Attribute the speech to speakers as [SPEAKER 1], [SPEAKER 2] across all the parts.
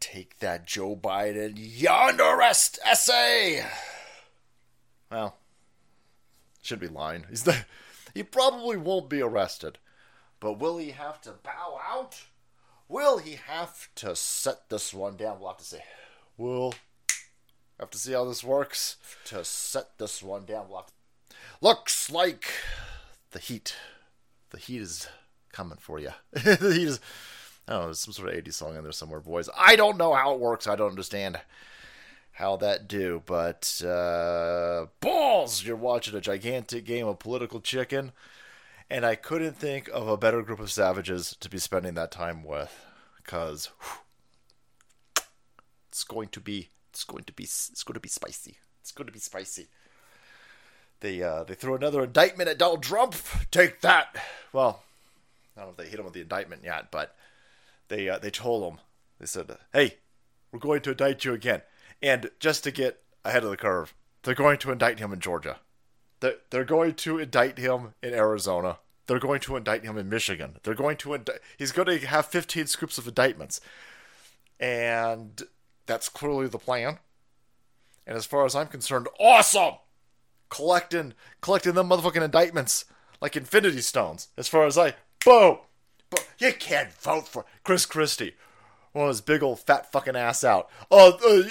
[SPEAKER 1] Take that, Joe Biden. You're under essay. Well, should be lying. He's the, he probably won't be arrested. But will he have to bow out? Will he have to set this one down? We'll have to see. We'll have to see how this works. To set this one down, we'll to... Looks like the heat. The heat is coming for you. the heat is. Know, there's some sort of 80s song in there somewhere, boys. I don't know how it works. I don't understand how that do, but uh, balls! You're watching a gigantic game of political chicken, and I couldn't think of a better group of savages to be spending that time with, because it's going to be, it's going to be, it's going to be spicy. It's going to be spicy. They uh, they threw another indictment at Donald Trump. Take that. Well, I don't know if they hit him with the indictment yet, but they uh, they told him. They said, "Hey, we're going to indict you again." And just to get ahead of the curve, they're going to indict him in Georgia. They're, they're going to indict him in Arizona. They're going to indict him in Michigan. They're going to indict. He's going to have 15 scoops of indictments, and that's clearly the plan. And as far as I'm concerned, awesome. Collecting, collecting them motherfucking indictments like Infinity Stones. As far as I, boom, You can't vote for Chris Christie. Of his big old fat fucking ass out. Oh, uh,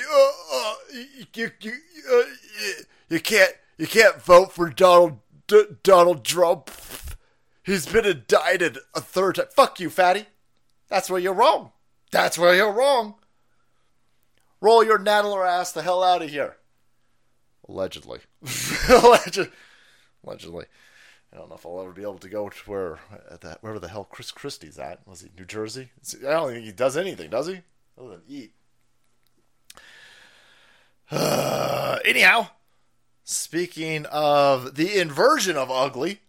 [SPEAKER 1] uh, you, you, uh, you can't, you can't vote for Donald D- Donald Trump. He's been indicted a third time. Fuck you, fatty. That's where you're wrong. That's where you're wrong. Roll your nattler ass the hell out of here. Allegedly. Allegedly. Allegedly. I don't know if I'll ever be able to go to where at that wherever the hell Chris Christie's at. Was he New Jersey? I don't think he does anything, does he? Other than eat. Uh, anyhow, speaking of the inversion of ugly,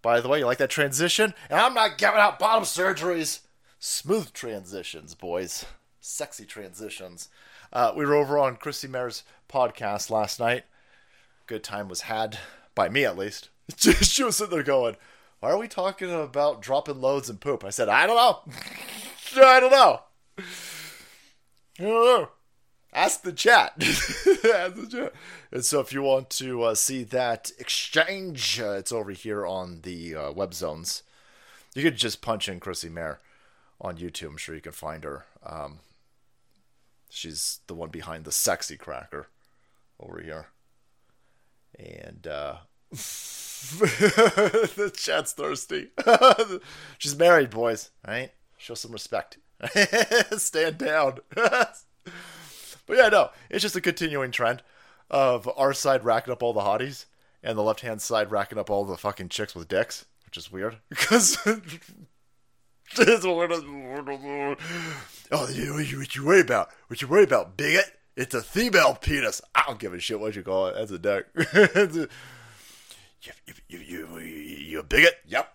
[SPEAKER 1] by the way, you like that transition? And I'm not giving out bottom surgeries. Smooth transitions, boys. Sexy transitions. Uh, we were over on Chrissie Mayr's podcast last night. Good time was had, by me at least. she was sitting there going, Why are we talking about dropping loads and poop? I said, I don't know. I don't know. I don't know. Ask the chat. Ask the chat. And so, if you want to uh, see that exchange, uh, it's over here on the uh, web zones. You could just punch in Chrissie Mayr on YouTube. I'm sure you can find her. Um, she's the one behind the sexy cracker over here. And uh, the chat's thirsty. She's married, boys. Right? Show some respect. Stand down. but yeah, no, it's just a continuing trend of our side racking up all the hotties and the left hand side racking up all the fucking chicks with dicks, which is weird because. oh, you, you, what you worry about? What you worry about, bigot? It's a female penis. I don't give a shit what you call it. That's a dick. You, you, you, you, you a bigot? Yep.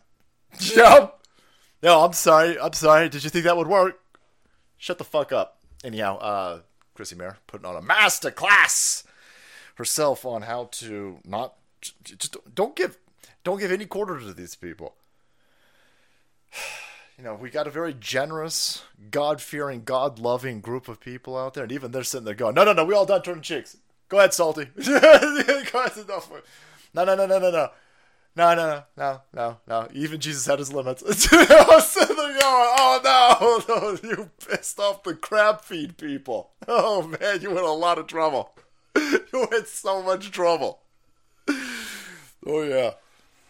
[SPEAKER 1] Yep. No, I'm sorry. I'm sorry. Did you think that would work? Shut the fuck up. Anyhow, uh, Chrissie Mayr putting on a master class herself on how to not just don't give don't give any quarter to these people. You know, we got a very generous, God fearing, God loving group of people out there, and even they're sitting there going, "No, no, no, we all done turning cheeks. Go ahead, salty. Go ahead, enough. No, no, no, no, no, no. No, no, no, no, no. Even Jesus had his limits. I sitting there going, oh no, no, you pissed off the crab feed people. Oh man, you in a lot of trouble. You in so much trouble. Oh yeah.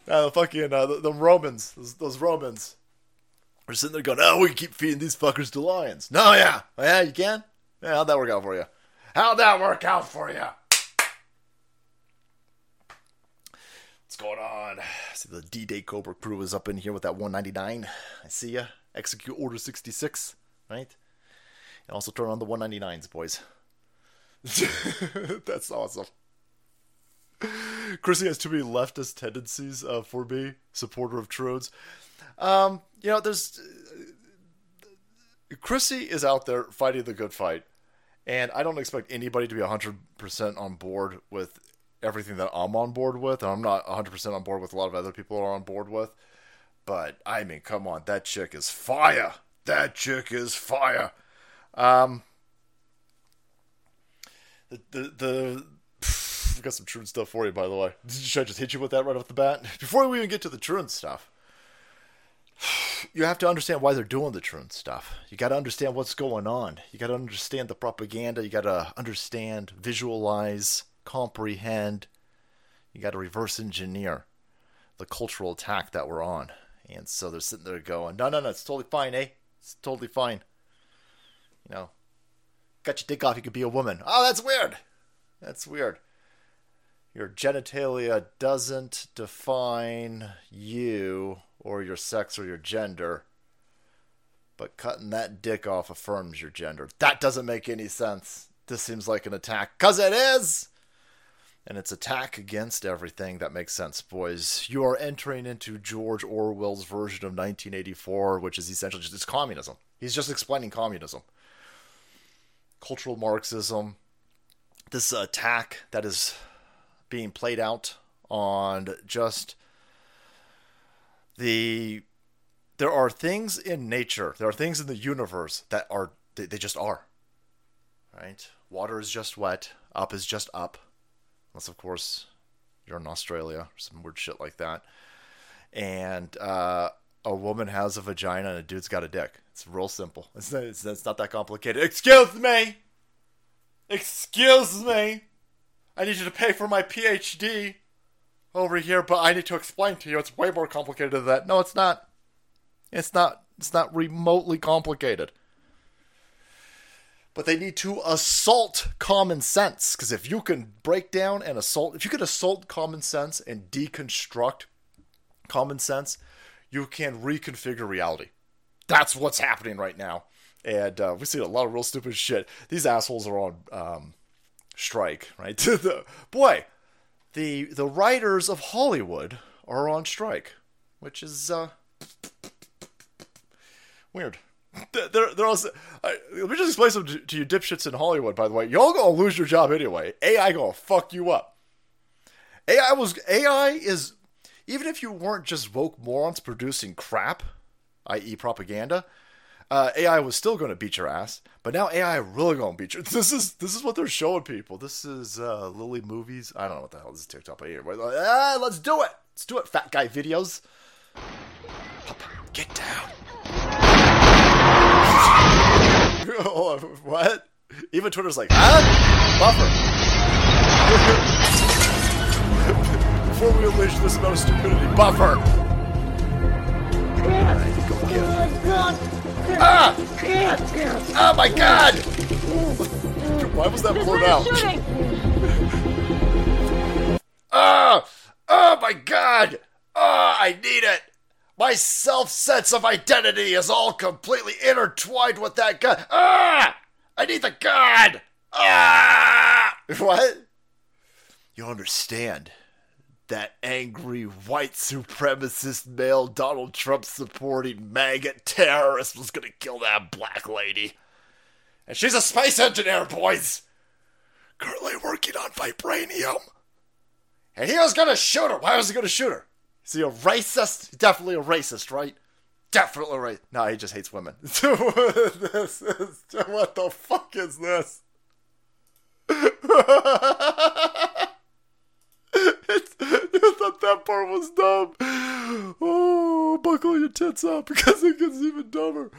[SPEAKER 1] Uh, the fucking uh, the, the Romans, those, those Romans, are sitting there going, "Oh, we can keep feeding these fuckers to lions." No, yeah, yeah, you can. Yeah, how'd that work out for you? How'd that work out for you? What's going on? See the D-Day Cobra crew is up in here with that 199. I see ya. Execute Order 66, right? And also turn on the 199s, boys. That's awesome. Chrissie has too many leftist tendencies uh, for me, supporter of Trudes. Um, you know, there's Chrissie is out there fighting the good fight, and I don't expect anybody to be 100% on board with everything that I'm on board with, and I'm not 100% on board with a lot of other people are on board with. But I mean, come on, that chick is fire. That chick is fire. Um, the the, the I've got some truant stuff for you, by the way. Should I just hit you with that right off the bat? Before we even get to the truant stuff, you have to understand why they're doing the truant stuff. You got to understand what's going on. You got to understand the propaganda. You got to understand, visualize, comprehend. You got to reverse engineer the cultural attack that we're on. And so they're sitting there going, no, no, no, it's totally fine, eh? It's totally fine. You know, got your dick off, you could be a woman. Oh, that's weird. That's weird. Your genitalia doesn't define you or your sex or your gender, but cutting that dick off affirms your gender. That doesn't make any sense. This seems like an attack, because it is! And it's attack against everything that makes sense, boys. You are entering into George Orwell's version of 1984, which is essentially just it's communism. He's just explaining communism. Cultural Marxism, this attack that is being played out on just the there are things in nature there are things in the universe that are they, they just are right water is just wet up is just up unless of course you're in australia or some weird shit like that. And uh, a woman has a vagina and a dude's got a dick. It's real simple. It's, it's, it's not that complicated. Excuse me! Excuse me! I need you to pay for my PhD over here, but I need to explain to you. It's way more complicated than that. No, it's not. It's not it's not remotely complicated. But they need to assault common sense because if you can break down and assault if you can assault common sense and deconstruct common sense, you can reconfigure reality. That's what's happening right now. And uh, we see a lot of real stupid shit. These assholes are on um, strike, right? the, boy, the the writers of Hollywood are on strike, which is uh, weird. They're, they're also, let me just explain something to, you dipshits in Hollywood, by the way. Y'all gonna lose your job anyway. AI gonna fuck you up. AI was AI is even if you weren't just woke morons producing crap, i.e., propaganda, uh, AI was still going to beat your ass, but now AI really going to beat you. This is this is what they're showing people. This is uh, Lily movies. I don't know what the hell this is TikTok, but like, ah, let's do it. Let's do it, fat guy videos. Get down. what? Even Twitter's like, ah, buffer. Before we unleash this amount of stupidity, buffer. Ah! Oh my god! Why was that blurred out? Ah! Oh my god! Ah, I need it! My self sense of identity is all completely intertwined with that gun. Ah! I need the gun! Ah! What? You understand that angry white supremacist male Donald Trump supporting maggot terrorist was gonna kill that black lady. And she's a space engineer, boys! Currently working on vibranium. And he was gonna shoot her. Why was he gonna shoot her? Is he a racist? Definitely a racist, right? Definitely right. No, he just hates women. this is, what the fuck is this? I thought that part was dumb. Oh, buckle your tits up because it gets even dumber.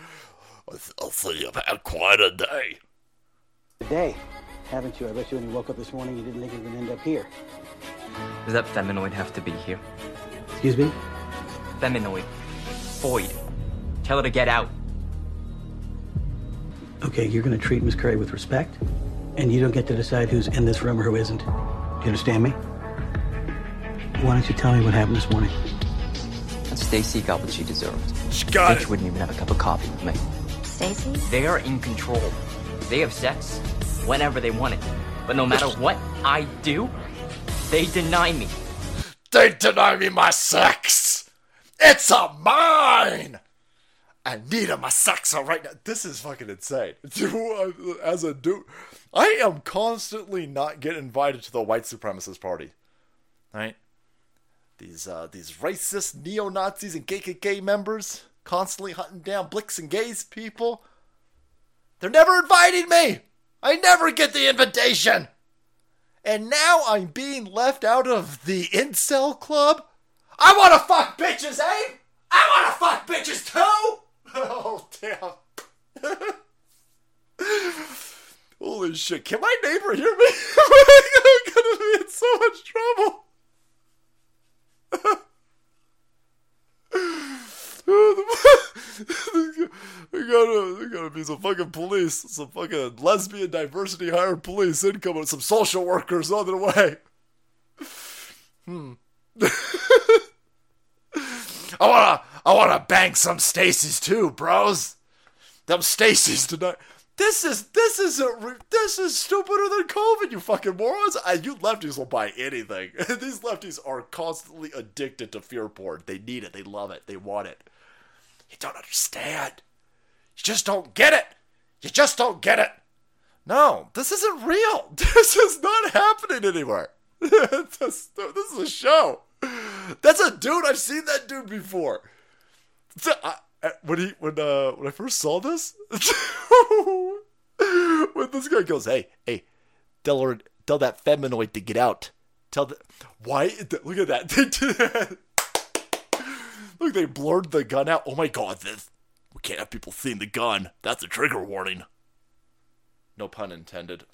[SPEAKER 1] I'll see you've had quite a day.
[SPEAKER 2] A day, haven't you? I bet you when you woke up this morning you didn't think you were going to end up here.
[SPEAKER 3] Does that feminoid have to be here?
[SPEAKER 2] Excuse me?
[SPEAKER 3] Feminoid. Void. Tell her to get out.
[SPEAKER 2] Okay, you're going to treat Miss Curry with respect, and you don't get to decide who's in this room or who isn't. Do you understand me? Why don't you tell me what happened this morning?
[SPEAKER 3] Stacy got what she deserved.
[SPEAKER 1] She got
[SPEAKER 3] Bitch
[SPEAKER 1] it.
[SPEAKER 3] wouldn't even have a cup of coffee with me.
[SPEAKER 4] Stacy?
[SPEAKER 3] They are in control. They have sex whenever they want it. But no matter what I do, they deny me.
[SPEAKER 1] They deny me my sex. It's a mine. I need a my sex right now. This is fucking insane. As a dude, I am constantly not getting invited to the white supremacist party. Right? These uh, these racist neo Nazis and KKK members constantly hunting down blicks and gays people. They're never inviting me. I never get the invitation. And now I'm being left out of the incel club. I want to fuck bitches, eh? I want to fuck bitches too. Oh damn. Holy shit! Can my neighbor hear me? I'm gonna be in so much trouble. there gotta, there gotta be some fucking police, some fucking lesbian diversity hired police incoming, some social workers on their way. Hmm. I wanna, I wanna bang some Stacy's too, bros. Them Stacy's tonight. This is this is a, this is stupider than COVID, you fucking morons. I, you lefties will buy anything. These lefties are constantly addicted to fear porn. They need it. They love it. They want it. You don't understand. You just don't get it. You just don't get it. No, this isn't real. This is not happening anywhere. this, is a show. That's a dude. I've seen that dude before. When he when uh when I first saw this, when this guy goes, "Hey, hey, tell her, tell that feminoid to get out." Tell the why? Look at that. Look, they blurred the gun out. Oh my god, this we can't have people seeing the gun. That's a trigger warning. No pun intended.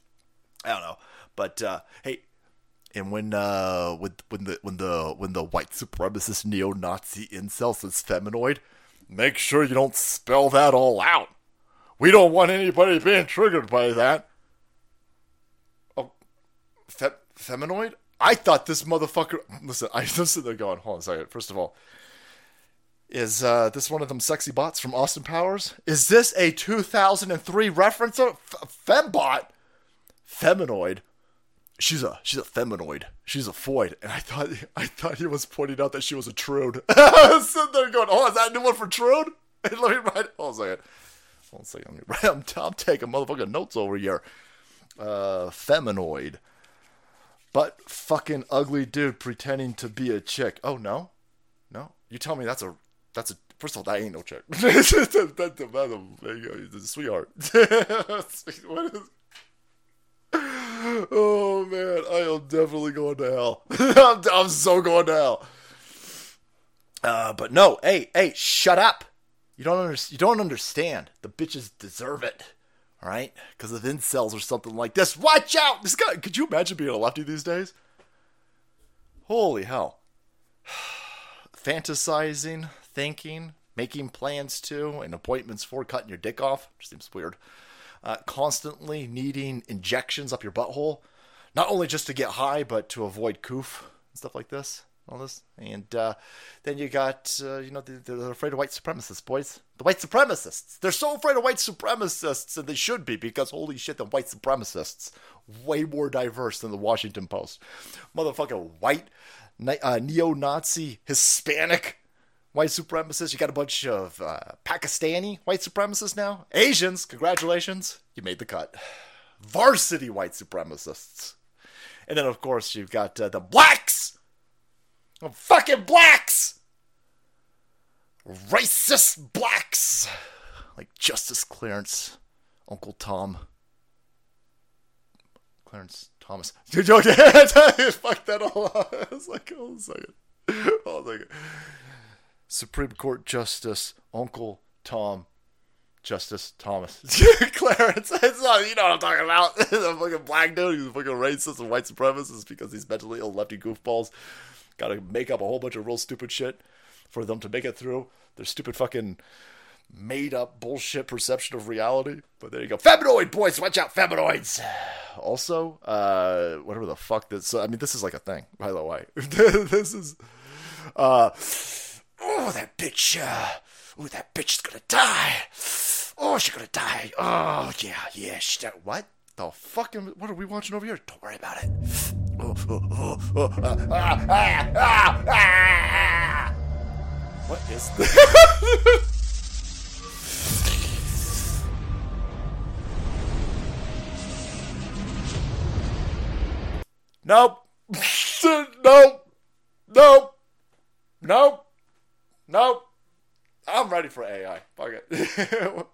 [SPEAKER 1] I don't know, but uh, hey, and when uh when when the when the when the white supremacist neo-Nazi incel says feminoid, make sure you don't spell that all out. We don't want anybody being triggered by that. Oh, fe- feminoid? I thought this motherfucker. Listen, I just sit there going, hold on a second. First of all, is uh, this one of them sexy bots from Austin Powers? Is this a 2003 reference of f- fembot? Feminoid? She's a she's a feminoid. She's a foid, and I thought I thought he was pointing out that she was a trude. I was sitting there going, "Oh, is that a new one for trude?" And let me write. Hold on a second. Hold on a second. Let me. I'm, I'm taking motherfucking notes over here. Uh, feminoid, but fucking ugly dude pretending to be a chick. Oh no, no. You tell me that's a that's a. First of all, that ain't no chick. that's, a, sweetheart. what is? Oh man, I am definitely going to hell. I'm, I'm so going to hell. Uh, but no, hey, hey, shut up. You don't you don't understand. The bitches deserve it. All right, because of incels or something like this. Watch out! This guy. Could you imagine being a lefty these days? Holy hell! Fantasizing, thinking, making plans to, and appointments for cutting your dick off. Which seems weird uh, constantly needing injections up your butthole, not only just to get high, but to avoid coof and stuff like this. All this, and uh, then you got, uh, you know, they're, they're afraid of white supremacists, boys. The white supremacists. They're so afraid of white supremacists, and they should be because holy shit, the white supremacists way more diverse than the Washington Post. Motherfucking white, uh, neo-Nazi, Hispanic white supremacists. You got a bunch of uh, Pakistani white supremacists now. Asians, congratulations, you made the cut. Varsity white supremacists. And then, of course, you've got uh, the blacks. Oh, fucking blacks! Racist blacks! Like Justice Clarence, Uncle Tom. Clarence Thomas. Fuck that all up. I was like, hold a second. Hold a second. Supreme Court Justice Uncle Tom Justice Thomas Clarence. It's not, you know what I'm talking about. the fucking black dude who's a fucking racist and white supremacist because these mentally ill lefty goofballs got to make up a whole bunch of real stupid shit for them to make it through their stupid fucking made up bullshit perception of reality. But there you go. Feminoid boys, watch out, feminoids. Also, uh, whatever the fuck this. I mean, this is like a thing, by the way. this is. Uh, oh, that bitch. Uh, oh, that bitch is gonna die. Oh, she's gonna die. Oh, yeah, yeah. She, that, what? The fucking. What are we watching over here? Don't worry about it. What is this? nope. nope. Nope. Nope. Nope. I'm ready for AI. Fuck it.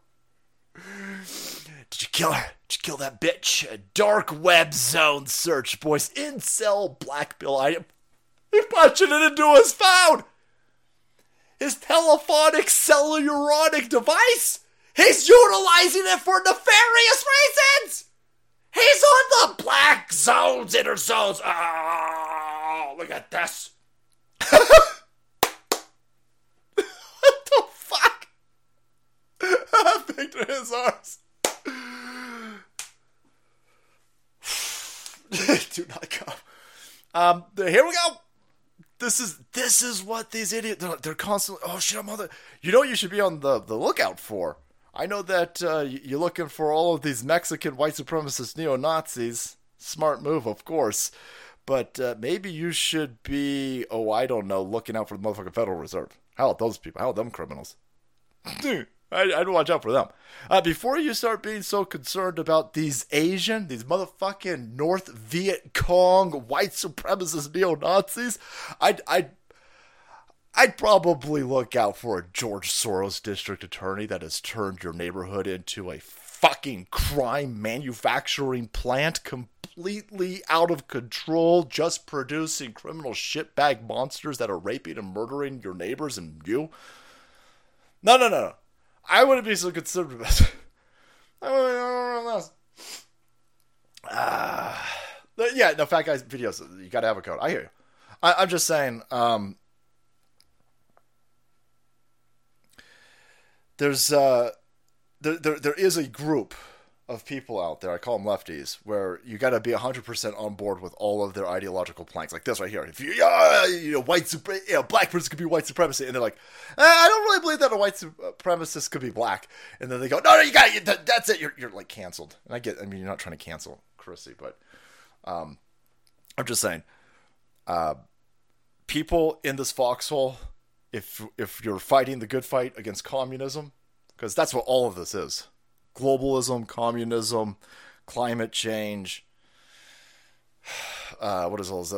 [SPEAKER 1] Did you kill her? Did you kill that bitch? A dark web zone search, boys. Incel black pill item. He punched it into his phone. His telephonic cellulonic device. He's utilizing it for nefarious reasons. He's on the black zones, inner zones. Oh, look at this. what the fuck? Victor his arms. Do not come. Um, here we go. This is this is what these idiots they're, they're constantly. Oh shit! I'm on the. You know what you should be on the the lookout for. I know that uh, you're looking for all of these Mexican white supremacist neo Nazis. Smart move, of course. But uh, maybe you should be, oh, I don't know, looking out for the motherfucking Federal Reserve. How about those people? How about them criminals? I, I'd watch out for them. Uh, before you start being so concerned about these Asian, these motherfucking North Viet Cong white supremacist neo Nazis, I'd, I'd I'd probably look out for a George Soros district attorney that has turned your neighborhood into a fucking crime manufacturing plant completely out of control, just producing criminal shitbag monsters that are raping and murdering your neighbors and you. No, no, no, no. I wouldn't be so concerned about it. Ah, uh, yeah, no, fat guys videos. You got to have a code. I hear you. I, am just saying. Um, there's uh, there, there there is a group of people out there. I call them lefties, where you got to be 100% on board with all of their ideological planks, like this right here. If you, uh, you know, white you know, black person could be white supremacy, and they're like, eh, I don't really believe that a white supremacist could be black, and then they go, no, no, you got it, that's it, you're, you're like canceled. And I get, I mean, you're not trying to cancel Chrissie, but um, I'm just saying, uh, people in this foxhole if if you're fighting the good fight against communism, because that's what all of this is: globalism, communism, climate change. Uh, what is all this?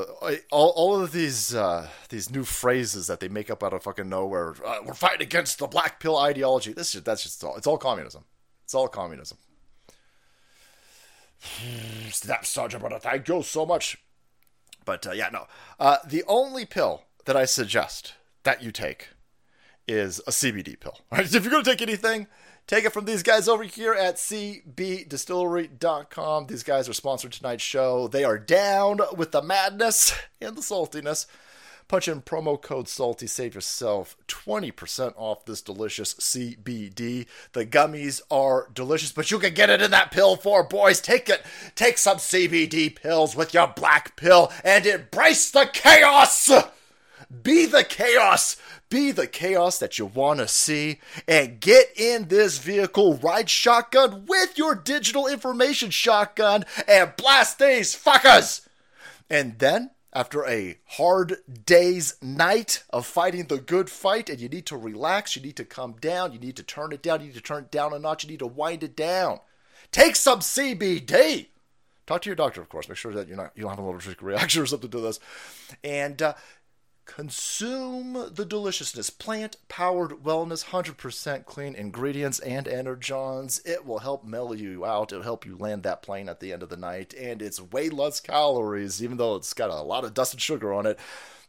[SPEAKER 1] All, all of these uh, these new phrases that they make up out of fucking nowhere. Uh, we're fighting against the black pill ideology. This is that's just all. It's all communism. It's all communism. Snap Sergeant Brother, thank you so much. But uh, yeah, no. Uh, the only pill that I suggest that you take is a CBD pill. Right? If you're going to take anything, take it from these guys over here at cbdistillery.com. These guys are sponsored tonight's show. They are down with the madness and the saltiness. Punch in promo code SALTY, save yourself 20% off this delicious CBD. The gummies are delicious, but you can get it in that pill for boys. Take it. Take some CBD pills with your black pill and embrace the chaos. Be the chaos. Be the chaos that you want to see. And get in this vehicle, ride shotgun with your digital information shotgun and blast these fuckers. And then, after a hard day's night of fighting the good fight, and you need to relax, you need to come down, you need to turn it down, you need to turn it down a notch, you need to wind it down. Take some CBD. Talk to your doctor, of course. Make sure that you're not you don't have an allergic reaction or something to this. And uh, Consume the deliciousness. Plant powered wellness, 100% clean ingredients and energons. It will help mellow you out. It'll help you land that plane at the end of the night. And it's way less calories, even though it's got a lot of dust and sugar on it,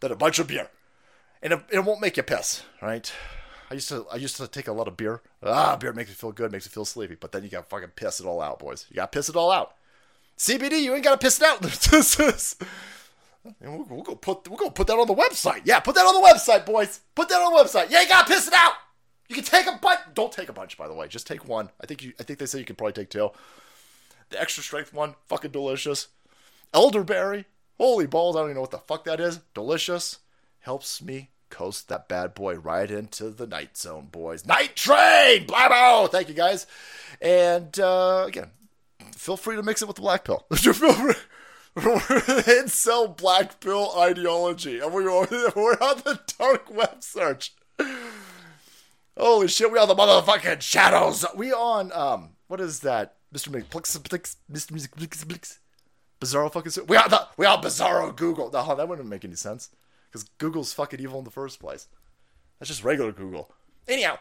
[SPEAKER 1] than a bunch of beer. And it, it won't make you piss, right? I used to I used to take a lot of beer. Ah, beer makes me feel good, makes me feel sleepy. But then you gotta fucking piss it all out, boys. You gotta piss it all out. CBD, you ain't gotta piss it out. and we'll, we'll, go put we'll go put that on the website. Yeah, put that on the website, boys. Put that on the website. Yeah, you gotta piss it out. You can take a bunch. Don't take a bunch, by the way. Just take one. I think you. I think they say you can probably take two. The extra strength one, fucking delicious. Elderberry, holy balls! I don't even know what the fuck that is. Delicious. Helps me coast that bad boy right into the night zone, boys. Night train, blabbo. Thank you guys. And uh, again, feel free to mix it with the black pill. feel free incel black pill ideology. And we are, we're on the dark web search. Holy shit, we are the motherfucking shadows. We on um what is that? Mr. McPlix Mr. McPlix Bizarro fucking we are the we are Bizarro Google. No, that wouldn't make any sense. Because Google's fucking evil in the first place. That's just regular Google. Anyhow,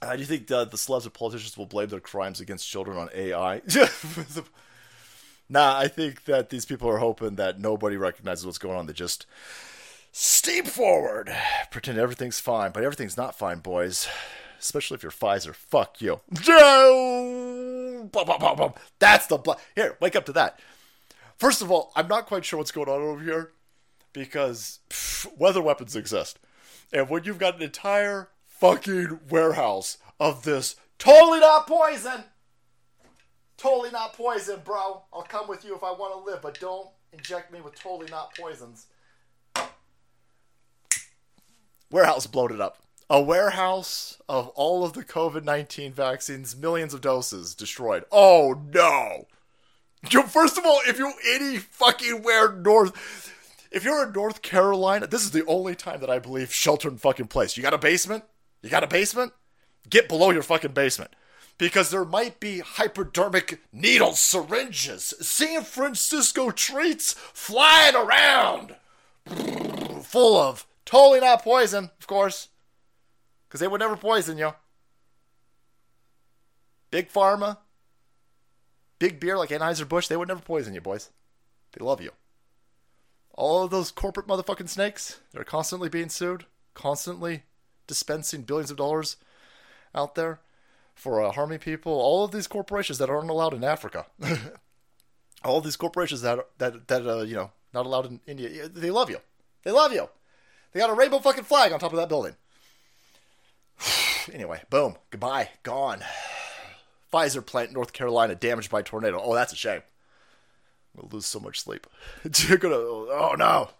[SPEAKER 1] How do you think the, the celebs or politicians will blame their crimes against children on AI? nah, I think that these people are hoping that nobody recognizes what's going on. They just steam forward, pretend everything's fine, but everything's not fine, boys. Especially if you're Pfizer. Fuck you. That's the bl- here. Wake up to that. First of all, I'm not quite sure what's going on over here because pff, weather weapons exist, and when you've got an entire fucking warehouse of this totally not poison, totally not poison, bro. I'll come with you if I want to live, but don't inject me with totally not poisons. Warehouse bloated up. A warehouse of all of the COVID 19 vaccines, millions of doses destroyed. Oh no! First of all, if you any fucking where north. If you're in North Carolina, this is the only time that I believe shelter in fucking place. You got a basement? You got a basement? Get below your fucking basement. Because there might be hypodermic needle syringes, San Francisco treats flying around. Full of totally not poison, of course. Because they would never poison you. Big Pharma, big beer like Anheuser-Busch, they would never poison you, boys. They love you. All of those corporate motherfucking snakes, they're constantly being sued, constantly dispensing billions of dollars out there for uh, harming people. All of these corporations that aren't allowed in Africa, all these corporations that that that uh, you know not allowed in India, they love you. They love you. They got a rainbow fucking flag on top of that building. anyway, boom, goodbye, gone. Pfizer plant, North Carolina, damaged by tornado. Oh, that's a shame. We'll lose so much sleep. You're gonna. Oh no.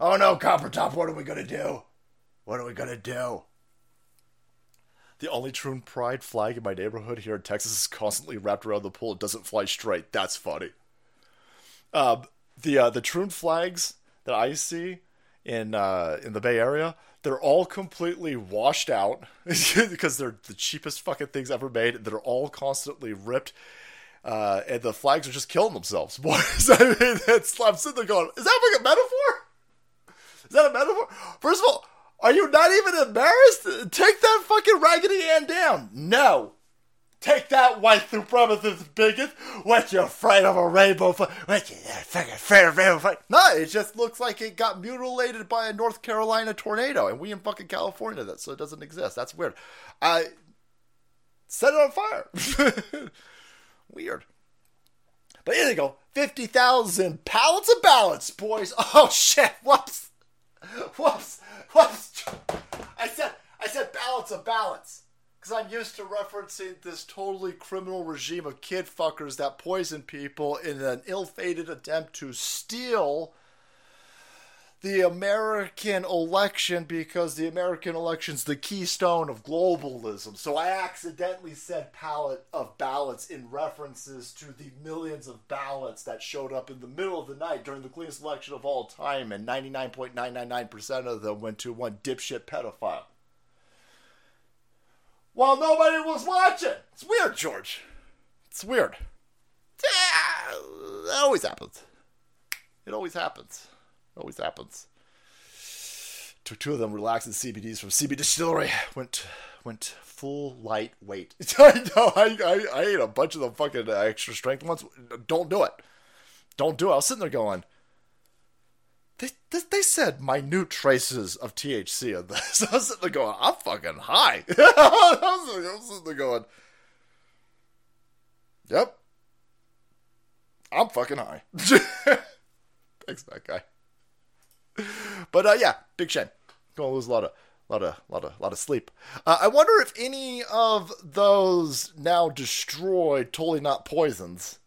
[SPEAKER 1] Oh no, Copper Top. What are we gonna do? What are we gonna do? The only true pride flag in my neighborhood here in Texas is constantly wrapped around the pole. It doesn't fly straight. That's funny. Um, the uh, the Troon flags that I see in uh, in the Bay Area, they're all completely washed out because they're the cheapest fucking things ever made. They're all constantly ripped. Uh, and the flags are just killing themselves. Boys, I mean, I'm sitting there going, is that like a metaphor? Is that a metaphor? First of all, are you not even embarrassed? Take that fucking Raggedy Ann down. No. Take that white supremacist bigot. What you afraid of a rainbow flag? What you fucking afraid of rainbow flag? No, it just looks like it got mutilated by a North Carolina tornado, and we in fucking California that so it doesn't exist. That's weird. I set it on fire. weird. But here they go. 50,000 pallets of ballots, boys. Oh shit. Whoops. Whoops. Whoops. I said I said ballots of balance Because I'm used to referencing this totally criminal regime of kid fuckers that poison people in an ill fated attempt to steal the American election because the American election's the keystone of globalism. So I accidentally said pallet of ballots in references to the millions of ballots that showed up in the middle of the night during the cleanest election of all time, and 99.999% of them went to one dipshit pedophile while nobody was watching. It's weird, George. It's weird. It always happens. It always happens. Always happens. Took two of them relaxing CBDs from CB Distillery. Went went full lightweight. I know. I, I I ate a bunch of the fucking uh, extra strength ones. Don't do it. Don't do it. I was sitting there going they, they, they said minute traces of THC in this. I was sitting there going, I'm fucking high. I, was, I was sitting there going, yep, I'm fucking high. Thanks, that guy. But uh, yeah, big shame. Gonna lose a lot of, lot of, lot of, lot of sleep. Uh, I wonder if any of those now destroyed, totally not poisons,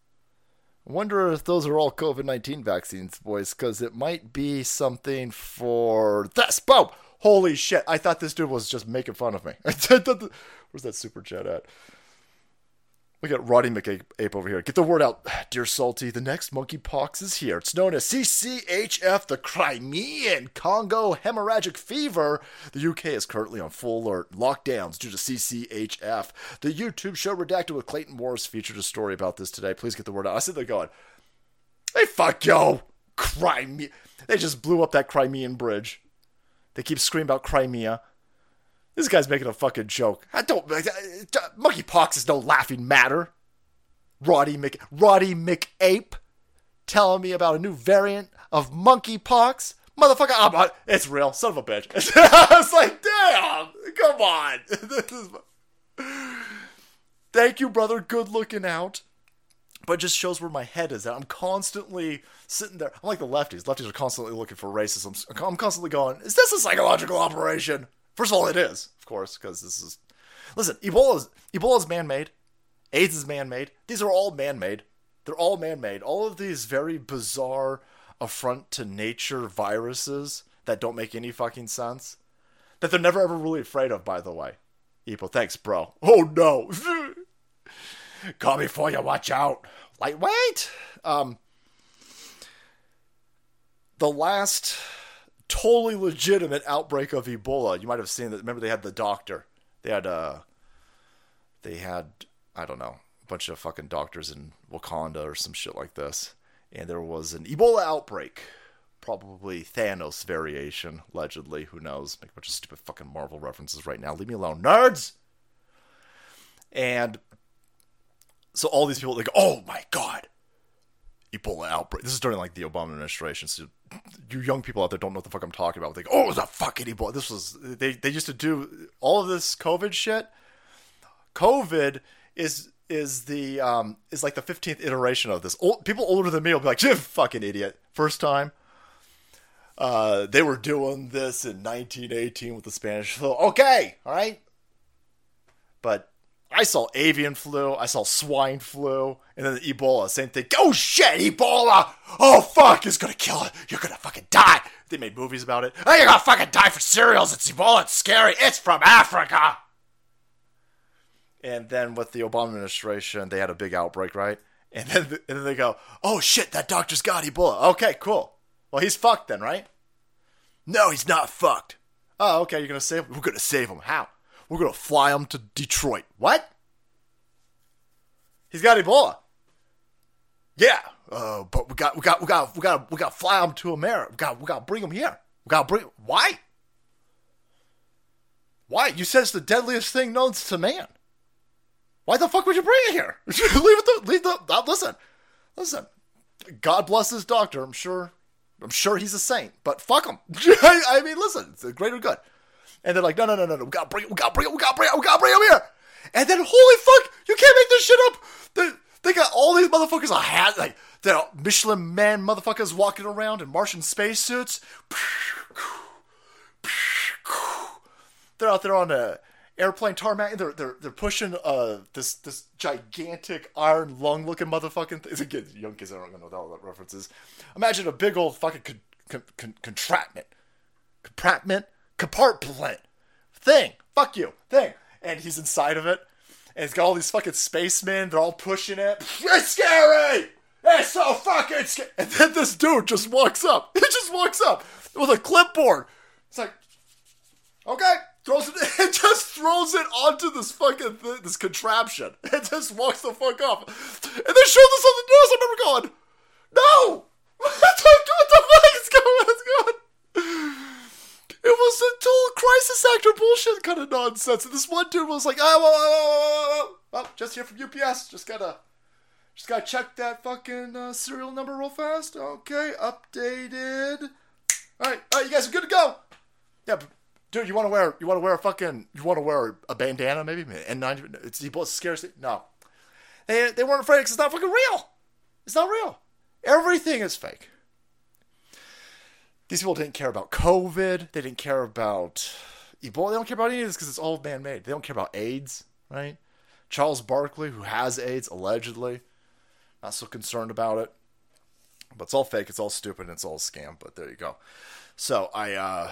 [SPEAKER 1] I wonder if those are all COVID 19 vaccines, boys, because it might be something for this. Boom! Holy shit, I thought this dude was just making fun of me. Where's that super chat at? Look at Roddy McApe over here. Get the word out, dear Salty. The next monkeypox is here. It's known as CCHF, the Crimean Congo hemorrhagic fever. The UK is currently on full alert lockdowns due to CCHF. The YouTube show Redacted with Clayton Morris featured a story about this today. Please get the word out. I said they're going, hey, fuck yo, Crimea. They just blew up that Crimean bridge. They keep screaming about Crimea. This guy's making a fucking joke. I don't. Monkeypox is no laughing matter. Roddy Mc Roddy McApe telling me about a new variant of monkeypox. Motherfucker, I'm it's real. Son of a bitch. I was like, damn, come on. This is, thank you, brother. Good looking out. But just shows where my head is at. I'm constantly sitting there. I'm like the lefties. Lefties are constantly looking for racism. I'm constantly going, is this a psychological operation? First of all, it is, of course, because this is. Listen, Ebola is Ebola is man-made. AIDS is man-made. These are all man-made. They're all man-made. All of these very bizarre, affront to nature viruses that don't make any fucking sense. That they're never ever really afraid of, by the way. Ebo, thanks, bro. Oh no. Call me for you, watch out. Lightweight? Um the last totally legitimate outbreak of Ebola. You might have seen that. Remember, they had the doctor. They had uh, they had I don't know a bunch of fucking doctors in Wakanda or some shit like this, and there was an Ebola outbreak. Probably Thanos variation, allegedly. Who knows? Make a bunch of stupid fucking Marvel references right now. Leave me alone, nerds. And so all these people, go, "Oh my god, Ebola outbreak. This is during like the Obama administration. So you young people out there don't know what the fuck I'm talking about. They go, oh, the fucking Ebola. This was they they used to do all of this COVID shit. COVID is is the um is like the 15th iteration of this. Old, people older than me will be like, you fucking idiot. First time. Uh, they were doing this in 1918 with the Spanish flu. Okay, all right. But I saw avian flu, I saw swine flu, and then the Ebola, same thing. Oh shit, Ebola! Oh fuck, it's gonna kill it. You're gonna fucking die. They made movies about it. Oh, you're gonna fucking die for cereals. It's Ebola. It's scary. It's from Africa. And then with the Obama administration, they had a big outbreak, right? And then, and then they go, oh shit, that doctor's got Ebola. Okay, cool. Well, he's fucked then, right? No, he's not fucked. Oh, okay, you're gonna save him? We're gonna save him. How? We're gonna fly him to Detroit. What? He's got Ebola. Yeah, uh, but we got we got we got we got we got to fly him to America. We got we got to bring him here. We got to bring. Why? Why? You said it's the deadliest thing known to man. Why the fuck would you bring it here? leave it. The, leave the. Uh, listen, listen. God bless this doctor. I'm sure. I'm sure he's a saint. But fuck him. I, I mean, listen. It's greater good. And they're like, no, no, no, no, no. We gotta bring it. We gotta bring it. We gotta bring it. We gotta bring him here. And then, holy fuck, you can't make this shit up. They, they got all these motherfuckers a hat, like the Michelin man motherfuckers walking around in Martian spacesuits. They're out there on a airplane tarmac. They're they're they're pushing uh this this gigantic iron lung looking motherfucking thing. Again, young kids aren't gonna know all that references. Imagine a big old fucking con, con, con, contraptment, compartment, compartment thing. Fuck you, thing. And he's inside of it, and it's got all these fucking spacemen. They're all pushing it. It's scary. It's so fucking scary. And then this dude just walks up. He just walks up with a clipboard. It's like, okay, throws it. It just throws it onto this fucking th- this contraption. It just walks the fuck up. And they showed this on the news. I remember going, no. what the fuck is going? It was a total crisis actor bullshit kind of nonsense. And this one dude was like, oh, oh, oh, oh, just here from UPS. Just gotta, just gotta check that fucking uh, serial number real fast. Okay, updated. All right, all right, you guys are good to go. Yeah, dude, you want to wear, you want to wear a fucking, you want to wear a bandana maybe? N90. It's the scariest. No, they they weren't afraid because it's not fucking real. It's not real. Everything is fake. These people didn't care about COVID. They didn't care about Ebola. They don't care about any of this because it's all man made. They don't care about AIDS, right? Charles Barkley, who has AIDS allegedly, not so concerned about it. But it's all fake. It's all stupid. It's all a scam. But there you go. So I, uh,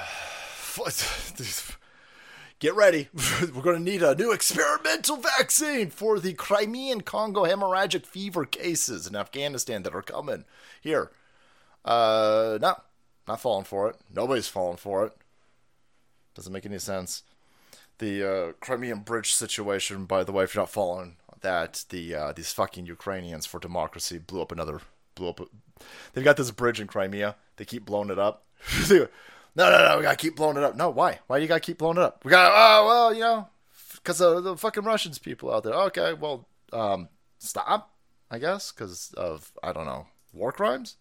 [SPEAKER 1] get ready. We're going to need a new experimental vaccine for the Crimean Congo hemorrhagic fever cases in Afghanistan that are coming here. Uh, no, not falling for it. Nobody's falling for it. Doesn't make any sense. The uh, Crimean Bridge situation, by the way, if you're not following that, the uh, these fucking Ukrainians for democracy blew up another blew up. They've got this bridge in Crimea. They keep blowing it up. No, no, no, we gotta keep blowing it up. No, why? Why do you gotta keep blowing it up? We got, oh, well, you know, because of the fucking Russians people out there. Okay, well, um, stop, I guess, because of, I don't know, war crimes?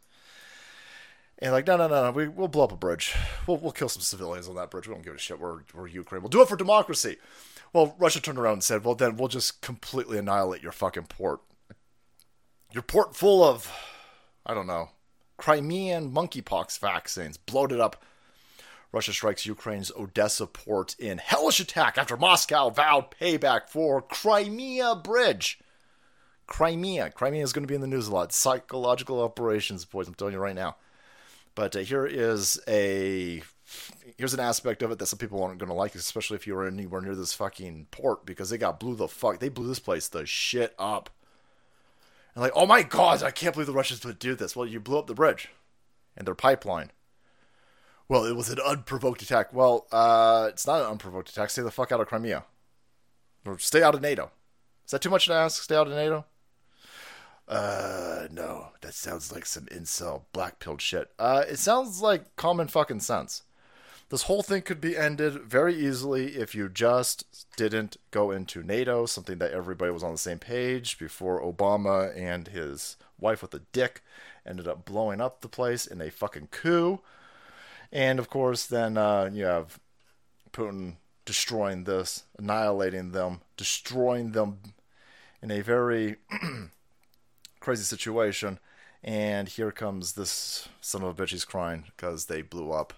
[SPEAKER 1] And like, no, no, no, no, we, we'll blow up a bridge. We'll, we'll kill some civilians on that bridge. We don't give a shit. We're, we're Ukraine. We'll do it for democracy. Well, Russia turned around and said, well, then we'll just completely annihilate your fucking port. Your port full of, I don't know, Crimean monkeypox vaccines. Bloated up. Russia strikes Ukraine's Odessa port in hellish attack after Moscow vowed payback for Crimea Bridge. Crimea. Crimea is going to be in the news a lot. Psychological operations, boys. I'm telling you right now. But uh, here is a here's an aspect of it that some people aren't going to like, especially if you were anywhere near this fucking port because they got blew the fuck. They blew this place the shit up. And like, oh my god, I can't believe the Russians would do this. Well, you blew up the bridge and their pipeline. Well, it was an unprovoked attack. Well, uh, it's not an unprovoked attack. Stay the fuck out of Crimea. Or stay out of NATO. Is that too much to ask? Stay out of NATO? Uh, no. That sounds like some incel black pilled shit. Uh, it sounds like common fucking sense. This whole thing could be ended very easily if you just didn't go into NATO, something that everybody was on the same page before Obama and his wife with a dick ended up blowing up the place in a fucking coup. And of course, then uh, you have Putin destroying this, annihilating them, destroying them in a very crazy situation. And here comes this son of a bitch. He's crying because they blew up.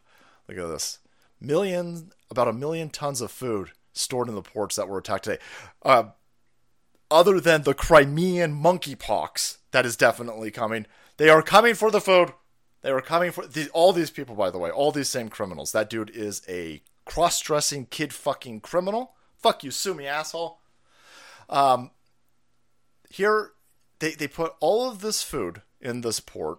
[SPEAKER 1] Look at this. Million, about a million tons of food stored in the ports that were attacked today. Uh, other than the Crimean monkeypox that is definitely coming, they are coming for the food. They were coming for the, all these people, by the way, all these same criminals. That dude is a cross-dressing kid fucking criminal. Fuck you, sue me, asshole. Um, here they they put all of this food in this port.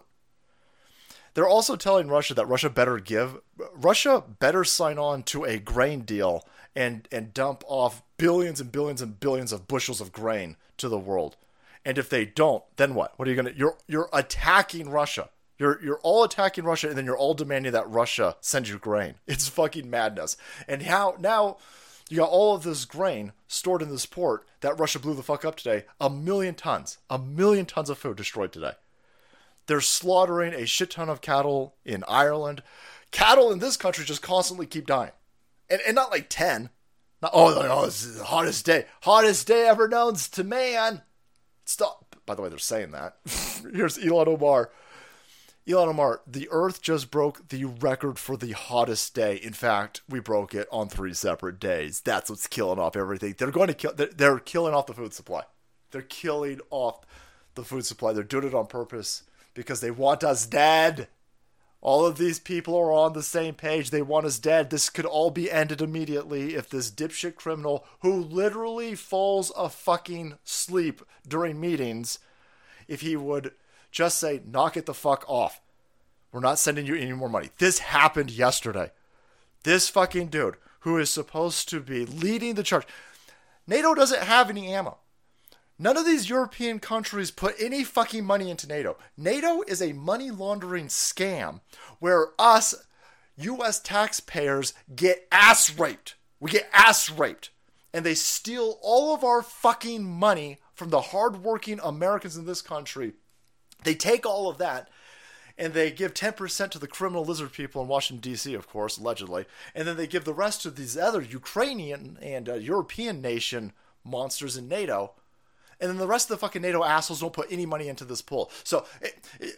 [SPEAKER 1] They're also telling Russia that Russia better give Russia better sign on to a grain deal and and dump off billions and billions and billions of bushels of grain to the world. And if they don't, then what? What are you gonna? You're you're attacking Russia. You're you're all attacking Russia, and then you're all demanding that Russia send you grain. It's fucking madness. And how now you got all of this grain stored in this port that Russia blew the fuck up today. A million tons, a million tons of food destroyed today. They're slaughtering a shit ton of cattle in Ireland. Cattle in this country just constantly keep dying, and and not like ten. Not, oh, oh, oh this is the hottest day, hottest day ever known to man. Stop. By the way, they're saying that. Here's Elon Omar Ilhan Omar, the Earth just broke the record for the hottest day. In fact, we broke it on three separate days. That's what's killing off everything. They're going to kill. They're, they're killing off the food supply. They're killing off the food supply. They're doing it on purpose because they want us dead. All of these people are on the same page. They want us dead. This could all be ended immediately if this dipshit criminal, who literally falls a fucking sleep during meetings, if he would just say, knock it the fuck off. We're not sending you any more money. This happened yesterday. This fucking dude, who is supposed to be leading the charge, NATO doesn't have any ammo. None of these European countries put any fucking money into NATO. NATO is a money laundering scam where us, US taxpayers, get ass raped. We get ass raped. And they steal all of our fucking money from the hardworking Americans in this country they take all of that and they give 10% to the criminal lizard people in Washington, D.C., of course, allegedly. And then they give the rest to these other Ukrainian and uh, European nation monsters in NATO. And then the rest of the fucking NATO assholes don't put any money into this pool. So it, it,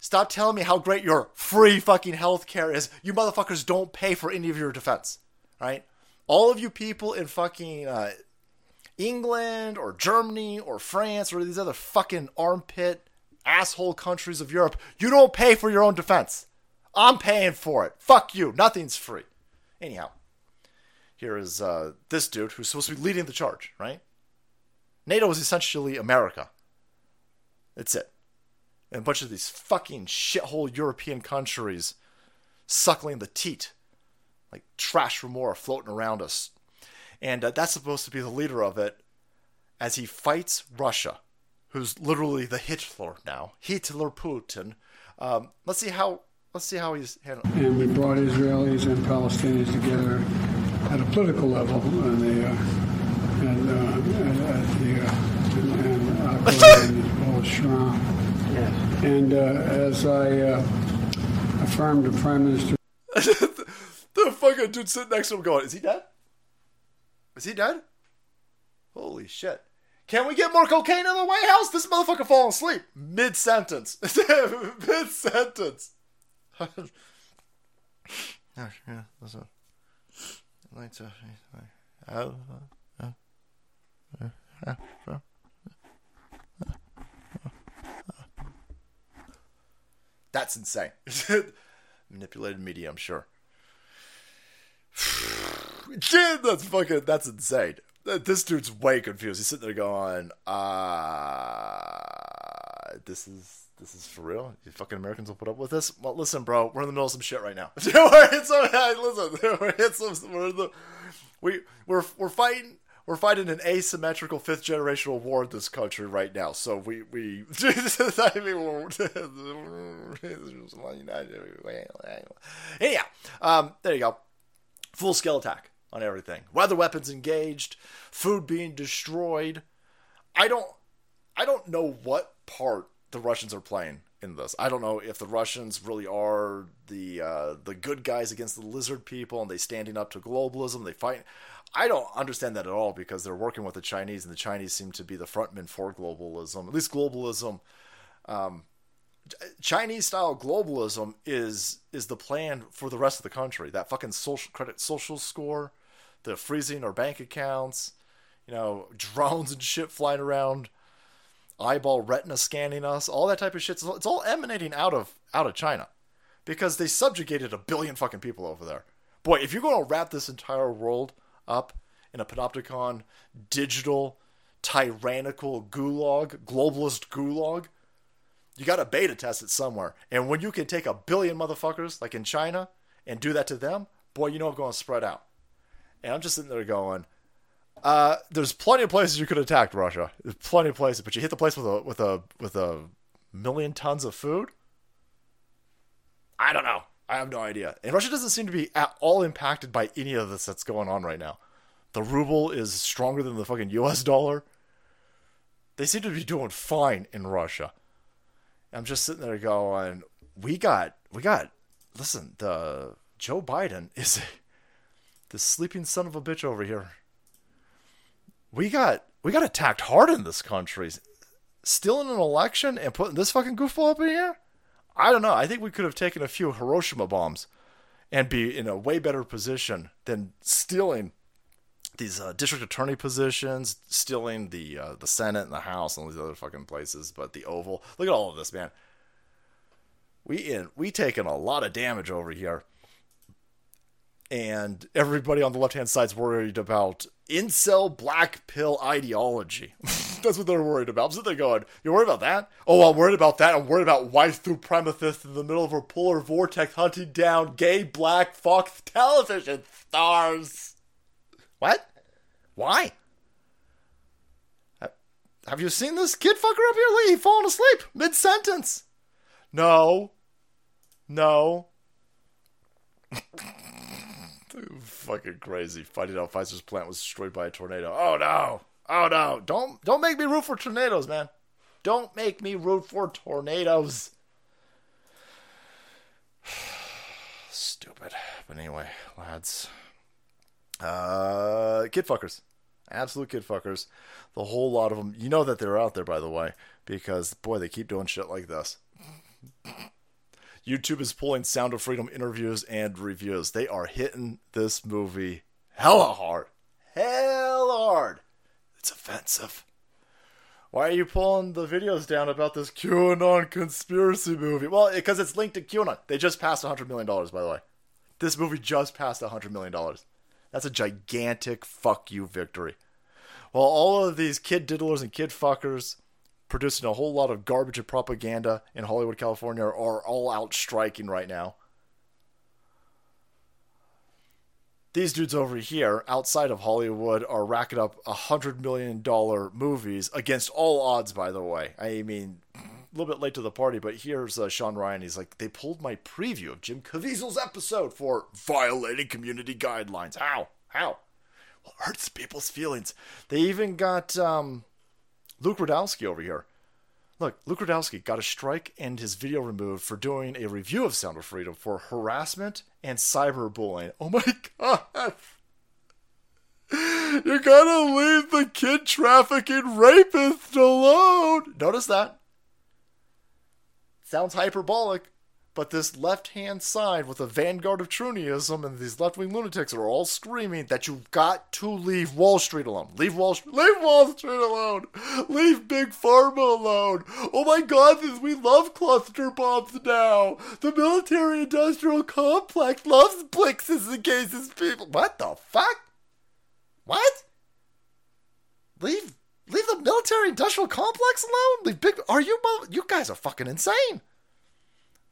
[SPEAKER 1] stop telling me how great your free fucking healthcare is. You motherfuckers don't pay for any of your defense, right? All of you people in fucking uh, England or Germany or France or these other fucking armpit asshole countries of Europe, you don't pay for your own defense. I'm paying for it. Fuck you. Nothing's free. Anyhow, here is uh, this dude who's supposed to be leading the charge, right? NATO is essentially America. That's it. And a bunch of these fucking shithole European countries suckling the teat, like trash remora floating around us. And uh, that's supposed to be the leader of it as he fights Russia who's literally the Hitler now, Hitler Putin. Um, let's see how let's see how he's handling.
[SPEAKER 4] and we brought Israelis and Palestinians together at a political level, and the uh, and, uh, at, at the uh, and, and as well as Shram.
[SPEAKER 2] Yes.
[SPEAKER 4] And uh, as I uh, affirmed to Prime Minister
[SPEAKER 1] The fucking dude sitting next to him going, is he dead? Is he dead? Holy shit. Can we get more cocaine in the White House? This motherfucker falling asleep. Mid sentence. Mid sentence. Lights off. That's insane. Manipulated media, I'm sure. Dude, that's fucking that's insane. This dude's way confused. He's sitting there going, uh this is this is for real? You fucking Americans will put up with this? Well listen, bro, we're in the middle of some shit right now. we're listen, we're in some we're in the we we're we're fighting we're fighting an asymmetrical fifth generational war in this country right now. So we we I mean, anyhow, um, there you go full scale attack on everything. Weather weapons engaged, food being destroyed. I don't I don't know what part the Russians are playing in this. I don't know if the Russians really are the uh, the good guys against the lizard people and they standing up to globalism. They fight. I don't understand that at all because they're working with the Chinese and the Chinese seem to be the frontmen for globalism. At least globalism um, Chinese style globalism is is the plan for the rest of the country. That fucking social credit social score, the freezing our bank accounts, you know, drones and shit flying around, eyeball retina scanning us, all that type of shit. It's all emanating out of out of China, because they subjugated a billion fucking people over there. Boy, if you're going to wrap this entire world up in a panopticon, digital, tyrannical gulag, globalist gulag you got to beta test it somewhere. And when you can take a billion motherfuckers, like in China, and do that to them, boy, you know it's going to spread out. And I'm just sitting there going, uh, there's plenty of places you could attack Russia. There's plenty of places, but you hit the place with a with a with a million tons of food. I don't know. I have no idea. And Russia doesn't seem to be at all impacted by any of this that's going on right now. The ruble is stronger than the fucking U.S. dollar. They seem to be doing fine in Russia. I'm just sitting there going, we got, we got, listen, the Joe Biden is the sleeping son of a bitch over here. We got, we got attacked hard in this country. Still in an election and putting this fucking goofball up in here? I don't know. I think we could have taken a few Hiroshima bombs and be in a way better position than stealing these uh, district attorney positions, stealing the uh, the Senate and the House and all these other fucking places. But the Oval, look at all of this, man. We in we taking a lot of damage over here, and everybody on the left hand side's worried about incel black pill ideology. That's what they're worried about. So they're going, "You're worried about that? Oh, I'm worried about that. I'm worried about through Primathist in the middle of a polar vortex hunting down gay black Fox television stars." What? Why? Have you seen this kid fucker up here? Look, he falling asleep mid sentence. No. No. fucking crazy. Finding out Pfizer's plant was destroyed by a tornado. Oh no. Oh no. Don't don't make me root for tornadoes, man. Don't make me root for tornadoes. Stupid. But anyway, lads. Uh, kid fuckers. Absolute kid fuckers. The whole lot of them. You know that they're out there, by the way, because, boy, they keep doing shit like this. YouTube is pulling Sound of Freedom interviews and reviews. They are hitting this movie hella hard. Hella hard. It's offensive. Why are you pulling the videos down about this QAnon conspiracy movie? Well, because it's linked to QAnon. They just passed $100 million, by the way. This movie just passed $100 million. That's a gigantic fuck you victory. While all of these kid diddlers and kid fuckers producing a whole lot of garbage and propaganda in Hollywood, California are all out striking right now. These dudes over here, outside of Hollywood, are racking up a hundred million dollar movies against all odds. By the way, I mean, a little bit late to the party, but here's uh, Sean Ryan. He's like, they pulled my preview of Jim Caviezel's episode for violating community guidelines. How? How? Well, hurts people's feelings. They even got um, Luke Rudkowski over here. Look, Luke Rudkowski got a strike and his video removed for doing a review of Sound of Freedom for harassment and cyberbullying. Oh my god! You gotta leave the kid trafficking rapist alone! Notice that. Sounds hyperbolic, but this left hand side with a vanguard of Truniism and these left wing lunatics are all screaming that you've got to leave Wall Street alone. Leave Wall Street. Leave Wall Street alone. Leave Big Pharma alone. Oh my God, we love cluster bombs now. The military industrial complex loves Blixes and cases people. What the fuck? What? Leave leave the military industrial complex alone? Leave big Are you you guys are fucking insane.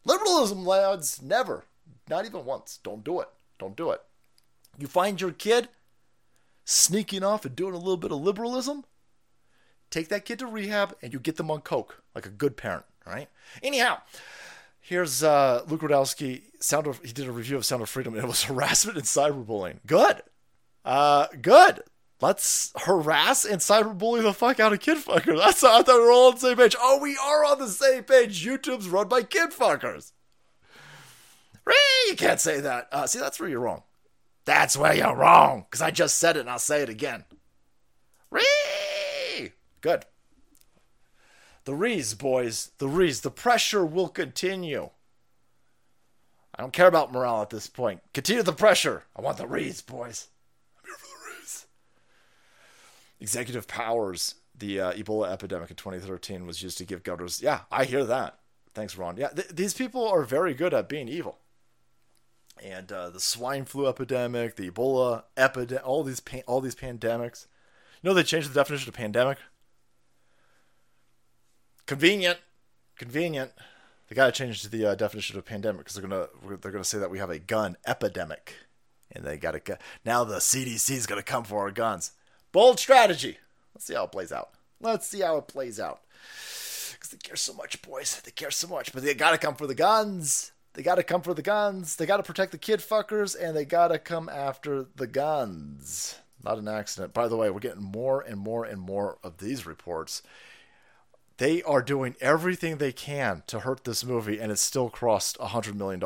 [SPEAKER 1] Liberalism, lads, never. Not even once. Don't do it. Don't do it. You find your kid sneaking off and doing a little bit of liberalism, take that kid to rehab and you get them on coke like a good parent, right? Anyhow, here's uh, Luke Rudkowski. Sound of, he did a review of Sound of Freedom and it was harassment and cyberbullying. Good. Uh, good. Let's harass and cyberbully the fuck out of kid fuckers. That's I thought we were all on the same page. Oh, we are on the same page. YouTube's run by kid fuckers. You can't say that. Uh, see, that's where you're wrong. That's where you're wrong. Because I just said it and I'll say it again. Ree! Good. The Rees, boys. The Rees. The pressure will continue. I don't care about morale at this point. Continue the pressure. I want the Rees, boys. Executive powers, the uh, Ebola epidemic in 2013 was used to give governors. Yeah, I hear that. Thanks, Ron. Yeah, th- these people are very good at being evil. And uh, the swine flu epidemic, the Ebola epidemic, all these pa- all these pandemics. You know they changed the definition of pandemic. Convenient, convenient. They got to change the uh, definition of pandemic because they're gonna they're gonna say that we have a gun epidemic, and they got to now the CDC is gonna come for our guns. Bold strategy. Let's see how it plays out. Let's see how it plays out. Because they care so much, boys. They care so much. But they got to come for the guns. They got to come for the guns. They got to protect the kid fuckers. And they got to come after the guns. Not an accident. By the way, we're getting more and more and more of these reports. They are doing everything they can to hurt this movie, and it's still crossed $100 million.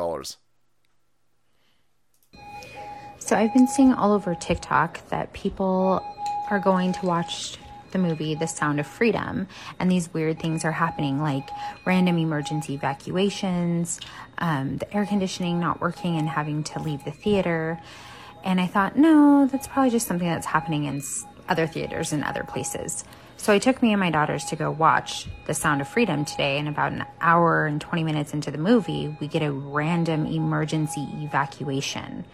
[SPEAKER 5] So I've been seeing all over TikTok that people are going to watch the movie The Sound of Freedom, and these weird things are happening like random emergency evacuations, um, the air conditioning not working and having to leave the theater. And I thought, no, that's probably just something that's happening in other theaters and other places. So I took me and my daughters to go watch The Sound of Freedom today, and about an hour and 20 minutes into the movie, we get a random emergency evacuation.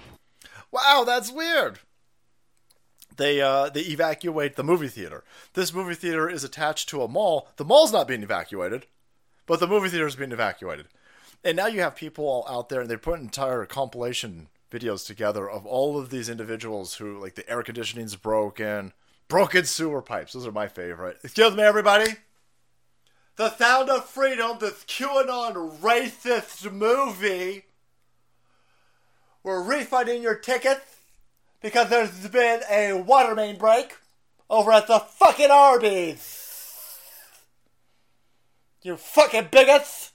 [SPEAKER 1] Wow, that's weird they uh, they evacuate the movie theater. This movie theater is attached to a mall. The mall's not being evacuated, but the movie theater is being evacuated. And now you have people all out there, and they put entire compilation videos together of all of these individuals who, like, the air conditioning's broken, broken sewer pipes. Those are my favorite. Excuse me, everybody. The Sound of Freedom, this QAnon racist movie. We're refunding your tickets because there's been a water main break over at the fucking Arby's. You fucking bigots!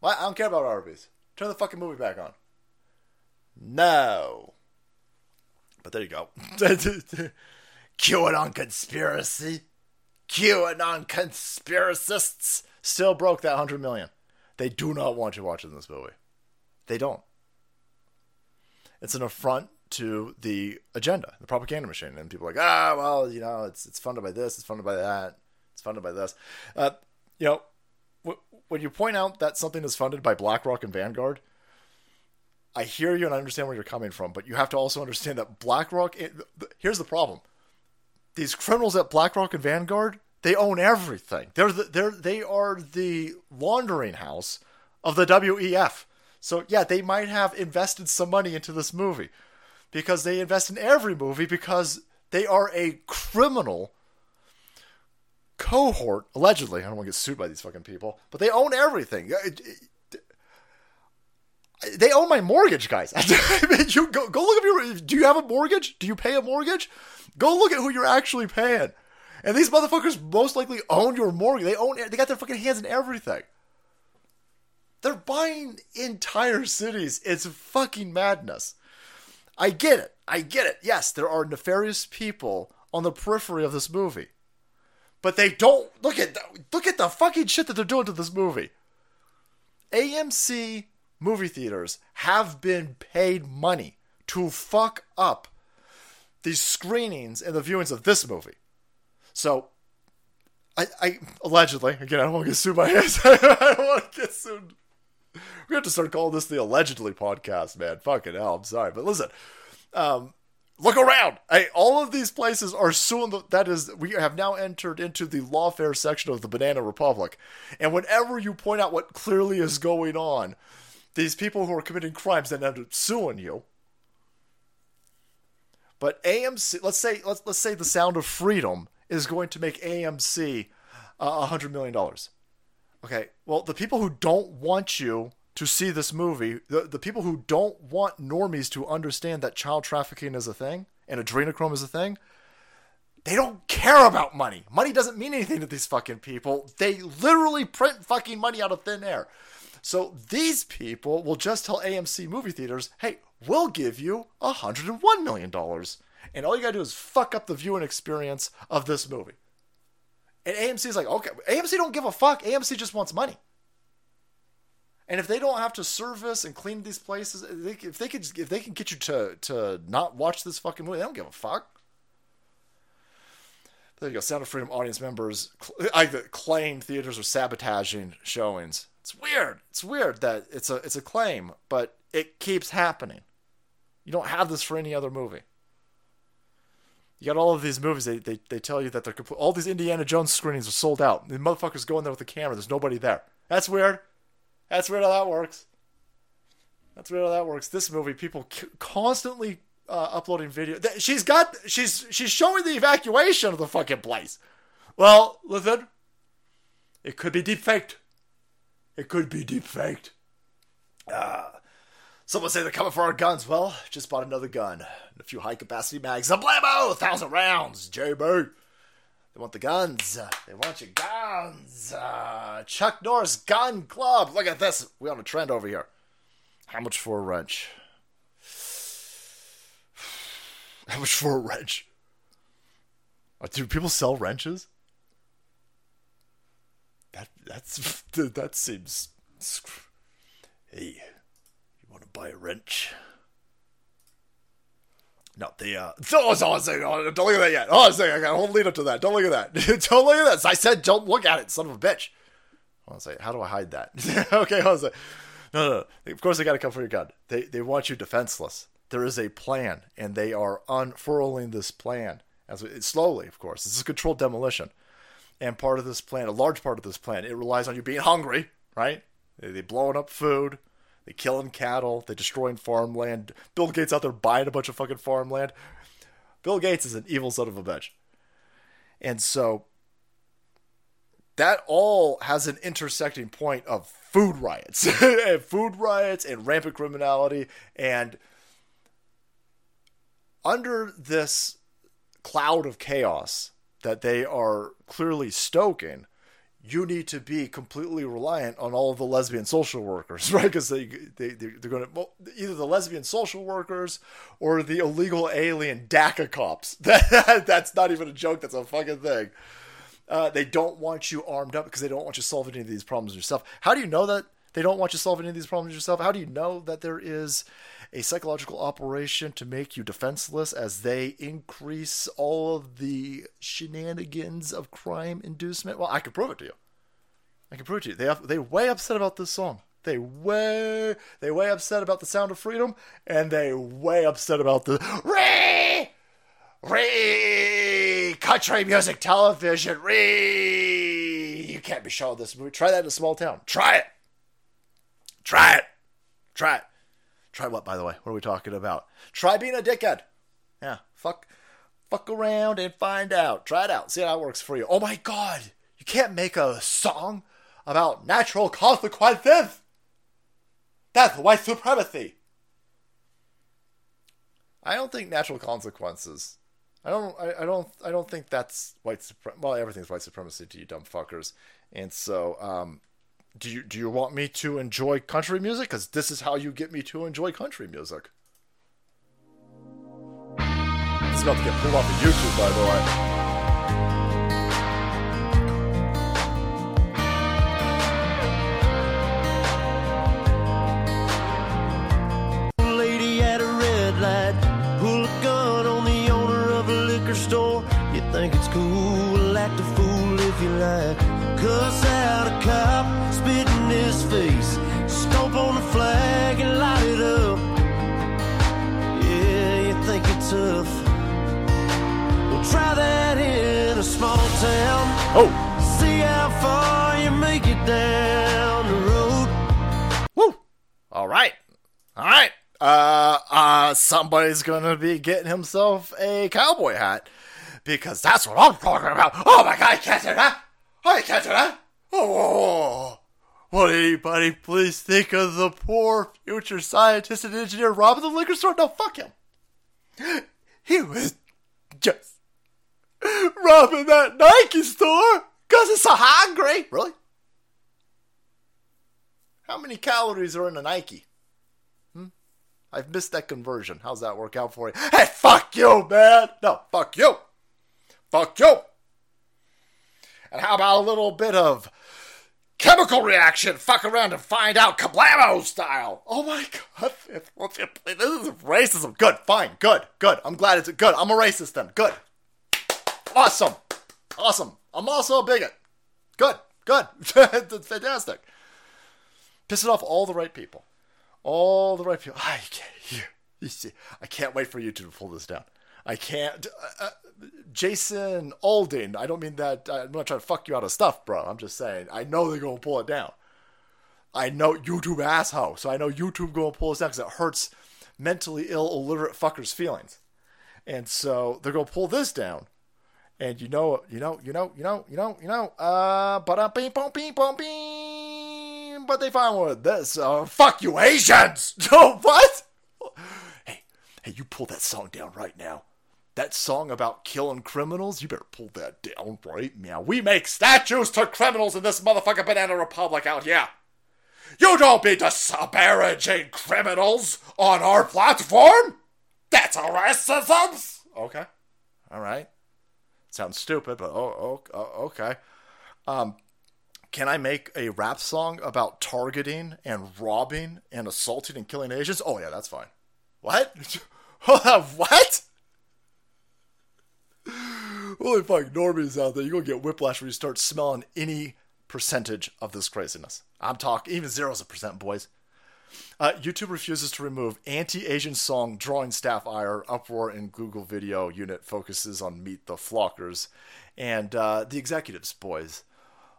[SPEAKER 1] What? I don't care about Arby's. Turn the fucking movie back on. No. But there you go. QAnon conspiracy. QAnon conspiracists still broke that 100 million. They do not want you watching this movie. They don't. It's an affront to the agenda, the propaganda machine. And people are like, ah, well, you know, it's it's funded by this, it's funded by that, it's funded by this. Uh, you know, w- when you point out that something is funded by BlackRock and Vanguard, I hear you and I understand where you're coming from, but you have to also understand that BlackRock. Here's the problem: these criminals at BlackRock and Vanguard, they own everything. They're the, they're they are the laundering house of the WEF. So yeah, they might have invested some money into this movie because they invest in every movie because they are a criminal cohort, allegedly, I don't want to get sued by these fucking people, but they own everything. They own my mortgage, guys. I mean, you go, go look at your. Do you have a mortgage? Do you pay a mortgage? Go look at who you're actually paying. And these motherfuckers most likely own your mortgage. They own. They got their fucking hands in everything. They're buying entire cities. It's fucking madness. I get it. I get it. Yes, there are nefarious people on the periphery of this movie. But they don't look at the, look at the fucking shit that they're doing to this movie. AMC movie theaters have been paid money to fuck up these screenings and the viewings of this movie. So I, I allegedly again I don't want to get sued by his I don't want to get sued. We have to start calling this the allegedly podcast, man. Fucking hell, I'm sorry, but listen, um, look around. Hey, all of these places are suing. That is, we have now entered into the lawfare section of the Banana Republic, and whenever you point out what clearly is going on, these people who are committing crimes then end up suing you. But AMC, let's say, let's let's say the Sound of Freedom is going to make AMC uh, a hundred million dollars. Okay, well, the people who don't want you to see this movie, the, the people who don't want normies to understand that child trafficking is a thing and adrenochrome is a thing, they don't care about money. Money doesn't mean anything to these fucking people. They literally print fucking money out of thin air. So these people will just tell AMC movie theaters, hey, we'll give you $101 million. And all you gotta do is fuck up the viewing experience of this movie. And AMC is like, okay, AMC don't give a fuck. AMC just wants money. And if they don't have to service and clean these places, if they, could, if they can get you to to not watch this fucking movie, they don't give a fuck. There you go. Sound of Freedom audience members I claim theaters are sabotaging showings. It's weird. It's weird that it's a it's a claim, but it keeps happening. You don't have this for any other movie. You got all of these movies. They they, they tell you that they're complete. All these Indiana Jones screenings are sold out. The motherfuckers go in there with the camera. There's nobody there. That's weird. That's weird how that works. That's weird how that works. This movie, people c- constantly uh, uploading video. Th- She's got. She's she's showing the evacuation of the fucking place. Well, listen. It could be deep faked. It could be deep faked. Uh, someone say they're coming for our guns. Well, just bought another gun. And a few high capacity mags. A blammo! A thousand rounds. JB. They want the guns. They want your guns. Uh, Chuck Norris Gun Club. Look at this. We on a trend over here. How much for a wrench? How much for a wrench? Uh, Do people sell wrenches? That that's that seems. Hey, buy a wrench? Not the uh, oh, oh, oh, don't look at that yet. Oh, I got a whole lead up to that. Don't look at that. don't look at that. I said, don't look at it, son of a bitch. Like, how do I hide that? okay, like, no, no, no. Of course, they got to come for your gun. They they want you defenseless. There is a plan, and they are unfurling this plan as we, slowly. Of course, this is controlled demolition, and part of this plan, a large part of this plan, it relies on you being hungry, right? They, they blowing up food. They killing cattle. They're destroying farmland. Bill Gates out there buying a bunch of fucking farmland. Bill Gates is an evil son of a bitch. And so that all has an intersecting point of food riots. and food riots and rampant criminality. And under this cloud of chaos that they are clearly stoking, you need to be completely reliant on all of the lesbian social workers, right? Because they, they, they're going to, well, either the lesbian social workers or the illegal alien DACA cops. That, that's not even a joke, that's a fucking thing. Uh, they don't want you armed up because they don't want you solving any of these problems yourself. How do you know that they don't want you solving any of these problems yourself? How do you know that there is a psychological operation to make you defenseless as they increase all of the shenanigans of crime inducement? Well, I can prove it to you. I can prove it to you. They have, they way upset about this song. They way they way upset about the sound of freedom, and they way upset about the re re country music television re. You can't be showing this movie. Try that in a small town. Try it. Try it. Try it. Try what, by the way? What are we talking about? Try being a dickhead. Yeah, fuck, fuck around and find out. Try it out. See how it works for you. Oh my god, You can't make a song about natural consequences. That's white supremacy. I don't think natural consequences. I don't. I, I don't. I don't think that's white supremacy. Well, everything's white supremacy to you dumb fuckers. And so, um, do you do you want me to enjoy country music? Because this is how you get me to enjoy country music. It's about to get pulled off of YouTube, by the way. Somebody's gonna be getting himself a cowboy hat because that's what I'm talking about. Oh my god, I can't do that. Oh, I can't do that. Oh, will anybody please think of the poor future scientist and engineer robbing the liquor store? No, fuck him. He was just robbing that Nike store because it's so hungry. Really? How many calories are in a Nike? I've missed that conversion. How's that work out for you? Hey, fuck you, man! No, fuck you! Fuck you! And how about a little bit of chemical reaction? Fuck around and find out, kablamo style! Oh my god, this is racism. Good, fine, good, good. I'm glad it's good. I'm a racist then. Good. Awesome. Awesome. I'm also a bigot. Good, good. Fantastic pissing off all the right people. All the right people. I can't. You see, I can't wait for you to pull this down. I can't. Uh, uh, Jason Aldean, I don't mean that. I'm not trying to fuck you out of stuff, bro. I'm just saying. I know they're gonna pull it down. I know YouTube asshole. So I know YouTube gonna pull this down because it hurts mentally ill, illiterate fuckers' feelings. And so they're gonna pull this down. And you know, you know, you know, you know, you know, you know, uh, but beep, boom, beep, boom, beep. But they find with this. Uh, fuck you, Asians! Oh, what? Hey, hey, you pull that song down right now. That song about killing criminals, you better pull that down right now. We make statues to criminals in this motherfucking banana republic out here. You don't be disparaging criminals on our platform. That's a racism. Okay, all right. Sounds stupid, but oh, oh, oh, okay. Um, can I make a rap song about targeting and robbing and assaulting and killing Asians? Oh yeah, that's fine. What? what? Holy fuck, normies out there, you're gonna get whiplash when you start smelling any percentage of this craziness. I'm talking even zeros a percent, boys. Uh, YouTube refuses to remove anti-Asian song drawing staff ire. Uproar in Google Video Unit focuses on Meet the Flockers and uh, the executives, boys.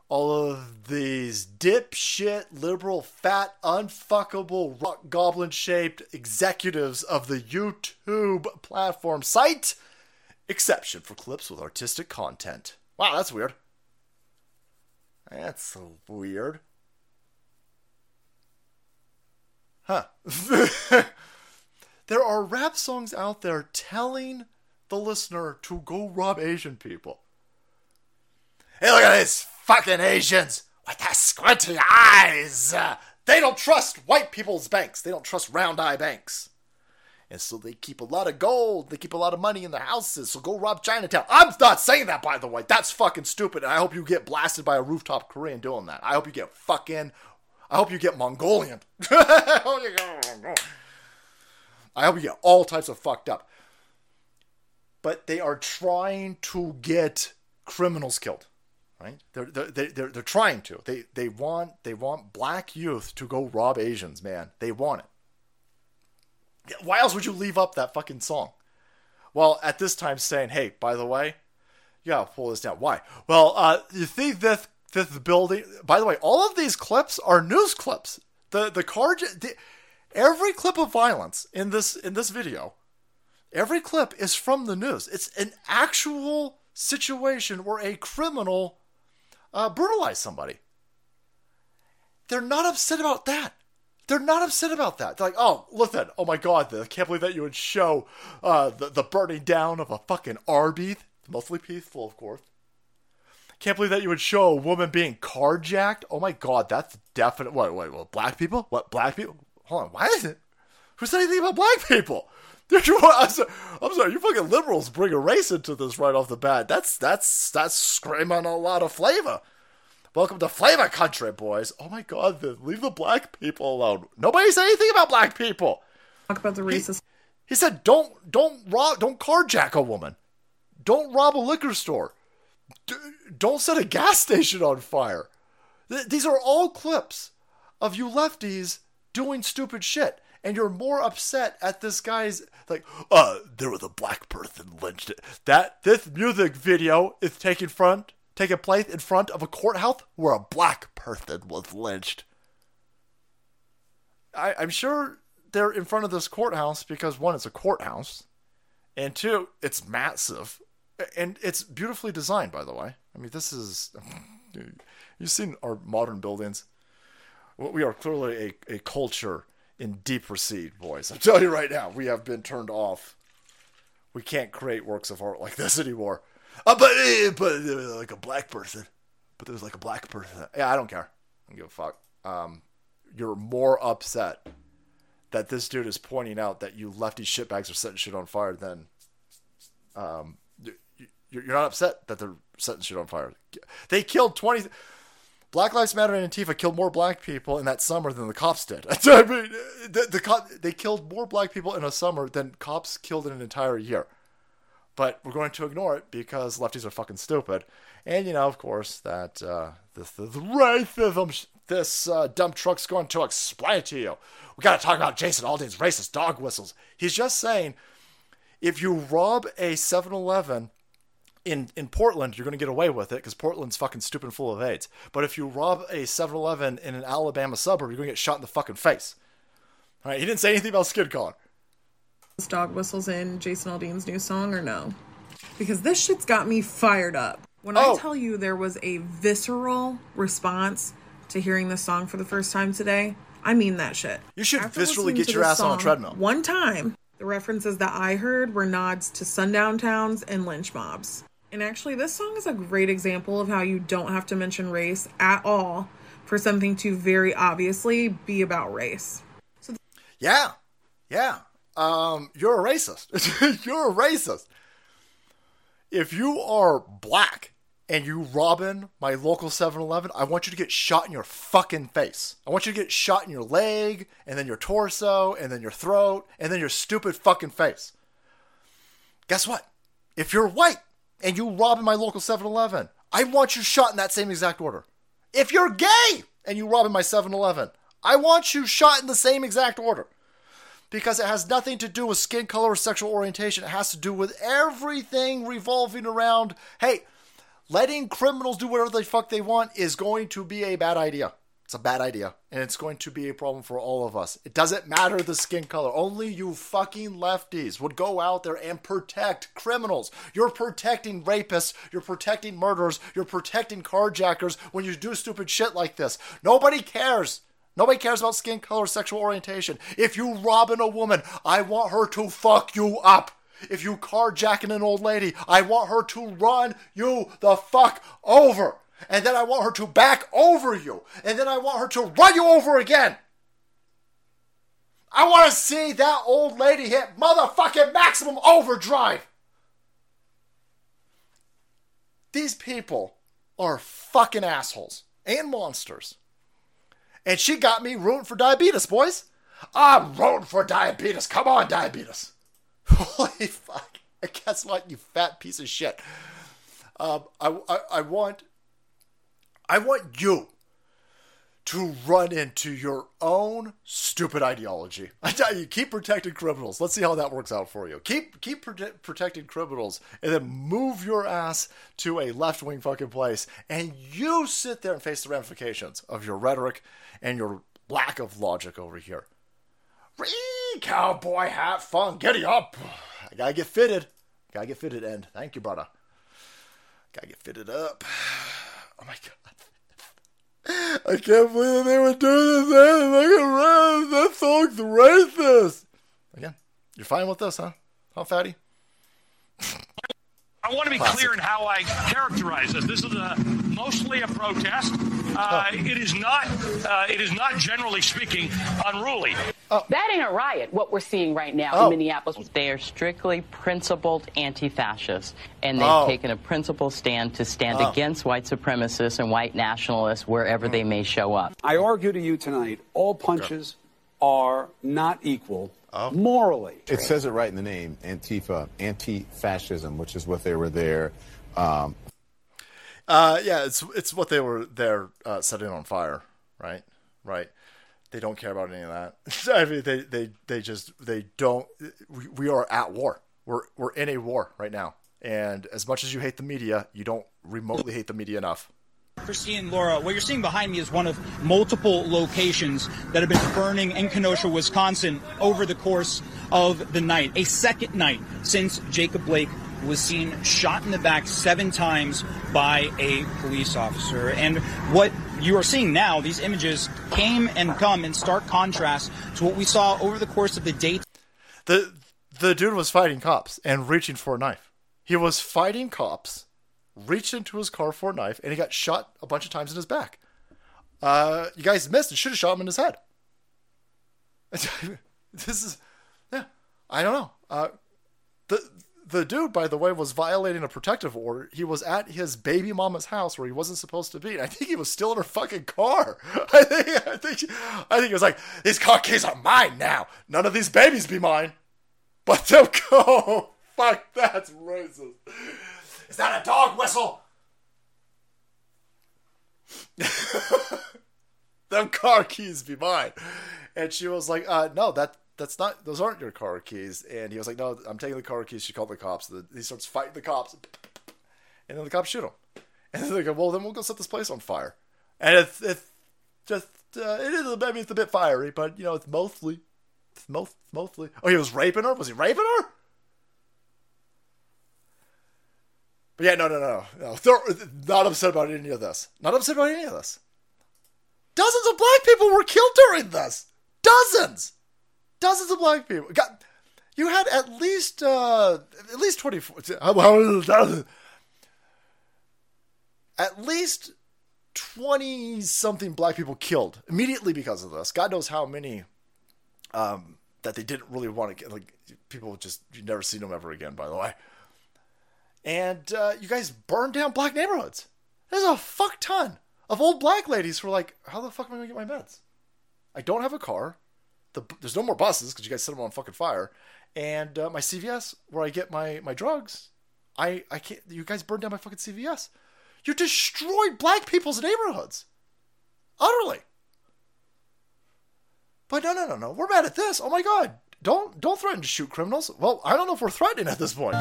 [SPEAKER 1] All of these dipshit, liberal, fat, unfuckable, rock goblin-shaped executives of the YouTube platform site. Exception for clips with artistic content. Wow, that's weird. That's so weird. Huh. there are rap songs out there telling the listener to go rob Asian people. Hey, look at these fucking Asians with their squinty eyes. They don't trust white people's banks. They don't trust round eye banks. And so they keep a lot of gold. They keep a lot of money in their houses. So go rob Chinatown. I'm not saying that, by the way. That's fucking stupid. And I hope you get blasted by a rooftop Korean doing that. I hope you get fucking. I hope you get Mongolian. I hope you get all types of fucked up. But they are trying to get criminals killed, right? They're they're they're, they're trying to. They they want they want black youth to go rob Asians, man. They want it. Why else would you leave up that fucking song? Well, at this time saying, hey, by the way, you gotta pull this down. Why? Well, uh, you that that the building? By the way, all of these clips are news clips. The the car, the, every clip of violence in this in this video, every clip is from the news. It's an actual situation where a criminal uh, brutalize somebody. They're not upset about that. They're not upset about that. They're like, oh, listen, oh my god, I can't believe that you would show uh, the, the burning down of a fucking Arby's. Mostly peaceful, of course. Can't believe that you would show a woman being carjacked. Oh my god, that's definite. Wait, wait, what? Black people? What? Black people? Hold on, why is it? Who said anything about black people? I'm sorry, I'm sorry, you fucking liberals bring a race into this right off the bat. That's that's that's screaming a lot of flavor. Welcome to flavor country, boys. Oh my god, leave the black people alone. Nobody said anything about black people.
[SPEAKER 6] Talk about the racist.
[SPEAKER 1] He, he said, "Don't don't rob, don't carjack a woman. Don't rob a liquor store. D- don't set a gas station on fire." Th- these are all clips of you lefties doing stupid shit and you're more upset at this guy's like, uh, there was a black person lynched. It. That this music video is taking front taking place in front of a courthouse where a black person was lynched. I, I'm sure they're in front of this courthouse because one, it's a courthouse, and two, it's massive, and it's beautifully designed. By the way, I mean this is you've seen our modern buildings. We are clearly a, a culture in deep recede, boys. I'm telling you right now, we have been turned off. We can't create works of art like this anymore. Uh, but uh, but uh, like a black person. But there's like a black person. Yeah, I don't care. I don't give a fuck. Um, you're more upset that this dude is pointing out that you lefty shitbags are setting shit on fire than um, you're not upset that they're setting shit on fire. They killed 20. Black Lives Matter and Antifa killed more black people in that summer than the cops did. I mean, the, the they killed more black people in a summer than cops killed in an entire year. But we're going to ignore it because lefties are fucking stupid. And you know, of course, that uh, this, this racism, this uh, dump truck's going to explain it to you. We got to talk about Jason Aldean's racist dog whistles. He's just saying, if you rob a 7-Eleven in in Portland, you're going to get away with it because Portland's fucking stupid and full of AIDS. But if you rob a 7-Eleven in an Alabama suburb, you're going to get shot in the fucking face. All right, he didn't say anything about skin color.
[SPEAKER 6] Dog whistles in Jason Aldean's new song or no? Because this shit's got me fired up. When oh. I tell you there was a visceral response to hearing this song for the first time today, I mean that shit.
[SPEAKER 1] You should After viscerally get your ass on a treadmill.
[SPEAKER 6] One time, the references that I heard were nods to sundown towns and lynch mobs. And actually, this song is a great example of how you don't have to mention race at all for something to very obviously be about race.
[SPEAKER 1] So th- yeah, yeah. Um, you're a racist. you're a racist. If you are black and you robbing my local 7-Eleven, I want you to get shot in your fucking face. I want you to get shot in your leg, and then your torso, and then your throat, and then your stupid fucking face. Guess what? If you're white and you robbing my local 7-Eleven, I want you shot in that same exact order. If you're gay and you rob in my 7-Eleven, I want you shot in the same exact order. Because it has nothing to do with skin color or sexual orientation. It has to do with everything revolving around, hey, letting criminals do whatever the fuck they want is going to be a bad idea. It's a bad idea, and it's going to be a problem for all of us. It doesn't matter the skin color. Only you fucking lefties would go out there and protect criminals. You're protecting rapists, you're protecting murderers, you're protecting carjackers when you do stupid shit like this. Nobody cares. Nobody cares about skin color, sexual orientation. If you robbing a woman, I want her to fuck you up. If you carjacking an old lady, I want her to run you the fuck over and then I want her to back over you, and then I want her to run you over again. I want to see that old lady hit motherfucking maximum overdrive. These people are fucking assholes and monsters. And she got me rooting for diabetes, boys. I'm rooting for diabetes. Come on, diabetes. Holy fuck. And guess what, you fat piece of shit? Um, I, I, I want I want you to run into your own stupid ideology. I tell you, keep protecting criminals. Let's see how that works out for you. Keep keep prote- protecting criminals, and then move your ass to a left wing fucking place, and you sit there and face the ramifications of your rhetoric and your lack of logic over here. Ree, cowboy hat fun, giddy up! I gotta get fitted. Gotta get fitted. And thank you, brother. Gotta get fitted up. Oh my god. I can't believe that they would do this. Man. Look around. That song's racist. Again, you're fine with this, huh? Huh, fatty?
[SPEAKER 7] I want to be
[SPEAKER 1] Classic.
[SPEAKER 7] clear in how I characterize this. This is a, mostly a protest. Uh, It is not. Uh, it is not, generally speaking, unruly.
[SPEAKER 8] That ain't a riot, what we're seeing right now
[SPEAKER 1] Oh.
[SPEAKER 8] in Minneapolis.
[SPEAKER 9] They are strictly principled anti-fascists, and they've
[SPEAKER 1] Oh.
[SPEAKER 9] taken a principled stand to stand
[SPEAKER 1] Oh.
[SPEAKER 9] against white supremacists and white nationalists wherever they may show up.
[SPEAKER 10] I argue to you tonight all punches are not equal morally.
[SPEAKER 11] It says it right in the name, Antifa, anti-fascism, which is what they were there. Um,
[SPEAKER 1] Uh, yeah, it's it's what they were there uh, setting on fire, right? Right. They don't care about any of that. I mean, they they they just they don't. We, we are at war. We're we're in a war right now. And as much as you hate the media, you don't remotely hate the media enough.
[SPEAKER 12] Christine, Laura, what you're seeing behind me is one of multiple locations that have been burning in Kenosha, Wisconsin over the course of the night. A second night since Jacob Blake was seen shot in the back seven times by a police officer. And what you are seeing now, these images came and come in stark contrast to what we saw over the course of the day
[SPEAKER 1] The the dude was fighting cops and reaching for a knife. He was fighting cops, reached into his car for a knife, and he got shot a bunch of times in his back. Uh, you guys missed and should have shot him in his head. this is, yeah, I don't know. Uh, the dude, by the way, was violating a protective order. He was at his baby mama's house where he wasn't supposed to be. I think he was still in her fucking car. I think, I think, I think he was like, "These car keys are mine now. None of these babies be mine." But them go. Fuck, that's racist. Is that a dog whistle? them car keys be mine. And she was like, uh, no, that that's not those aren't your car keys. And he was like, No, I'm taking the car keys. She called the cops. He starts fighting the cops. And then the cops shoot him. And then they go, Well, then we'll go set this place on fire. And it's it's just uh, it is I mean it's a bit fiery, but you know, it's mostly it's most mostly Oh, he was raping her? Was he raping her? But yeah, no, no, no, no. They're not upset about any of this. Not upset about any of this. Dozens of black people were killed during this. Dozens, dozens of black people. Got, you had at least uh, at least twenty four. At least twenty something black people killed immediately because of this. God knows how many um, that they didn't really want to get. Like people just you never seen them ever again. By the way and uh, you guys burned down black neighborhoods. There's a fuck ton of old black ladies who are like, "How the fuck am I gonna get my meds? I don't have a car. The, there's no more buses because you guys set them on fucking fire, and uh, my CVS where I get my my drugs, I I can't. You guys burned down my fucking CVS. You destroyed black people's neighborhoods, utterly. But no, no, no, no. We're mad at this. Oh my god! Don't don't threaten to shoot criminals. Well, I don't know if we're threatening at this point.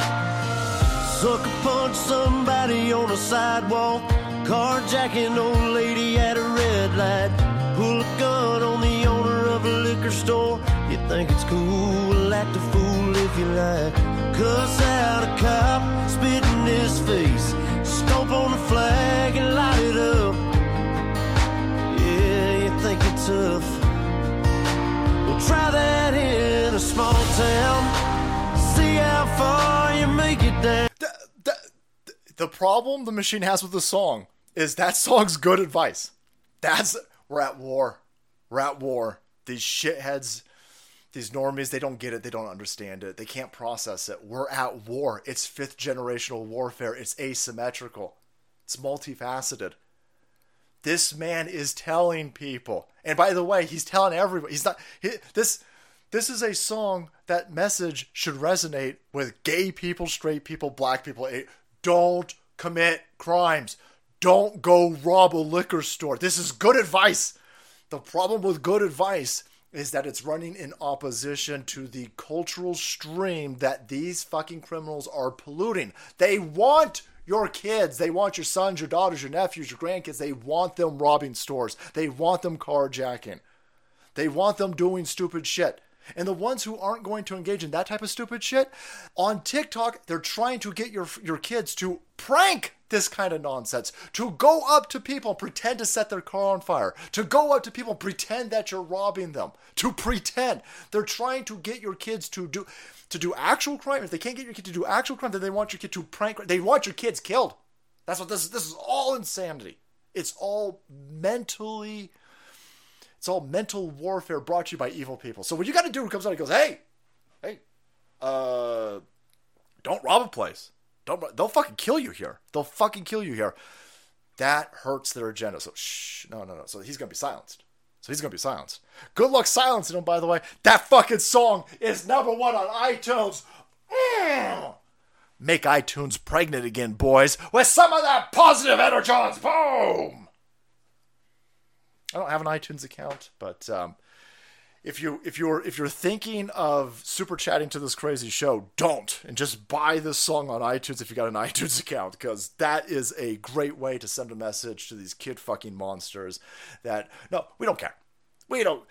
[SPEAKER 13] Sucker punch somebody on a sidewalk. Carjacking old lady at a red light. Liquor store. You think it's cool, act a fool if you like. Cuss out a cop, spit in his face. Stomp on the flag and light it up. Yeah, you think you're tough. Well, try that in a small town. See how far you make it down.
[SPEAKER 1] the problem the machine has with the song is that song's good advice. That's we're at war. We're at war. These shitheads, these normies, they don't get it. They don't understand it. They can't process it. We're at war. It's fifth generational warfare. It's asymmetrical. It's multifaceted. This man is telling people, and by the way, he's telling everybody. He's not he, this. This is a song that message should resonate with gay people, straight people, black people. Don't commit crimes. Don't go rob a liquor store. This is good advice. The problem with good advice is that it's running in opposition to the cultural stream that these fucking criminals are polluting. They want your kids, they want your sons, your daughters, your nephews, your grandkids, they want them robbing stores. They want them carjacking. They want them doing stupid shit. And the ones who aren't going to engage in that type of stupid shit, on TikTok, they're trying to get your your kids to prank this kind of nonsense, to go up to people and pretend to set their car on fire, to go up to people and pretend that you're robbing them, to pretend. They're trying to get your kids to do to do actual crime. If they can't get your kid to do actual crime, then they want your kid to prank. They want your kids killed. That's what this is. This is all insanity. It's all mentally it's all mental warfare brought to you by evil people. So what you got to do comes out and goes, hey, hey, uh, don't rob a place. Don't. They'll fucking kill you here. They'll fucking kill you here. That hurts their agenda. So shh, no, no, no. So he's gonna be silenced. So he's gonna be silenced. Good luck silencing him. By the way, that fucking song is number one on iTunes. Mm. Make iTunes pregnant again, boys, with some of that positive energy. Boom. I don't have an iTunes account, but um, if you if you're if you're thinking of super chatting to this crazy show, don't and just buy this song on iTunes if you got an iTunes account because that is a great way to send a message to these kid fucking monsters that no, we don't care. We don't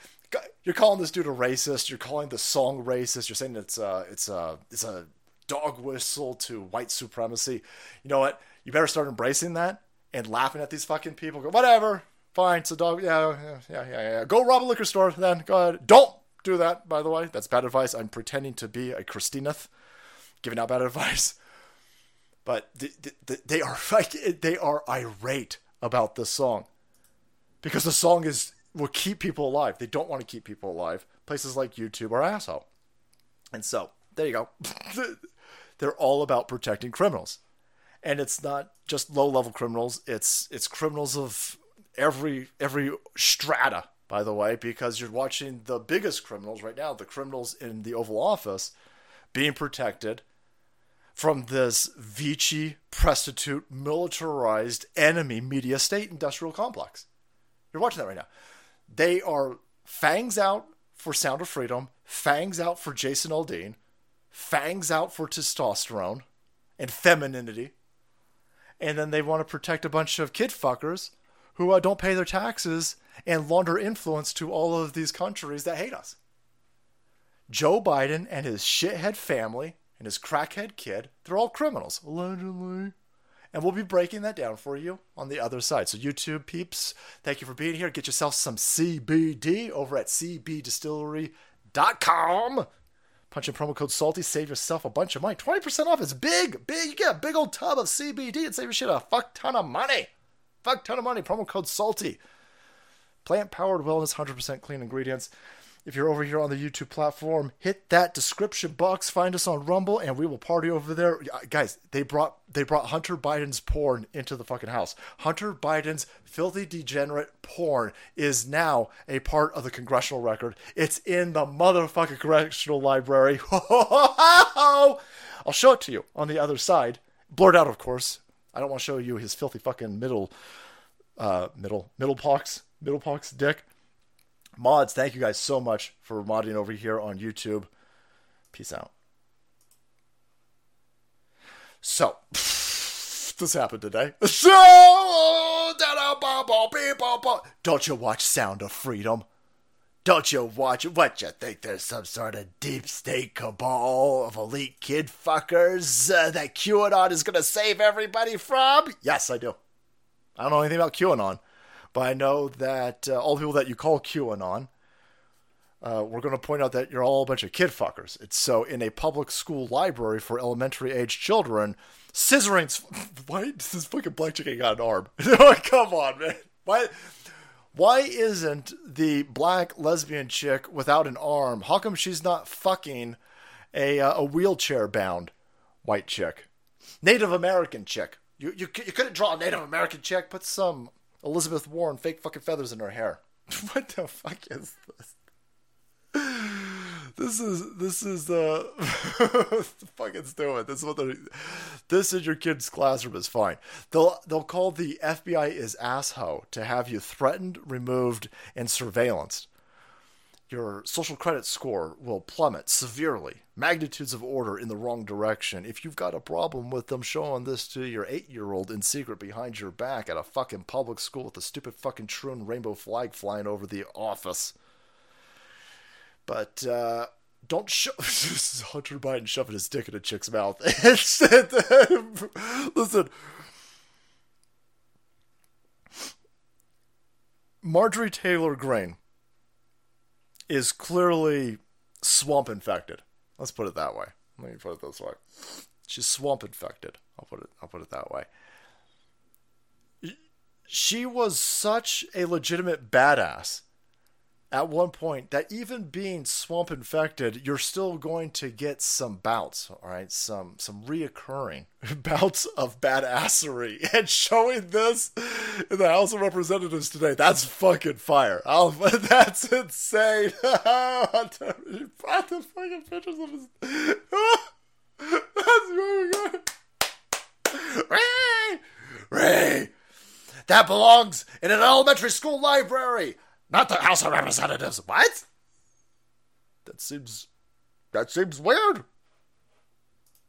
[SPEAKER 1] you're calling this dude a racist, you're calling the song racist, you're saying it's a it's a it's a dog whistle to white supremacy. You know what? You better start embracing that and laughing at these fucking people. Go, whatever, Fine, a dog. Yeah, yeah, yeah, yeah. Go rob a liquor store then. Go ahead. Don't do that, by the way. That's bad advice. I'm pretending to be a Christinath, giving out bad advice. But they are they are irate about this song because the song is will keep people alive. They don't want to keep people alive. Places like YouTube are asshole. And so there you go. They're all about protecting criminals, and it's not just low level criminals. It's it's criminals of every every strata, by the way, because you're watching the biggest criminals right now, the criminals in the Oval Office, being protected from this Vichy prostitute militarized enemy media state industrial complex. You're watching that right now. They are fangs out for Sound of Freedom, fangs out for Jason Aldean, fangs out for testosterone and femininity. And then they want to protect a bunch of kid fuckers who uh, don't pay their taxes and launder influence to all of these countries that hate us. Joe Biden and his shithead family and his crackhead kid, they're all criminals, allegedly. And we'll be breaking that down for you on the other side. So, YouTube peeps, thank you for being here. Get yourself some CBD over at cbdistillery.com. Punch in promo code SALTY, save yourself a bunch of money. 20% off. It's big, big. You get a big old tub of CBD and save your shit a fuck ton of money fuck ton of money. Promo code SALTY. Plant powered wellness, 100% clean ingredients. If you're over here on the YouTube platform, hit that description box. Find us on Rumble, and we will party over there, guys. They brought they brought Hunter Biden's porn into the fucking house. Hunter Biden's filthy degenerate porn is now a part of the congressional record. It's in the motherfucking congressional library. I'll show it to you on the other side, blurred out, of course. I don't want to show you his filthy fucking middle, uh, middle, middle pox, middle pox dick. Mods, thank you guys so much for modding over here on YouTube. Peace out. So, this happened today. So, don't you watch Sound of Freedom? Don't you watch it? What, you think there's some sort of deep state cabal of elite kid fuckers uh, that QAnon is going to save everybody from? Yes, I do. I don't know anything about QAnon, but I know that uh, all the people that you call QAnon, uh, we're going to point out that you're all a bunch of kid fuckers. It's so in a public school library for elementary age children, scissoring. Why does this fucking black chicken got an arm? Come on, man. Why? Why isn't the black lesbian chick without an arm? How come she's not fucking a uh, a wheelchair bound white chick? Native American chick. You, you you couldn't draw a Native American chick. Put some Elizabeth Warren fake fucking feathers in her hair. what the fuck is this? This is this is uh fucking stupid. This is what they're this in your kid's classroom is fine. They'll they'll call the FBI is asshole to have you threatened, removed, and surveillanced. Your social credit score will plummet severely, magnitudes of order in the wrong direction. If you've got a problem with them showing this to your eight year old in secret behind your back at a fucking public school with a stupid fucking troon rainbow flag flying over the office but uh, don't show Hunter Biden shoving his dick in a chick's mouth. Listen, Marjorie Taylor Greene is clearly swamp infected. Let's put it that way. Let me put it this way. She's swamp infected. I'll put it. I'll put it that way. She was such a legitimate badass at one point that even being swamp infected, you're still going to get some bouts, all right, some some reoccurring bouts of badassery. And showing this in the House of Representatives today, that's fucking fire. That's insane. Put the fucking pictures of his. that's. Ray, Ray, that belongs in an elementary school library. Not the House of Representatives. What? That seems. That seems weird.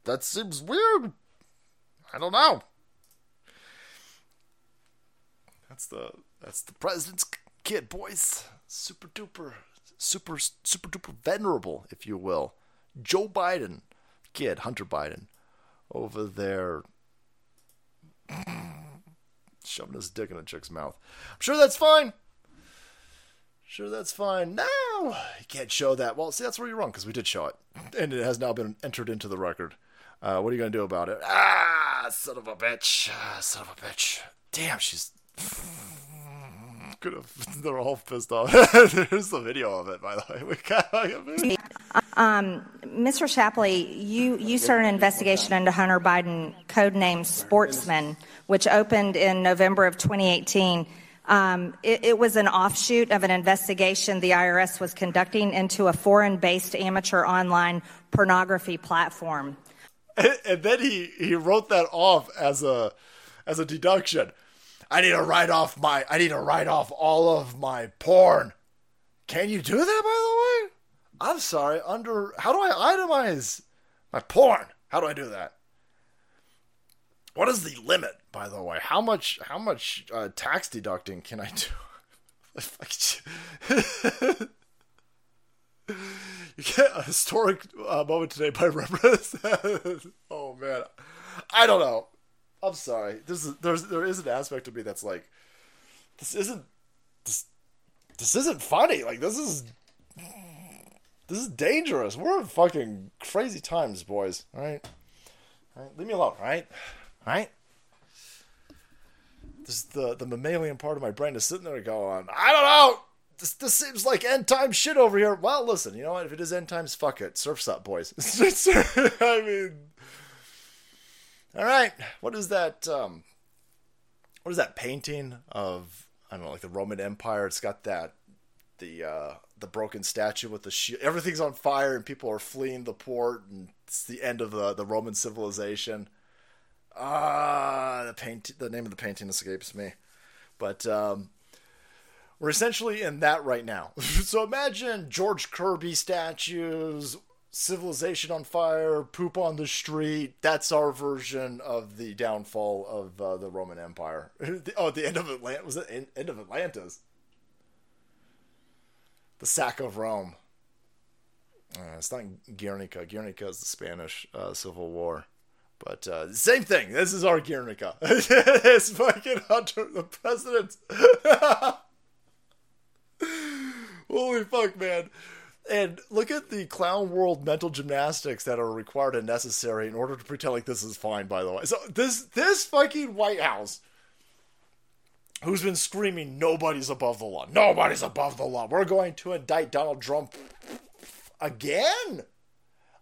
[SPEAKER 1] That seems weird. I don't know. That's the that's the president's kid, boys. Super duper, super super duper venerable, if you will. Joe Biden, kid, Hunter Biden, over there, shoving his dick in a chick's mouth. I'm sure that's fine. Sure, that's fine. No, you can't show that. Well, see, that's where you're wrong because we did show it, and it has now been entered into the record. Uh, what are you gonna do about it? Ah, son of a bitch, ah, son of a bitch. Damn, she's. Could have. They're all pissed off. There's the video of it, by the way. We got
[SPEAKER 14] um, Mr. Shapley, you, you started an investigation into Hunter Biden, codenamed Sportsman, which opened in November of 2018. Um, it, it, was an offshoot of an investigation the IRS was conducting into a foreign based amateur online pornography platform.
[SPEAKER 1] And, and, then he, he wrote that off as a as a deduction. I need to write off my I need to write off all of my porn. Can you do that by the way? I'm sorry, under how do I itemize my porn? How do I do that? What is the limit, by the way? How much how much uh, tax deducting can I do? you get a historic uh, moment today by reference. oh man, I don't know. I'm sorry. This is there's there is an aspect of me that's like, this isn't this this isn't funny. Like this is this is dangerous. We're in fucking crazy times, boys. All right, all right. Leave me alone. All right right? This the the mammalian part of my brain is sitting there going, I don't know. This this seems like end time shit over here. Well, listen, you know what? If it is end times, fuck it. Surf's up, boys. I mean, all right. What is that? Um, what is that painting of? I don't know, like the Roman Empire. It's got that the uh, the broken statue with the shield. Everything's on fire and people are fleeing the port, and it's the end of the the Roman civilization. Ah, the paint. The name of the painting escapes me, but um, we're essentially in that right now. so imagine George Kirby statues, civilization on fire, poop on the street. That's our version of the downfall of uh, the Roman Empire. oh, the end of Atlanta was it end of Atlantis? The sack of Rome. Uh, it's not Guernica. Guernica is the Spanish uh, Civil War. But uh, same thing. This is our Guernica. it's fucking Hunter, the president. Holy fuck, man. And look at the clown world mental gymnastics that are required and necessary in order to pretend like this is fine, by the way. So this this fucking White House who's been screaming nobody's above the law. Nobody's above the law. We're going to indict Donald Trump again.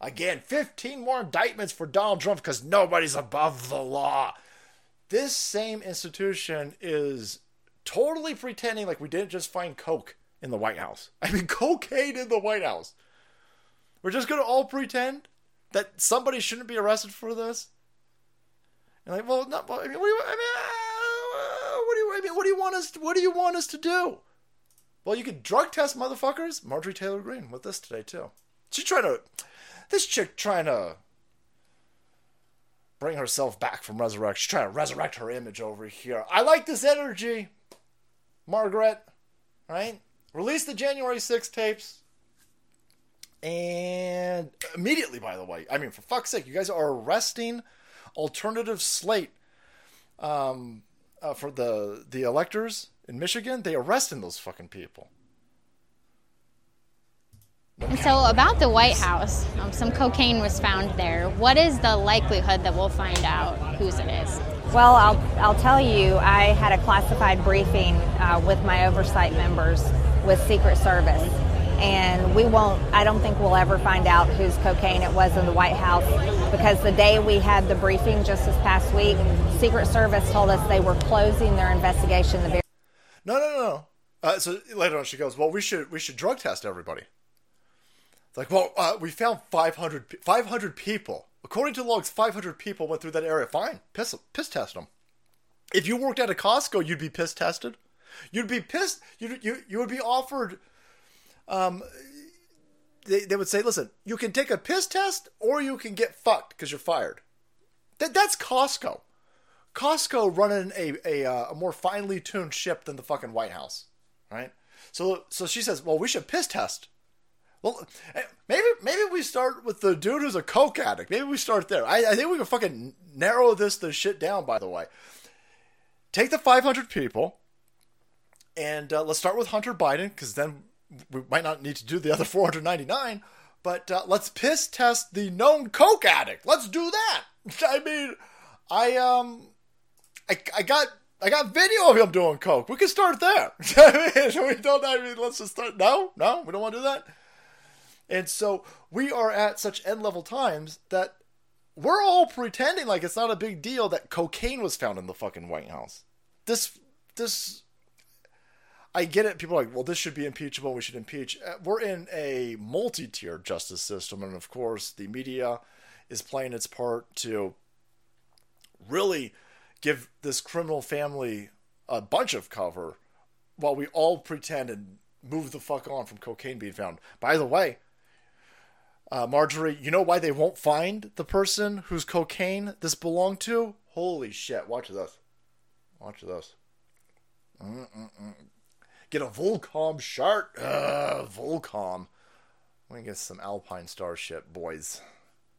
[SPEAKER 1] Again, 15 more indictments for Donald Trump because nobody's above the law. This same institution is totally pretending like we didn't just find Coke in the White House. I mean, cocaine in the White House. We're just going to all pretend that somebody shouldn't be arrested for this? And like, well, not, I mean, what do you, I mean, uh, what do you, I mean, what do you want us, to, what do you want us to do? Well, you could drug test motherfuckers. Marjorie Taylor Greene with this today too. She's trying to this chick trying to bring herself back from resurrection. She's trying to resurrect her image over here. I like this energy, Margaret. Right? Release the January 6 tapes And immediately, by the way, I mean, for fuck's sake, you guys are arresting alternative slate um, uh, for the the electors in Michigan. They arresting those fucking people.
[SPEAKER 15] And so, about the White House, um, some cocaine was found there. What is the likelihood that we'll find out whose it is?
[SPEAKER 14] Well, I'll, I'll tell you, I had a classified briefing uh, with my oversight members with Secret Service. And we won't, I don't think we'll ever find out whose cocaine it was in the White House because the day we had the briefing just this past week, Secret Service told us they were closing their investigation the very
[SPEAKER 1] No, no, no, no. Uh, so later on, she goes, "Well, we should we should drug test everybody." Like, well, uh, we found 500, 500 people. According to logs, 500 people went through that area. Fine, piss, piss test them. If you worked at a Costco, you'd be piss tested. You'd be pissed. You you you would be offered. Um, they they would say, listen, you can take a piss test or you can get fucked because you're fired. That that's Costco. Costco running a a, uh, a more finely tuned ship than the fucking White House, right? So so she says, well, we should piss test. Well, eh, maybe maybe we start with the dude who's a coke addict. Maybe we start there. I, I think we can fucking narrow this the shit down. By the way, take the 500 people, and uh, let's start with Hunter Biden because then we might not need to do the other 499. But uh, let's piss test the known coke addict. Let's do that. I mean, I um, I, I got I got video of him doing coke. We can start there. I mean, we don't. I mean, let's just start. No, no, we don't want to do that. And so we are at such end level times that we're all pretending like it's not a big deal that cocaine was found in the fucking White House. This, this, I get it. People are like, well, this should be impeachable. We should impeach. Uh, We're in a multi tier justice system. And of course, the media is playing its part to really give this criminal family a bunch of cover while we all pretend and move the fuck on from cocaine being found. By the way, uh, Marjorie, you know why they won't find the person whose cocaine this belonged to? Holy shit! Watch this. Watch this. Mm-mm-mm. Get a Volcom shirt. Uh, Volcom. Let me get some Alpine Star shit, boys.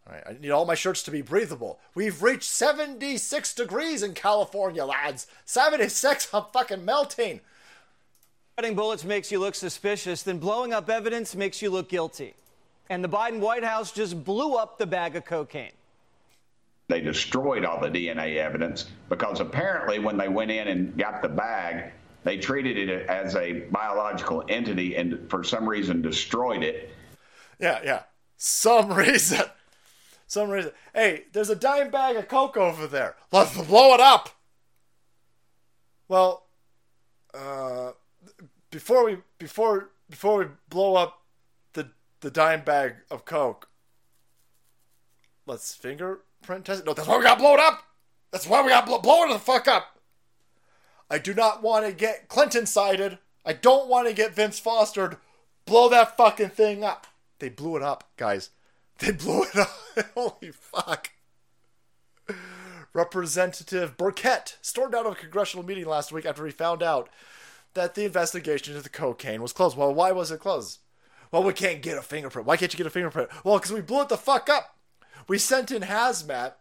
[SPEAKER 1] All right, I need all my shirts to be breathable. We've reached 76 degrees in California, lads. 76. I'm fucking melting.
[SPEAKER 16] Shredding bullets makes you look suspicious, then blowing up evidence makes you look guilty. And the Biden White House just blew up the bag of cocaine.
[SPEAKER 17] They destroyed all the DNA evidence because apparently, when they went in and got the bag, they treated it as a biological entity and for some reason destroyed it.
[SPEAKER 1] Yeah, yeah. Some reason. Some reason. Hey, there's a dime bag of coke over there. Let's blow it up. Well, uh, before we before before we blow up the dime bag of coke, let's fingerprint test it. No, that's why we got blown up. That's why we got blow, blow it the fuck up. I do not want to get Clinton sided. I don't want to get Vince fostered. Blow that fucking thing up. They blew it up, guys. They blew it up. Holy fuck. Representative Burchett stormed out of a congressional meeting last week after he found out that the investigation into the cocaine was closed. Well, why was it closed? Well, we can't get a fingerprint. Why can't you get a fingerprint? Well, because we blew it the fuck up. We sent in hazmat,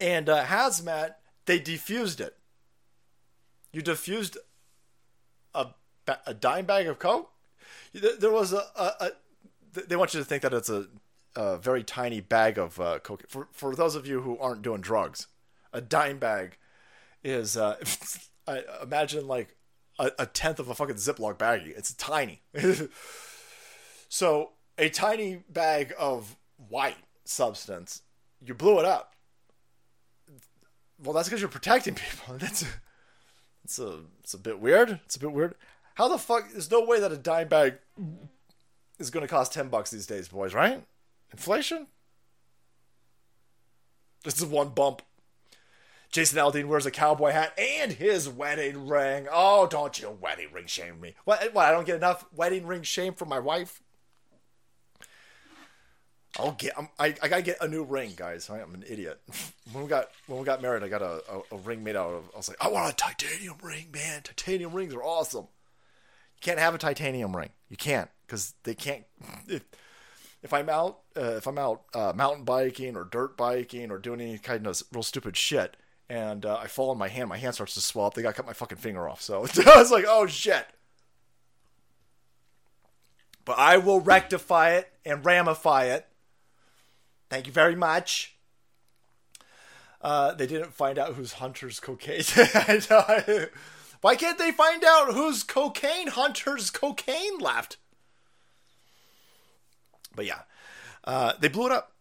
[SPEAKER 1] and uh, hazmat, they defused it. You defused a, a dime bag of coke? There was a, a, a. They want you to think that it's a, a very tiny bag of uh, coke. For, for those of you who aren't doing drugs, a dime bag is, uh, I imagine like a, a tenth of a fucking Ziploc baggie. It's tiny. so a tiny bag of white substance, you blew it up. Well, that's because you're protecting people. That's it's a it's a bit weird. It's a bit weird. How the fuck? There's no way that a dime bag is going to cost ten bucks these days, boys. Right? Inflation. This is one bump. Jason Aldean wears a cowboy hat and his wedding ring. Oh, don't you wedding ring shame me? What? What? I don't get enough wedding ring shame from my wife. I'll get. I'm, I I gotta get a new ring, guys. I'm an idiot. When we got when we got married, I got a, a, a ring made out of. I was like, I want a titanium ring, man. Titanium rings are awesome. You can't have a titanium ring. You can't because they can't. If, if I'm out, uh, if I'm out uh, mountain biking or dirt biking or doing any kind of real stupid shit, and uh, I fall on my hand, my hand starts to swell up. They got to cut my fucking finger off. So I was like, oh shit. But I will rectify it and ramify it. Thank you very much. Uh, they didn't find out who's Hunter's cocaine. Why can't they find out who's cocaine Hunter's cocaine left? But yeah, uh, they blew it up.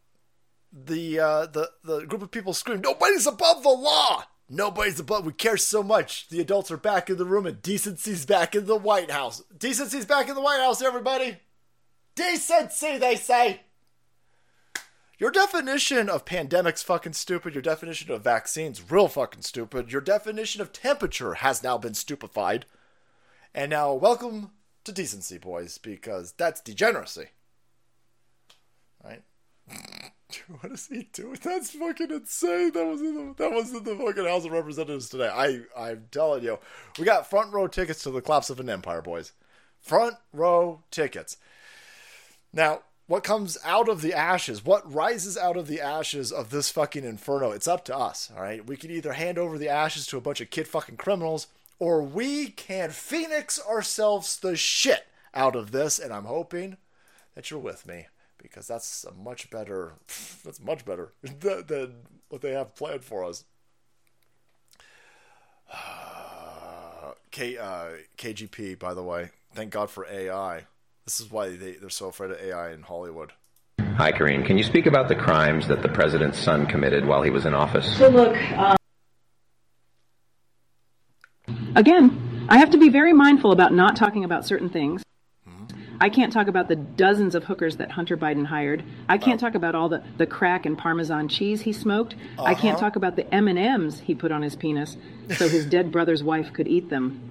[SPEAKER 1] The uh, the the group of people screamed, "Nobody's above the law! Nobody's above. We care so much. The adults are back in the room, and decency's back in the White House. Decency's back in the White House, everybody. Decency, they say." Your definition of pandemic's fucking stupid. Your definition of vaccines real fucking stupid. Your definition of temperature has now been stupefied. And now welcome to decency, boys, because that's degeneracy. Right? what is he doing? That's fucking insane. That was in the that was in the fucking House of Representatives today. I I'm telling you, we got front row tickets to the collapse of an empire, boys. Front row tickets. Now, what comes out of the ashes, what rises out of the ashes of this fucking inferno, it's up to us, all right? We can either hand over the ashes to a bunch of kid fucking criminals, or we can phoenix ourselves the shit out of this, and I'm hoping that you're with me because that's a much better, that's much better than, than what they have planned for us. K, uh, KGP, by the way, thank God for AI. This is why they, they're so afraid of AI in Hollywood.
[SPEAKER 18] Hi, Karine. Can you speak about the crimes that the president's son committed while he was in office?
[SPEAKER 19] So, look, uh, again, I have to be very mindful about not talking about certain things. I can't talk about the dozens of hookers that Hunter Biden hired. I can't talk about all the, the crack and Parmesan cheese he smoked. I can't
[SPEAKER 1] Uh-huh.
[SPEAKER 19] talk about the M&Ms he put on his penis so his dead brother's wife could eat them.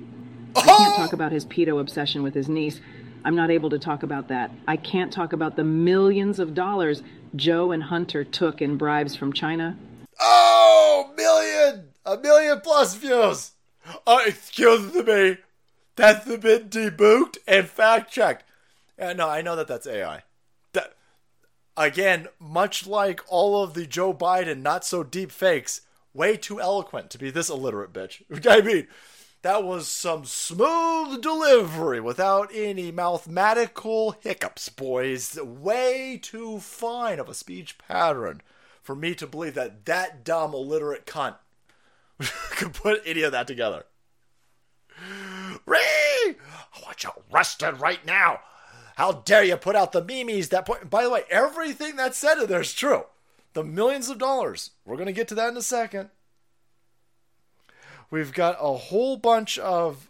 [SPEAKER 19] I can't talk about his pedo obsession with his niece. I'm not able to talk about that. I can't talk about the millions of dollars Joe and Hunter took in bribes from China.
[SPEAKER 1] Oh, million! A million plus views! Uh, excuse me. That's been debunked and fact checked. Uh, no, I know that that's AI. That, again, much like all of the Joe Biden not so deep fakes, way too eloquent to be this illiterate bitch. I mean, that was some smooth delivery without any mathematical hiccups, boys. Way too fine of a speech pattern for me to believe that that dumb illiterate cunt could put any of that together. Ree! I want you arrested right now. How dare you put out the memes that point. By the way, everything that's said in there is true. The millions of dollars. We're going to get to that in a second. We've got a whole bunch of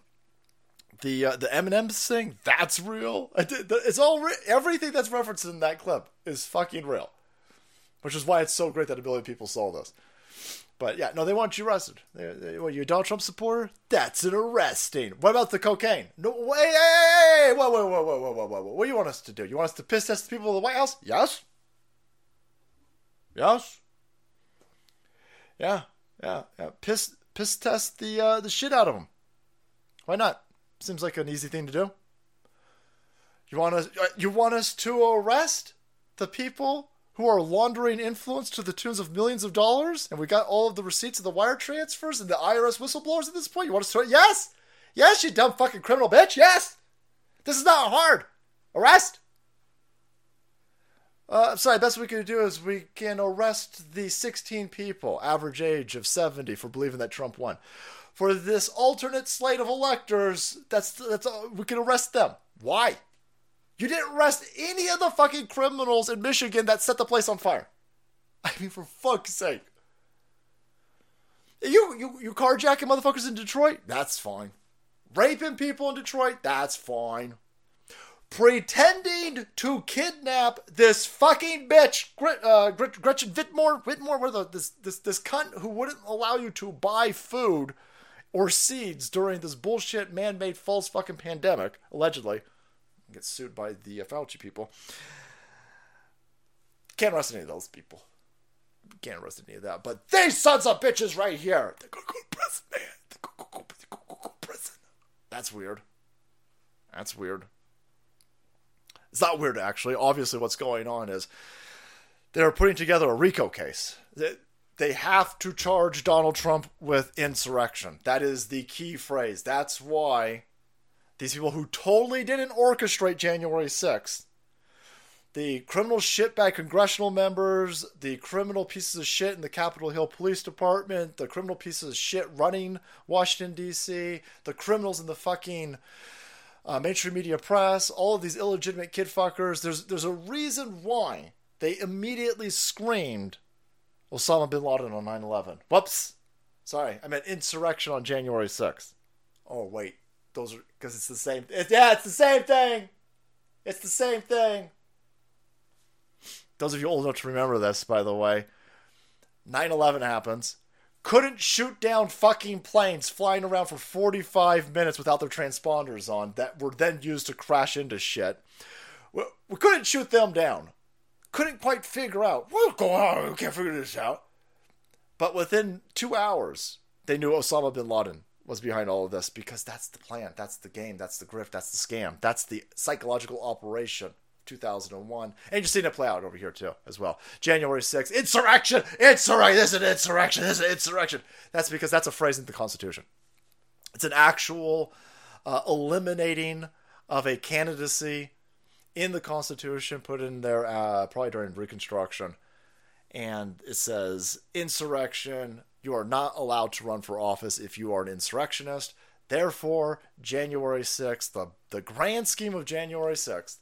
[SPEAKER 1] the uh, the M&M's thing. That's real. It's all re- everything that's referenced in that clip is fucking real. Which is why it's so great that a billion people saw this. But yeah, no, they want you arrested. They, they, what, you a Donald Trump supporter? That's an arresting. What about the cocaine? No, wait, hey, hey, whoa, whoa, whoa, whoa, whoa, whoa, whoa, whoa. What do you want us to do? You want us to piss test the people of the White House? Yes. Yes. Yeah, yeah, yeah. Piss, piss test the uh, the shit out of them. Why not? Seems like an easy thing to do. You want us? uh, You want us to arrest the people who are laundering influence to the tunes of millions of dollars, and we got all of the receipts of the wire transfers and the IRS whistleblowers at this point. You want us to? Yes, yes, you dumb fucking criminal bitch. Yes, this is not hard. Arrest. Uh, sorry. Best we can do is we can arrest the 16 people, average age of 70, for believing that Trump won. For this alternate slate of electors, that's that's all, we can arrest them. Why? You didn't arrest any of the fucking criminals in Michigan that set the place on fire. I mean, for fuck's sake. You you you carjacking motherfuckers in Detroit? That's fine. Raping people in Detroit? That's fine. Pretending to kidnap this fucking bitch, uh, Gret, Gretchen Whitmore, Whitmore, where the this this this cunt who wouldn't allow you to buy food or seeds during this bullshit man-made false fucking pandemic, allegedly get sued by the Fauci people. Can't arrest any of those people. Can't arrest any of that. But these sons of bitches right here, they're go prison, man. Go, go, go, go prison. That's weird. That's weird. It's not weird, actually. Obviously, what's going on is they're putting together a RICO case. They- have to charge Donald Trump with insurrection. That is the key phrase. That's why these people who totally didn't orchestrate January 6th, the criminal shitbag congressional members, the criminal pieces of shit in the Capitol Hill Police Department, the criminal pieces of shit running Washington, D.C., the criminals in the fucking uh, mainstream media press, all of these illegitimate kid fuckers. There's there's a reason why they immediately screamed Osama bin Laden on 9/11. Whoops, sorry, I meant insurrection on January 6th. Oh wait, those are because it's the same. It, yeah, it's the same thing. It's the same thing. Those of you old enough to remember this, by the way, 9/11 happens. Couldn't shoot down fucking planes flying around for 45 minutes without their transponders on that were then used to crash into shit. We, we couldn't shoot them down. Couldn't quite figure out what's going on. We can't figure this out. But within two hours, they knew Osama bin Laden was behind all of this because that's the plan, that's the game, that's the grift, that's the scam, that's the psychological operation. 2001, and you're seeing it play out over here too, as well. January 6th, insurrection, insurrection, this is an insurrection, this is an insurrection. That's because that's a phrase in the Constitution. It's an actual uh, eliminating of a candidacy in the Constitution, put in there uh, probably during Reconstruction, and it says insurrection. You are not allowed to run for office if you are an insurrectionist. Therefore, January 6th, the, the grand scheme of January 6th,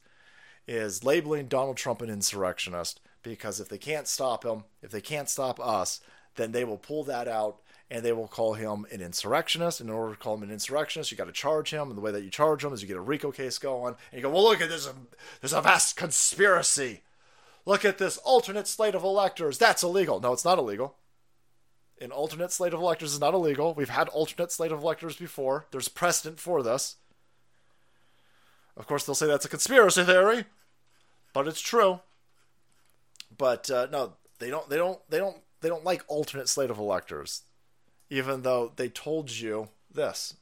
[SPEAKER 1] is labeling Donald Trump an insurrectionist because if they can't stop him, if they can't stop us, then they will pull that out and they will call him an insurrectionist. In order to call him an insurrectionist, you got to charge him, and the way that you charge him is you get a RICO case going, and you go, well, look at this, there's a vast conspiracy. Look at this alternate slate of electors. That's illegal. No, it's not illegal. An alternate slate of electors is not illegal. We've had alternate slate of electors before. There's precedent for this. Of course, they'll say that's a conspiracy theory, but it's true. But uh, no, they don't. They don't. They don't. They don't like alternate slate of electors, even though they told you this.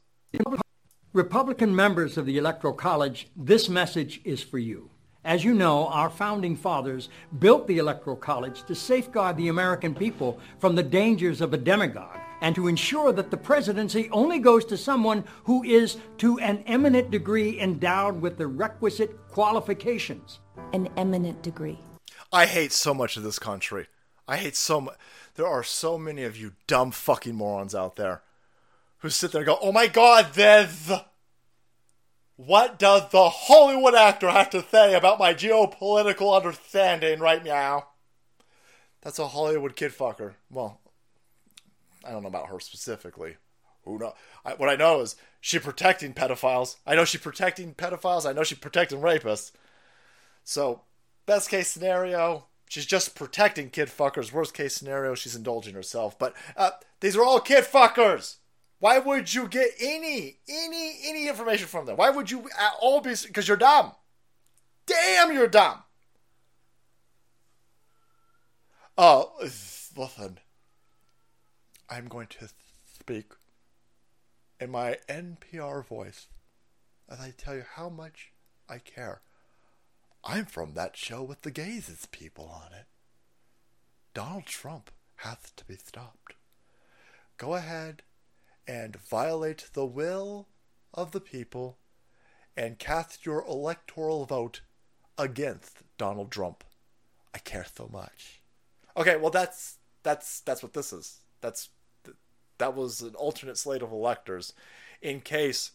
[SPEAKER 20] Republican members of the Electoral College, this message is for you. As you know, our founding fathers built the Electoral College to safeguard the American people from the dangers of a demagogue and to ensure that the presidency only goes to someone who is to an eminent degree endowed with the requisite qualifications.
[SPEAKER 21] An eminent degree.
[SPEAKER 1] I hate so much of this country. I hate so much. There are so many of you dumb fucking morons out there who sit there and go, oh my god, there's. What does the Hollywood actor have to say about my geopolitical understanding right now? That's a Hollywood kid fucker. Well, I don't know about her specifically. Who know? I, what I know is she protecting pedophiles. I know she's protecting pedophiles. I know she's protecting rapists. So, best case scenario, she's just protecting kid fuckers. Worst case scenario, she's indulging herself. But uh, these are all kid fuckers. Why would you get any, any, any information from them? Why would you at all be? Because you're dumb. Damn, you're dumb. Oh, listen. I'm going to speak in my NPR voice as I tell you how much I care. I'm from that show with the gazes people on it. Donald Trump has to be stopped. Go ahead and violate the will of the people and cast your electoral vote against Donald Trump. I care so much. Okay, well that's that's that's what this is. That's that was an alternate slate of electors in case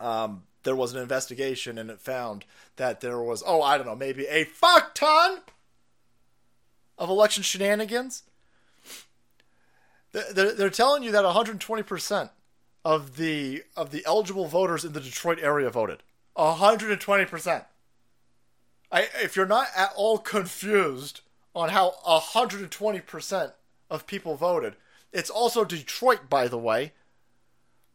[SPEAKER 1] um, there was an investigation and it found that there was oh I don't know maybe a fuck ton of election shenanigans. They're, telling you that 120% of the of the eligible voters in the Detroit area voted. 120%. I if you're not at all confused on how 120% of people voted, it's also Detroit by the way.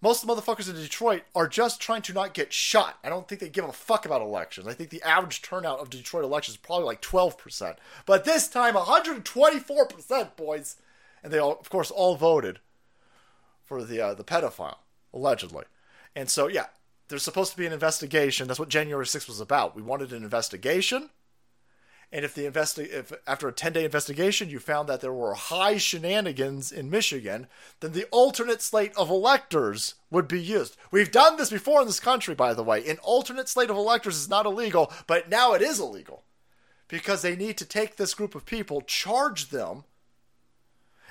[SPEAKER 1] Most motherfuckers in Detroit are just trying to not get shot. I don't think they give a fuck about elections. I think the average turnout of Detroit elections is probably like 12%. But this time 124%, boys and they all, of course, all voted for the uh, the pedophile allegedly. And so, yeah, there's supposed to be an investigation. That's what January 6th was about. We wanted an investigation. And if the investi- if after a 10-day investigation you found that there were high shenanigans in Michigan, then the alternate slate of electors would be used. We've done this before in this country, by the way. An alternate slate of electors is not illegal, but now it is illegal because they need to take this group of people, charge them,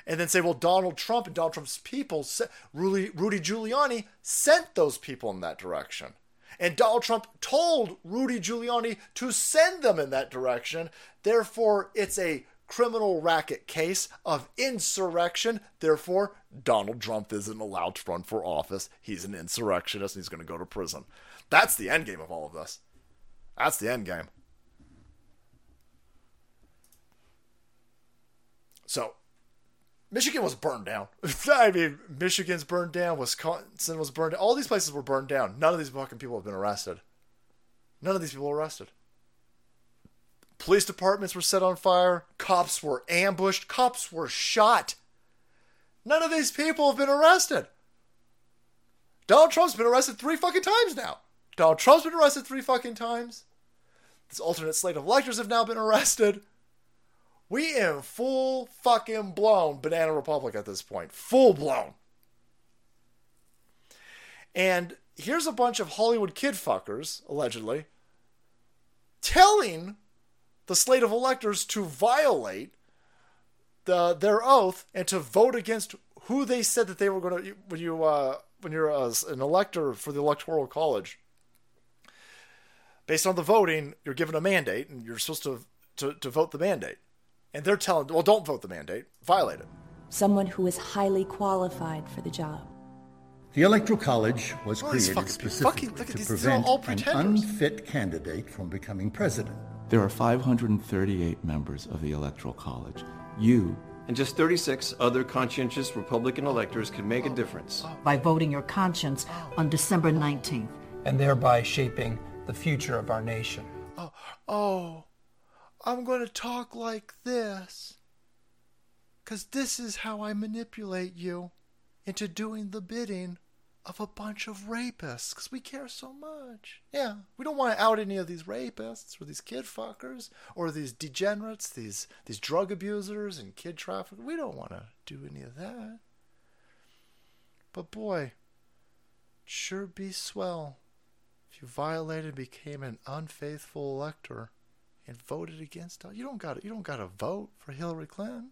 [SPEAKER 1] and then say, well, Donald Trump and Donald Trump's people, Rudy, Rudy Giuliani sent those people in that direction. And Donald Trump told Rudy Giuliani to send them in that direction. Therefore, it's a criminal racket case of insurrection. Therefore, Donald Trump isn't allowed to run for office. He's an insurrectionist and he's going to go to prison. That's the end game of all of this. That's the end game. So, Michigan was burned down. I mean, Michigan's burned down. Wisconsin was burned down. All these places were burned down. None of these fucking people have been arrested. None of these people were arrested. Police departments were set on fire. Cops were ambushed. Cops were shot. None of these people have been arrested. Donald Trump's been arrested three fucking times now. Donald Trump's been arrested three fucking times. This alternate slate of electors have now been arrested. We in full fucking blown Banana Republic at this point. Full blown. And here's a bunch of Hollywood kid fuckers, allegedly, telling the slate of electors to violate the, their oath and to vote against who they said that they were going to when you uh, when you're uh, an elector for the electoral college. Based on the voting, you're given a mandate, and you're supposed to to, to vote the mandate and they're telling, well, don't vote the mandate, violate it.
[SPEAKER 21] Someone who is highly qualified for the job.
[SPEAKER 22] The Electoral College was
[SPEAKER 1] Oh,
[SPEAKER 22] created
[SPEAKER 1] fucking-
[SPEAKER 22] specifically
[SPEAKER 1] fucking- look
[SPEAKER 22] to
[SPEAKER 1] these, these
[SPEAKER 22] prevent
[SPEAKER 1] all
[SPEAKER 22] an unfit candidate from becoming president.
[SPEAKER 23] There are 538 members of the Electoral College. You
[SPEAKER 24] And just 36 other conscientious Republican electors can make a difference.
[SPEAKER 25] by voting your conscience on December 19th.
[SPEAKER 26] and thereby shaping the future of our nation.
[SPEAKER 1] Oh, Oh, I'm going to talk like this. Because this is how I manipulate you into doing the bidding of a bunch of rapists. Because we care so much. Yeah, we don't want to out any of these rapists or these kid fuckers or these degenerates, these, these drug abusers and kid traffickers. We don't want to do any of that. But boy, sure be swell if you violated and became an unfaithful elector and voted against you don't got you don't got to vote for Hillary Clinton.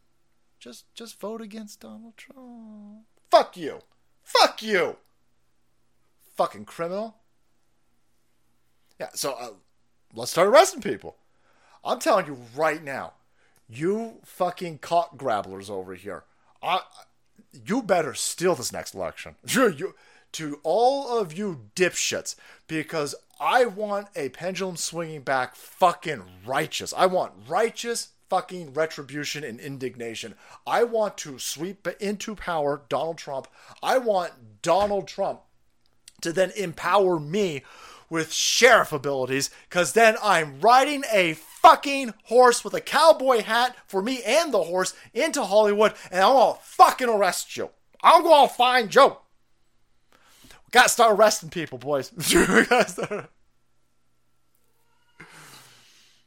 [SPEAKER 1] Just just vote against Donald Trump. Fuck you. Fuck you. Fucking criminal. Yeah, so uh, let's start arresting people. I'm telling you right now, you fucking cock grabblers over here. I, you better steal this next election. Sure, you to all of you dipshits because I want a pendulum swinging back fucking righteous. I want righteous fucking retribution and indignation. I want to sweep into power Donald Trump. I want Donald Trump to then empower me with sheriff abilities because then I'm riding a fucking horse with a cowboy hat for me and the horse into Hollywood and I'm gonna fucking arrest you. I'm gonna find you. Gotta start arresting people, boys.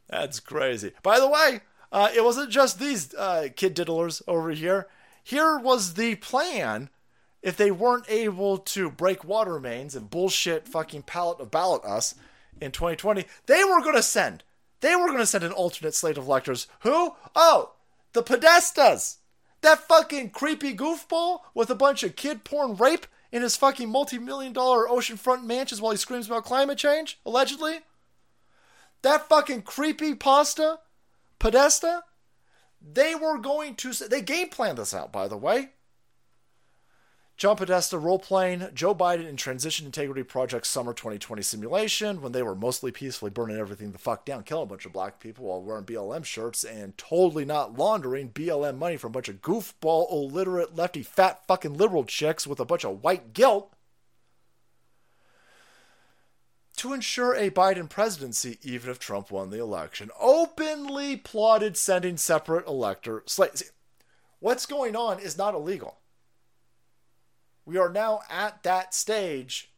[SPEAKER 1] That's crazy. By the way, uh, it wasn't just these uh, kid diddlers over here. Here was the plan if they weren't able to break water mains and bullshit fucking pallet of ballot us in 2020, they were going to send. They were going to send an alternate slate of electors. Who? Oh, the Podestas. That fucking creepy goofball with a bunch of kid porn rape in his fucking multi million dollar oceanfront mansions while he screams about climate change, allegedly. That fucking creepy pasta, Podesta, they were going to. They game planned this out, by the way. John Podesta role playing Joe Biden in Transition Integrity Project Summer 2020 simulation when they were mostly peacefully burning everything the fuck down, killing a bunch of black people while wearing BLM shirts and totally not laundering BLM money from a bunch of goofball, illiterate, lefty, fat fucking liberal chicks with a bunch of white guilt to ensure a Biden presidency, even if Trump won the election. Openly plotted sending separate elector slates. What's going on is not illegal. We are now at that stage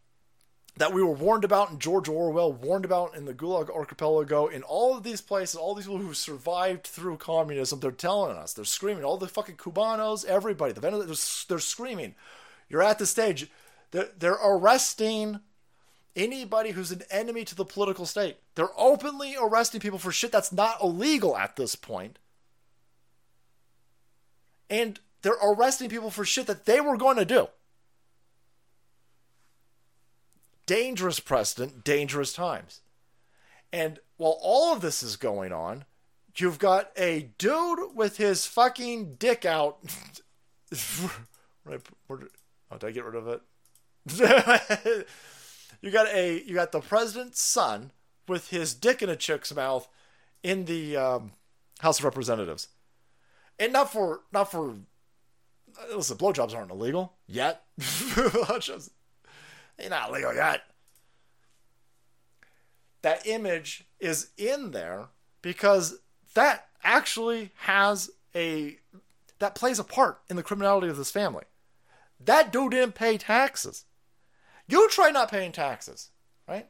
[SPEAKER 1] that we were warned about in George Orwell, warned about in the Gulag Archipelago, in all of these places, all these people who survived through communism, they're telling us, they're screaming, all the fucking Cubanos, everybody, the Venezuelans, they're, they're screaming. You're at the stage, they're, they're arresting anybody who's an enemy to the political state. They're openly arresting people for shit that's not illegal at this point. And they're arresting people for shit that they were going to do. Dangerous precedent, dangerous times. And while all of this is going on, you've got a dude with his fucking dick out. right, oh, did I get rid of it? you got a you got the president's son with his dick in a chick's mouth in the um, House of Representatives, and not for not for listen, blowjobs aren't illegal yet. They're not illegal yet. That image is in there because that actually has a that plays a part in the criminality of this family. That dude didn't pay taxes. You try not paying taxes, right?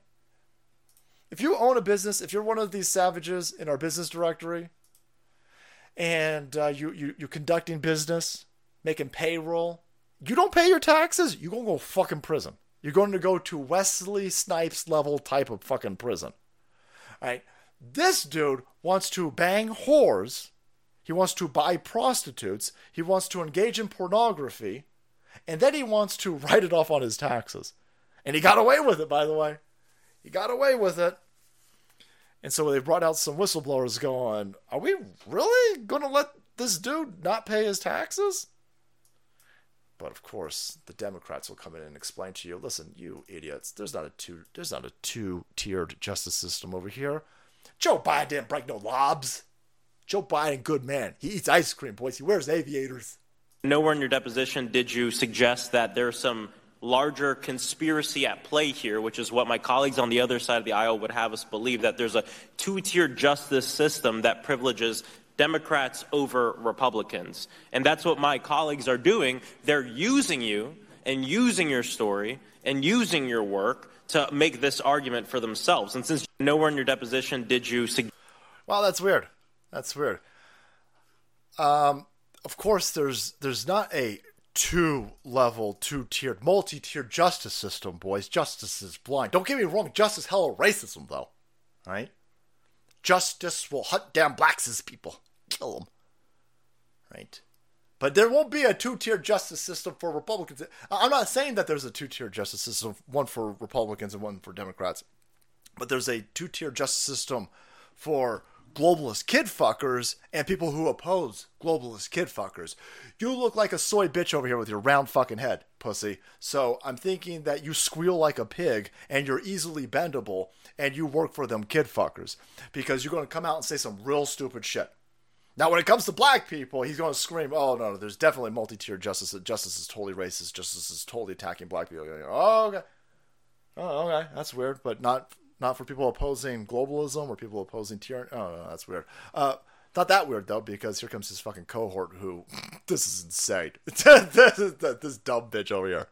[SPEAKER 1] If you own a business, if you're one of these savages in our business directory, and uh, you, you you're conducting business, making payroll, you don't pay your taxes, you're gonna go fucking prison. You're going to go to Wesley Snipes level type of fucking prison. All right? This dude wants to bang whores. He wants to buy prostitutes. He wants to engage in pornography. And then he wants to write it off on his taxes. And he got away with it, by the way. He got away with it. And so they brought out some whistleblowers going, Are we really going to let this dude not pay his taxes? But of course, the Democrats will come in and explain to you, listen, you idiots, there's not a two there's not a two-tiered justice system over here. Joe Biden didn't break no lobs. Joe Biden, good man. He eats ice cream, boys. He wears aviators.
[SPEAKER 27] Nowhere in your deposition did you suggest that there's some larger conspiracy at play here, which is what my colleagues on the other side of the aisle would have us believe that there's a two tier justice system that privileges Democrats over Republicans. And that's what my colleagues are doing. They're using you and using your story and using your work to make this argument for themselves. And since nowhere in your deposition did you. Sug-
[SPEAKER 1] well, that's weird. That's weird. Um, of course, there's there's not a two level, two tiered, multi tiered justice system, boys. Justice is blind. Don't get me wrong, justice hella racism, though. Right? Justice will hunt down blacks as people, kill them. Right? But there won't be a two tier justice system for Republicans. I'm not saying that there's a two tier justice system, one for Republicans and one for Democrats. But there's a two tier justice system for globalist kid fuckers and people who oppose globalist kid fuckers. You look like a soy bitch over here with your round fucking head, pussy. So I'm thinking that you squeal like a pig and you're easily bendable and you work for them kid fuckers because you're going to come out and say some real stupid shit. Now, when it comes to black people, he's going to scream, "Oh no, no there's definitely multi-tier justice. Justice is totally racist. Justice is totally attacking black people." Oh, okay. Oh, okay. That's weird, but not not for people opposing globalism or people opposing tyranny. Oh, no, that's weird. Uh, not that weird though, because here comes this fucking cohort who, this is insane. this, is, this dumb bitch over here.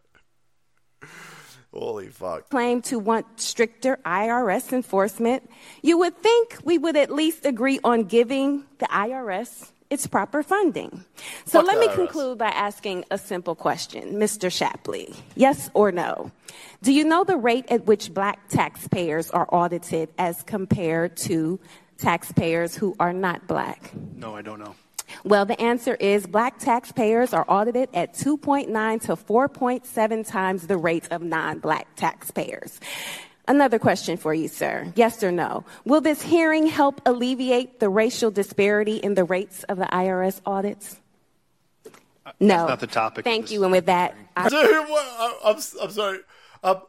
[SPEAKER 1] Holy fuck.
[SPEAKER 28] Claim to want stricter IRS enforcement. You would think we would at least agree on giving the IRS its proper funding. So
[SPEAKER 1] Fuck
[SPEAKER 28] let me
[SPEAKER 1] IRS.
[SPEAKER 28] conclude by asking a simple question, Mr. Shapley. Yes or no? Do you know the rate at which black taxpayers are audited as compared to taxpayers who are not black?
[SPEAKER 29] No, I don't know.
[SPEAKER 28] Well, the answer is black taxpayers are audited at 2.9 to 4.7 times the rate of non black taxpayers. Another question for you, sir. Yes or no? Will this hearing help alleviate the racial disparity in the rates of the IRS audits? No.
[SPEAKER 29] That's not the topic.
[SPEAKER 28] Thank you. And with that, I-
[SPEAKER 1] I'm, I'm sorry. Um,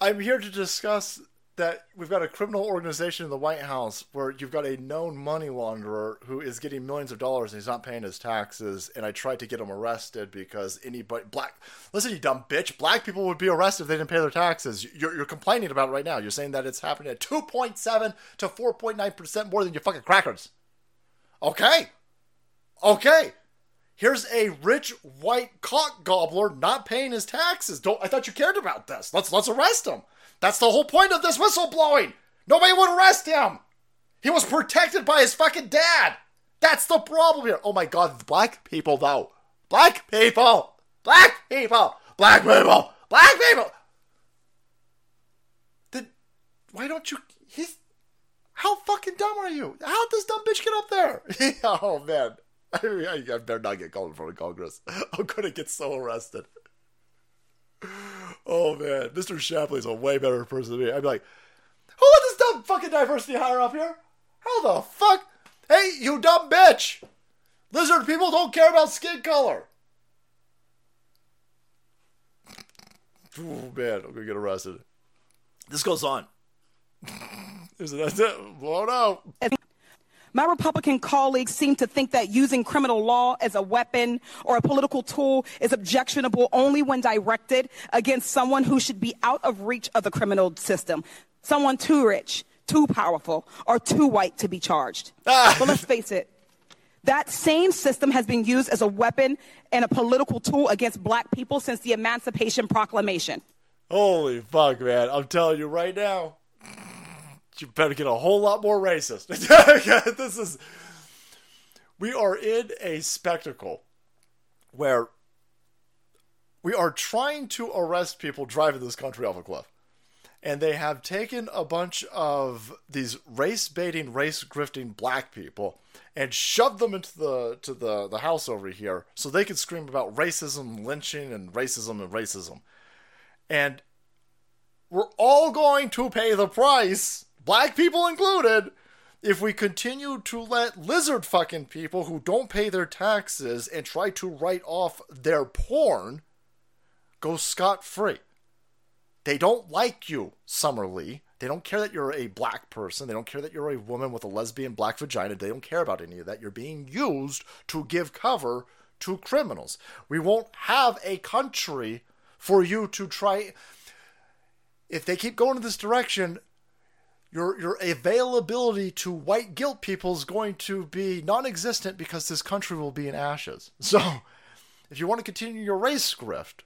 [SPEAKER 1] I'm here to discuss that we've got a criminal organization in the White House where you've got a known money launderer who is getting millions of dollars and he's not paying his taxes. And I tried to get him arrested because anybody black, listen, you dumb bitch, black people would be arrested if they didn't pay their taxes. You're, you're complaining about it right now. You're saying that it's happening at 2.7 to 4.9 percent more than your fucking crackers. Okay, okay. Here's a rich white cock gobbler not paying his taxes. Don't I thought you cared about this? Let's let's arrest him. That's the whole point of this whistleblowing. Nobody would arrest him. He was protected by his fucking dad. That's the problem here. Oh my god, black people though. Black people. Black people. Black people. Black people. Then why don't you he's how fucking dumb are you? How did this dumb bitch get up there? oh man. I, I better not get called of Congress. I'm gonna get so arrested. Oh man, Mr. Shapley's a way better person than me. I'd be like, who let this dumb fucking diversity hire up here? How the fuck? Hey, you dumb bitch! Lizard people don't care about skin color. Oh man, I'm gonna get arrested. This goes on. Is it? That's it. Blown out.
[SPEAKER 29] My Republican colleagues seem to think that using criminal law as a weapon or a political tool is objectionable only when directed against someone who should be out of reach of the criminal system. Someone too rich, too powerful, or too white to be charged. Ah. but let's face it, that same system has been used as a weapon and a political tool against black people since the Emancipation Proclamation.
[SPEAKER 1] Holy fuck, man. I'm telling you right now, you better get a whole lot more racist. this is. We are in a spectacle where we are trying to arrest people driving this country off a cliff. And they have taken a bunch of these race baiting, race grifting black people and shoved them into the to the, the house over here so they could scream about racism, lynching, and racism and racism. And we're all going to pay the price, black people included, if we continue to let lizard fucking people who don't pay their taxes and try to write off their porn go scot free. They don't like you, Summer Lee. They don't care that you're a black person. They don't care that you're a woman with a lesbian black vagina. They don't care about any of that. You're being used to give cover to criminals. We won't have a country for you to try. If they keep going in this direction, your your availability to white guilt people is going to be non-existent because this country will be in ashes. So, if you want to continue your race grift,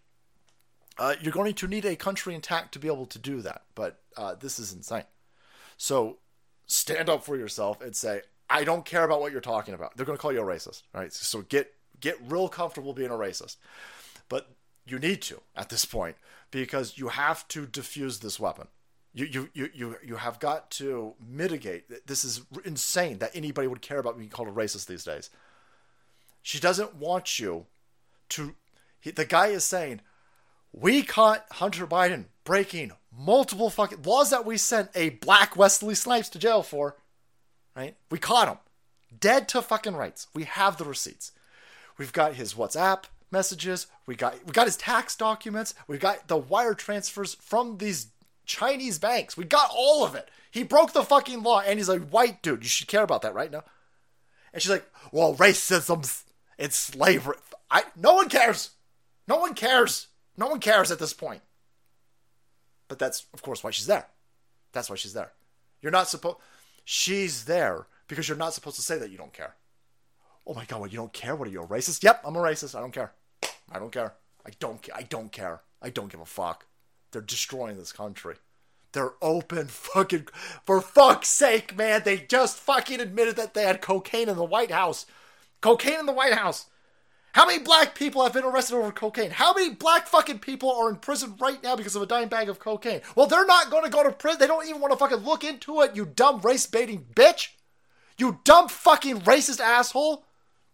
[SPEAKER 1] uh, you're going to need a country intact to be able to do that. But uh, this is insane. So stand up for yourself and say, I don't care about what you're talking about. They're going to call you a racist, right? So get get real comfortable being a racist. But you need to at this point because you have to diffuse this weapon. You you you you have got to mitigate. This is insane that anybody would care about being called a racist these days. She doesn't want you to. He, the guy is saying, we caught Hunter Biden breaking multiple fucking laws that we sent a black Wesley Snipes to jail for. Right? We caught him. Dead to fucking rights. We have the receipts. We've got his WhatsApp messages. We got we got his tax documents. We got the wire transfers from these Chinese banks. We got all of it. He broke the fucking law and he's a white dude, you should care about that, right? now. And she's like, well, racism's it's slavery. I no one cares. No one cares. No one cares at this point. But that's, of course, why she's there. That's why she's there. You're not supposed. She's there because you're not supposed to say that you don't care. Oh my god, what you don't care? What are you a racist? Yep, I'm a racist. I don't care. I don't care. I don't care. I don't care. I don't give a fuck. They're destroying this country. They're open fucking for fuck's sake, man. They just fucking admitted that they had cocaine in the White House. Cocaine in the White House. How many black people have been arrested over cocaine? How many black fucking people are in prison right now because of a dime bag of cocaine? Well, they're not going to go to prison. They don't even want to fucking look into it, you dumb race baiting bitch. You dumb fucking racist asshole.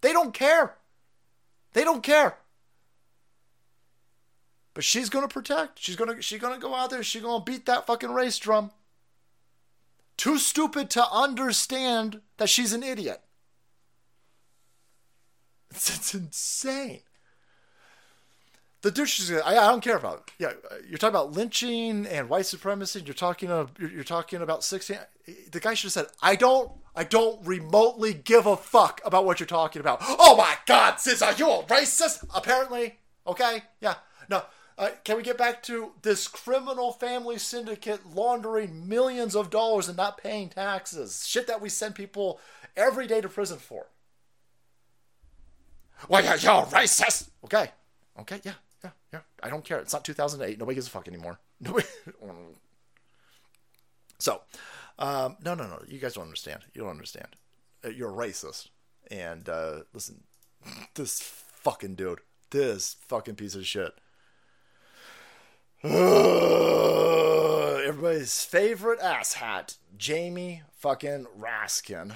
[SPEAKER 1] They don't care. They don't care. But she's to protect. She's to she's to go out there. She's to beat that fucking race drum. Too stupid to understand that she's an idiot. It's, it's insane. The douche is. I, I don't care about. It. Yeah, you're talking about lynching and white supremacy. You're talking. Of, you're, you're talking about sixteen. The guy should have said, "I don't. I don't remotely give a fuck about what you're talking about." Oh my God, sis, are you a racist? Apparently, okay, yeah. No, uh, can we get back to this criminal family syndicate laundering millions of dollars and not paying taxes? Shit that we send people every day to prison for. Well, yeah, you're racist. Okay. Okay, yeah, yeah, yeah. I don't care. It's not 2008. Nobody gives a fuck anymore. Nobody. So, um, no, no, no. You guys don't understand. You don't understand. Uh, You're a racist. And uh, listen, this fucking dude, this fucking piece of shit. Everybody's favorite asshat, Jamie fucking Raskin.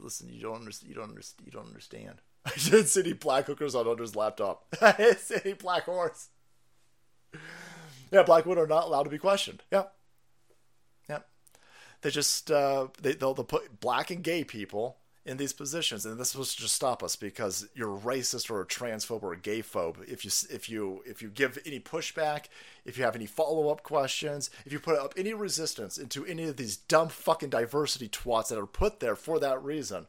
[SPEAKER 1] Listen, you don't understand. You don't understand. You don't understand. I did City Black Hookers on Hunter's laptop. City Black Horse. Yeah, black women are not allowed to be questioned. Yeah, yeah. They just uh, they they'll, they'll put black and gay people in these positions, and this was to just stop us because you're racist or a transphobe or a gay phobe. If you if you if you give any pushback, if you have any follow up questions, if you put up any resistance into any of these dumb fucking diversity twats that are put there for that reason,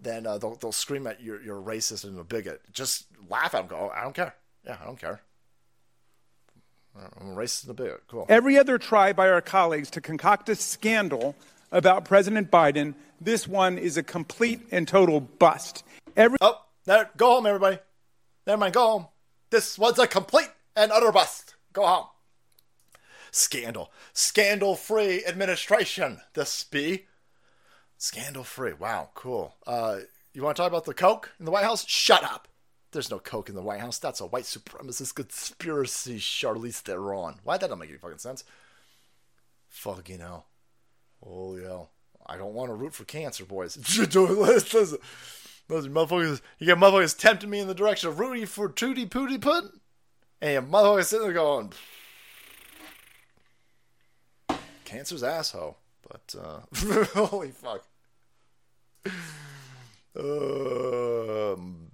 [SPEAKER 1] then uh, they'll they'll scream at you you're racist and a bigot. Just laugh at them. Go, I don't care. Yeah, I don't care. I'm a racist and a bigot. Cool.
[SPEAKER 30] Every other try by our colleagues to concoct a scandal about President Biden, this one is a complete and total bust. Every
[SPEAKER 1] oh, there, go home, everybody. Never mind, go home. This was a complete and utter bust. Go home. Scandal. Scandal free administration. This be. Scandal free. Wow, cool. Uh, you want to talk about the Coke in the White House? Shut up. There's no Coke in the White House. That's a white supremacist conspiracy, Charlize Theron. Why that don't make any fucking sense? Fuck you hell. Holy hell. I don't want to root for cancer, boys. listen, listen, motherfuckers, you got motherfuckers tempting me in the direction of rooting for Tootie Pootie Putt? And motherfuckers sitting there going, cancer's asshole. But, uh, holy fuck. Um,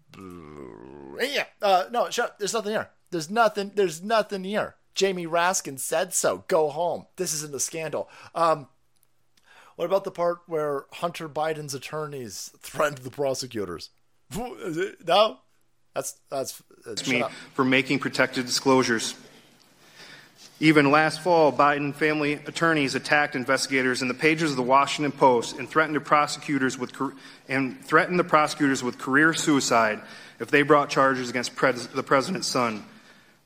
[SPEAKER 1] yeah, uh, no, shut. There's nothing here. There's nothing. There's nothing here. Jamie Raskin said so. Go home. This isn't a scandal. Um, what about the part where Hunter Biden's attorneys threatened the prosecutors? No, that's that's, uh, that's
[SPEAKER 31] me
[SPEAKER 1] up.
[SPEAKER 31] for making protected disclosures. Even last fall, Biden family attorneys attacked investigators in the pages of the Washington Post and threatened the prosecutors with and threatened the prosecutors with career suicide if they brought charges against pres- the president's son.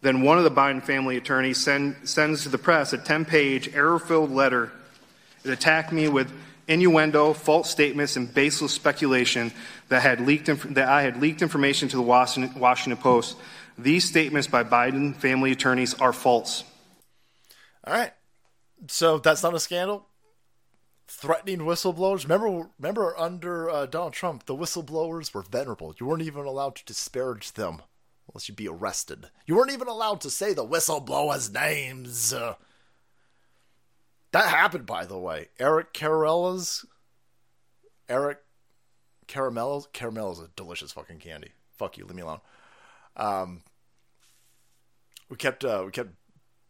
[SPEAKER 31] Then one of the Biden family attorneys send, sends to the press a 10-page error-filled letter. It attacked me with innuendo, false statements, and baseless speculation that had leaked inf- that I had leaked information to the Washington, Post. These statements by Biden family attorneys are false.
[SPEAKER 1] All right. So that's not a scandal. Threatening whistleblowers. Remember, remember under uh, Donald Trump, the whistleblowers were venerable. You weren't even allowed to disparage them unless you'd be arrested. You weren't even allowed to say the whistleblowers' names. Uh, that happened, by the way. Eric Caramella's. Eric Caramella's. Caramella's a delicious fucking candy. Fuck you, leave me alone. Um, we kept uh, we kept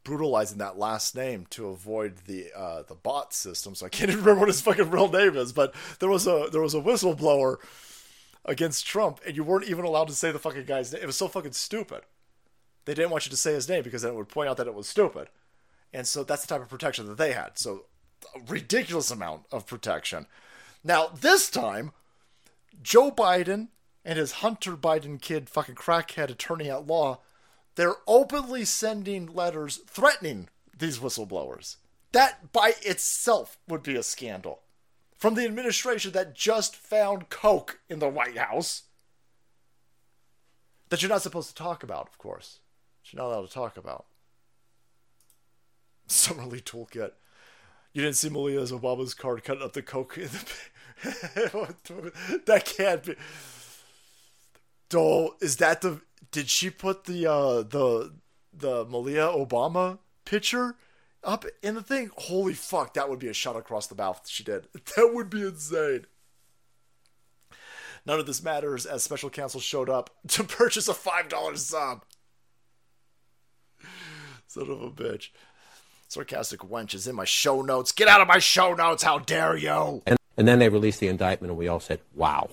[SPEAKER 1] brutalizing that last name to avoid the uh, the bot system. So I can't even remember what his fucking real name is. But there was a there was a whistleblower against Trump, and you weren't even allowed to say the fucking guy's name. It was so fucking stupid. They didn't want you to say his name because then it would point out that it was stupid. And so that's the type of protection that they had. So ridiculous amount of protection. Now this time, Joe Biden and his Hunter Biden kid, fucking crackhead attorney at law, they're openly sending letters threatening these whistleblowers. That by itself would be a scandal. From the administration that just found Coke in the White House. That you're not supposed to talk about, of course. You're not allowed to talk about. Summerly Toolkit. You didn't see Malia's Obama's card cutting up the Coke in the. that can't be. Dole, is that the did she put the uh the the Malia Obama picture up in the thing? Holy fuck, that would be a shot across the mouth she did. That would be insane. None of this matters as special counsel showed up to purchase a five dollar sub. Son of a bitch. Sarcastic wench is in my show notes. Get out of my show notes, how dare you!
[SPEAKER 32] And, and then they released the indictment, and we all said, wow.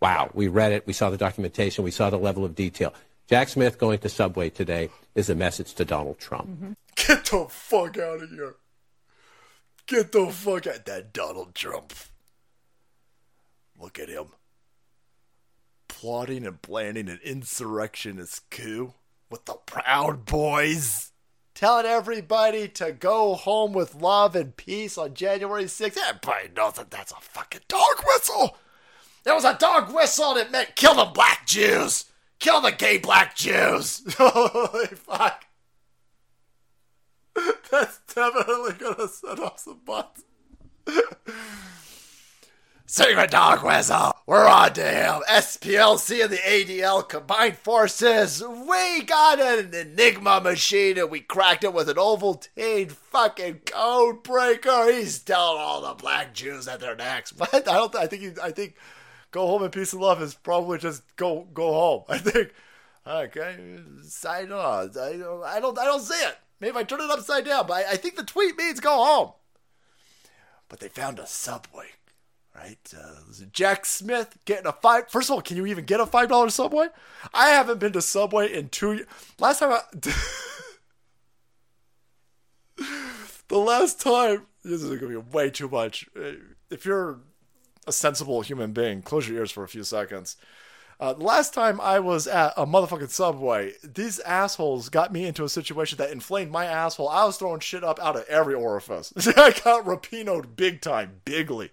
[SPEAKER 32] Wow. We read it. We saw the documentation. We saw the level of detail. Jack Smith going to Subway today is a message to Donald Trump. Mm-hmm.
[SPEAKER 1] Get the fuck out of here. Get the fuck out that Donald Trump. Look at him. Plotting and planning an insurrectionist coup with the Proud Boys. Telling everybody to go home with love and peace on January 6th. Everybody knows that that's a fucking dog whistle. It was a dog whistle it meant kill the black Jews. Kill the gay black Jews. Holy fuck. That's definitely gonna set off some butts. Secret dog whistle. We're on to him. SPLC and the ADL combined forces. We got an Enigma machine and we cracked it with an Ovaltine fucking code breaker. He's telling all the black Jews that they're next. What? I don't. I think. He, I think. Go home in peace and love is probably just go go home. I think. Okay, sign on. I don't. I don't. I don't see it. Maybe I turn it upside down, but I, I think the tweet means go home. But they found a subway right? Uh, Jack Smith getting a five. First of all, can you even get a five dollar Subway? I haven't been to Subway in two. years. Last time I, the last time this is gonna be way too much. If you're a sensible human being, close your ears for a few seconds. Uh, last time I was at a motherfucking Subway, these assholes got me into a situation that inflamed my asshole. I was throwing shit up out of every orifice. I got rapinoed big time, bigly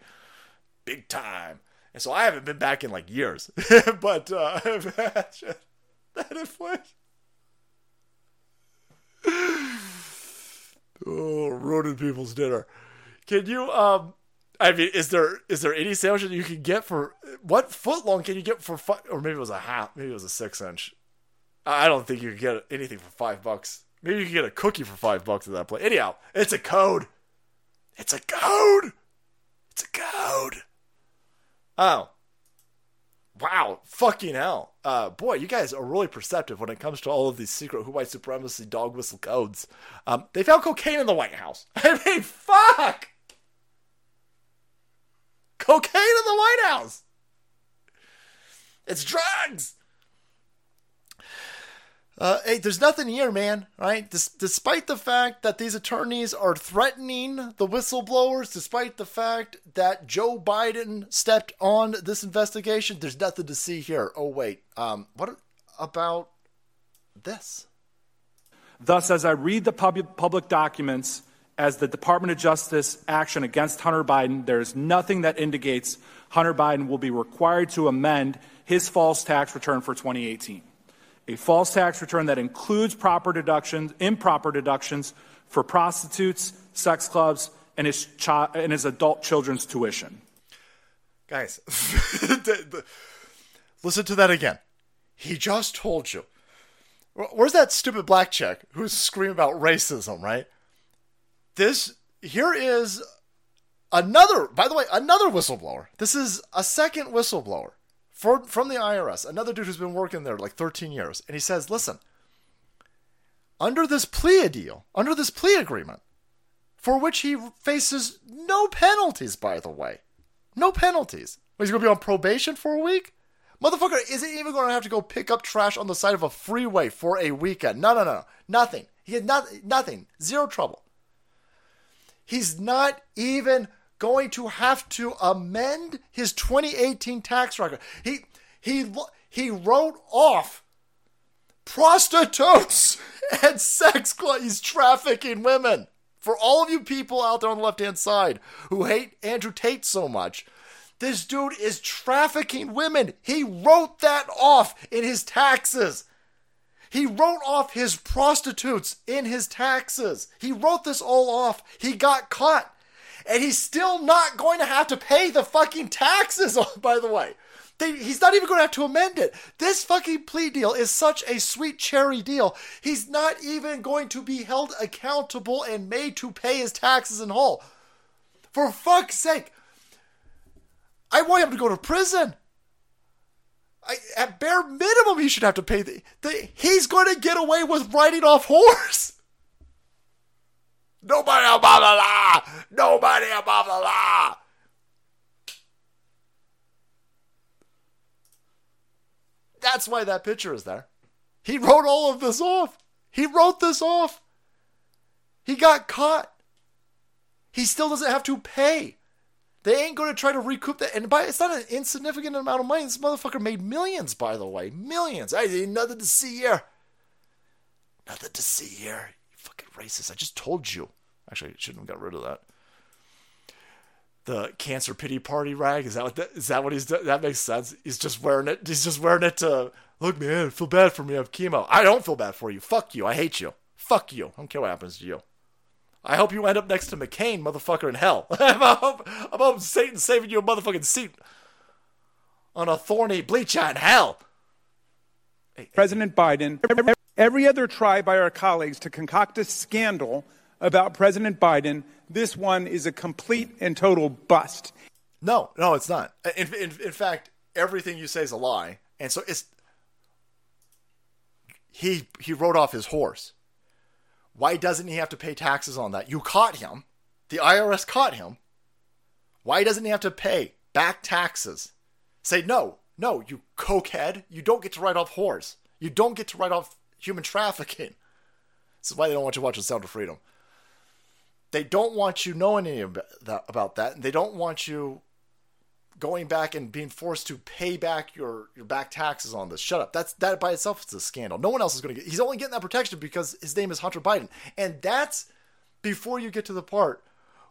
[SPEAKER 1] big time. And so I haven't been back in like years. but uh, imagine that inflation. oh, ruining people's dinner. Can you um I mean, is there is there any sandwich that you can get for what foot long can you get for five, or maybe it was a half, maybe it was a six inch. I don't think you could get anything for five bucks. Maybe you can get a cookie for five bucks at that place. Anyhow, it's a code. It's a code. It's a code. Oh. Wow. Fucking hell. Uh, boy, you guys are really perceptive when it comes to all of these secret white supremacy dog whistle codes. Um, they found cocaine in the White House. I mean, fuck! Cocaine in the White House! It's drugs! Uh, hey, there's nothing here, man. Right? Des- despite the fact that these attorneys are threatening the whistleblowers, despite the fact that Joe Biden stepped on this investigation, there's nothing to see here. Oh wait, um, what about this?
[SPEAKER 33] Thus, as I read the pub- public documents as the Department of Justice action against Hunter Biden, there is nothing that indicates Hunter Biden will be required to amend his false tax return for 2018 a false tax return that includes proper deductions, improper deductions for prostitutes, sex clubs, and his, chi- and his adult children's tuition.
[SPEAKER 1] Guys, listen to that again. He just told you. Where's that stupid black chick who's screaming about racism, right? This, here is another, by the way, another whistleblower. This is a second whistleblower for, from the IRS, another dude who's been working there like 13 years, and he says, listen, under this plea deal, under this plea agreement, for which he faces no penalties, by the way, no penalties. He's going to be on probation for a week? Motherfucker isn't even going to have to go pick up trash on the side of a freeway for a weekend. No, no, no, no. Nothing. He had not, nothing. Zero trouble. He's not even going to have to amend his 2018 tax record. He he he wrote off prostitutes and sex clubs. He's trafficking women. For all of you people out there on the left hand side who hate Andrew Tate so much, this dude is trafficking women. He wrote that off in his taxes. He wrote off his prostitutes in his taxes. He wrote this all off. He got caught and he's still not going to have to pay the fucking taxes, On, by the way. They, he's not even going to have to amend it. This fucking plea deal is such a sweet cherry deal. He's not even going to be held accountable and made to pay his taxes in whole. For fuck's sake. I want him to go to prison. I, at bare minimum, he should have to pay the, the. He's going to get away with riding off horse. Nobody above the law! Nobody above the law! That's why that picture is there. He wrote all of this off. He wrote this off. He got caught. He still doesn't have to pay. They ain't going to try to recoup that. And by, it's not an insignificant amount of money. This motherfucker made millions, by the way. Millions. I ain't nothing to see here. Nothing to see here Racist. I just told you. Actually, I shouldn't have got rid of that. The cancer pity party rag is that what that, is that what he's do- that makes sense? He's just wearing it. He's just wearing it to look, man. Feel bad for me. I have chemo. I don't feel bad for you. Fuck you. I hate you. Fuck you. I don't care what happens to you. I hope you end up next to McCain, motherfucker, in hell. I hope, I hope Satan saving you a motherfucking seat on a thorny bleach in hell.
[SPEAKER 30] President Biden, every- other try by our colleagues to concoct a scandal about President Biden, this one is a complete and total bust.
[SPEAKER 1] No, no, it's not. In, in, in fact, everything you say is a lie, and so it's he he rode off his horse. Why doesn't he have to pay taxes on that? You caught him. The IRS caught him. Why doesn't he have to pay back taxes? Say no, no, you cokehead. You don't get to write off whores. You don't get to write off human trafficking. This is why they don't want you watching Sound of Freedom. They don't want you knowing any about that, and they don't want you going back and being forced to pay back your, your back taxes on this. Shut up. That's that by itself is a scandal. No one else is going to get. He's only getting that protection because his name is Hunter Biden, and that's before you get to the part